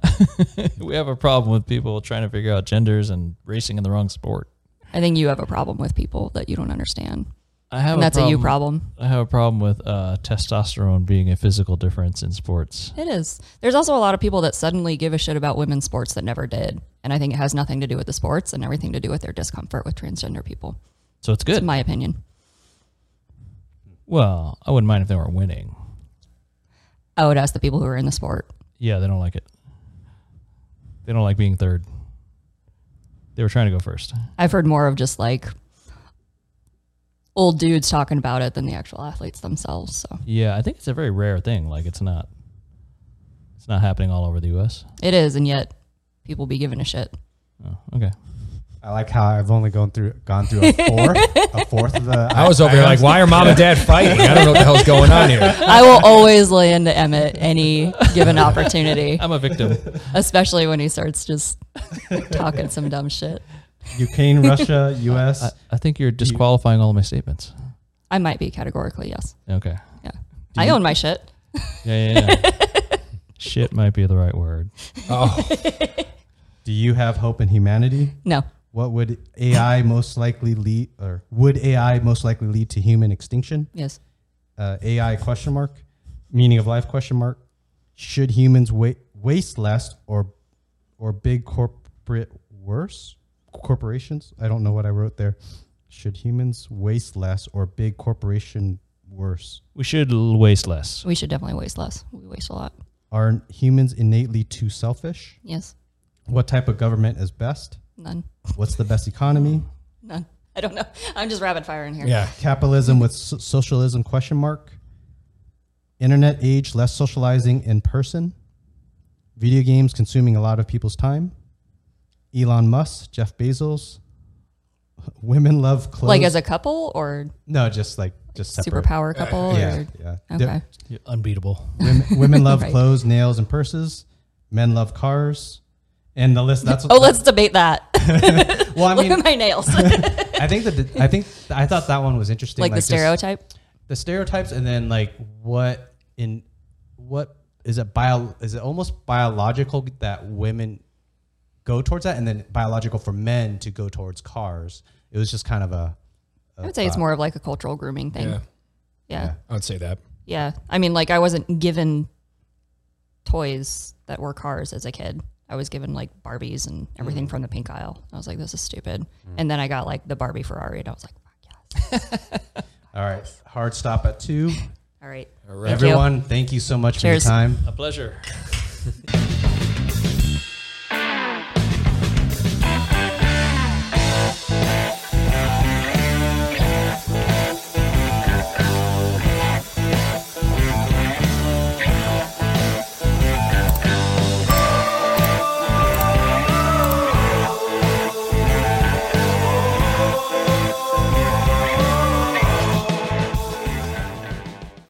we have a problem with people trying to figure out genders and racing in the wrong sport. I think you have a problem with people that you don't understand. I have And that's a you problem. I have a problem with uh, testosterone being a physical difference in sports. It is. There's also a lot of people that suddenly give a shit about women's sports that never did. And I think it has nothing to do with the sports and everything to do with their discomfort with transgender people. So it's That's good. my opinion. well, I wouldn't mind if they weren't winning. I would ask the people who are in the sport. Yeah, they don't like it. They don't like being third. They were trying to go first. I've heard more of just like old dudes talking about it than the actual athletes themselves. So Yeah, I think it's a very rare thing. Like it's not it's not happening all over the US. it is, and yet people be giving a shit. Oh, okay. I like how I've only gone through gone through a fourth, a fourth of the. I was over here like, why are mom and dad fighting? I don't know what the hell's going on here. I will always lay into Emmett any given opportunity, I'm a victim. especially when he starts just talking some dumb shit. Ukraine, Russia, U.S. I, I think you're disqualifying all of my statements. I might be categorically yes. Okay. Yeah, I own my shit. Yeah, yeah, yeah. Shit might be the right word. Oh, Do you have hope in humanity? No, What would AI most likely lead, or would AI most likely lead to human extinction? yes, Uh, AI question mark, meaning of life question mark. Should humans wa- waste less, or or big corporate worse? Corporations? I don't know what I wrote there. Should humans waste less, or big corporation worse? We should l- waste less. we should definitely waste less. We waste a lot. Are humans innately too selfish? Yes, What type of government is best? none, What's the best economy? none. I don't know. I'm just rapid firing here. yeah. Capitalism with so- socialism question mark. Internet age less socializing in person. Video games consuming a lot of people's time. Elon Musk, Jeff Bezos. Women love clothes. Like as a couple or no, just like just separate. superpower couple? Yeah, Or, yeah. okay. You're unbeatable. Women, women love Right. clothes, nails, and purses. Men love cars. And the list. That's what, Oh, let's debate that. Well, I mean, Look mean, at my nails. I think that I think I thought that one was interesting. like the stereotype. the stereotypes and then like what in what is it bio is it almost biological that women go towards that and then biological for men to go towards cars it was just kind of a, I would say it's more of like a cultural grooming thing. Yeah. Yeah. yeah. I would say that. Yeah. I mean, like I wasn't given toys that were cars as a kid. I was given like Barbies and everything Mm. from the pink aisle. I was like, this is stupid. And then I got like the Barbie Ferrari and I was like, fuck yes. all right hard stop at two All right. All right. Thank you. everyone thank you so much Cheers. for your time A pleasure.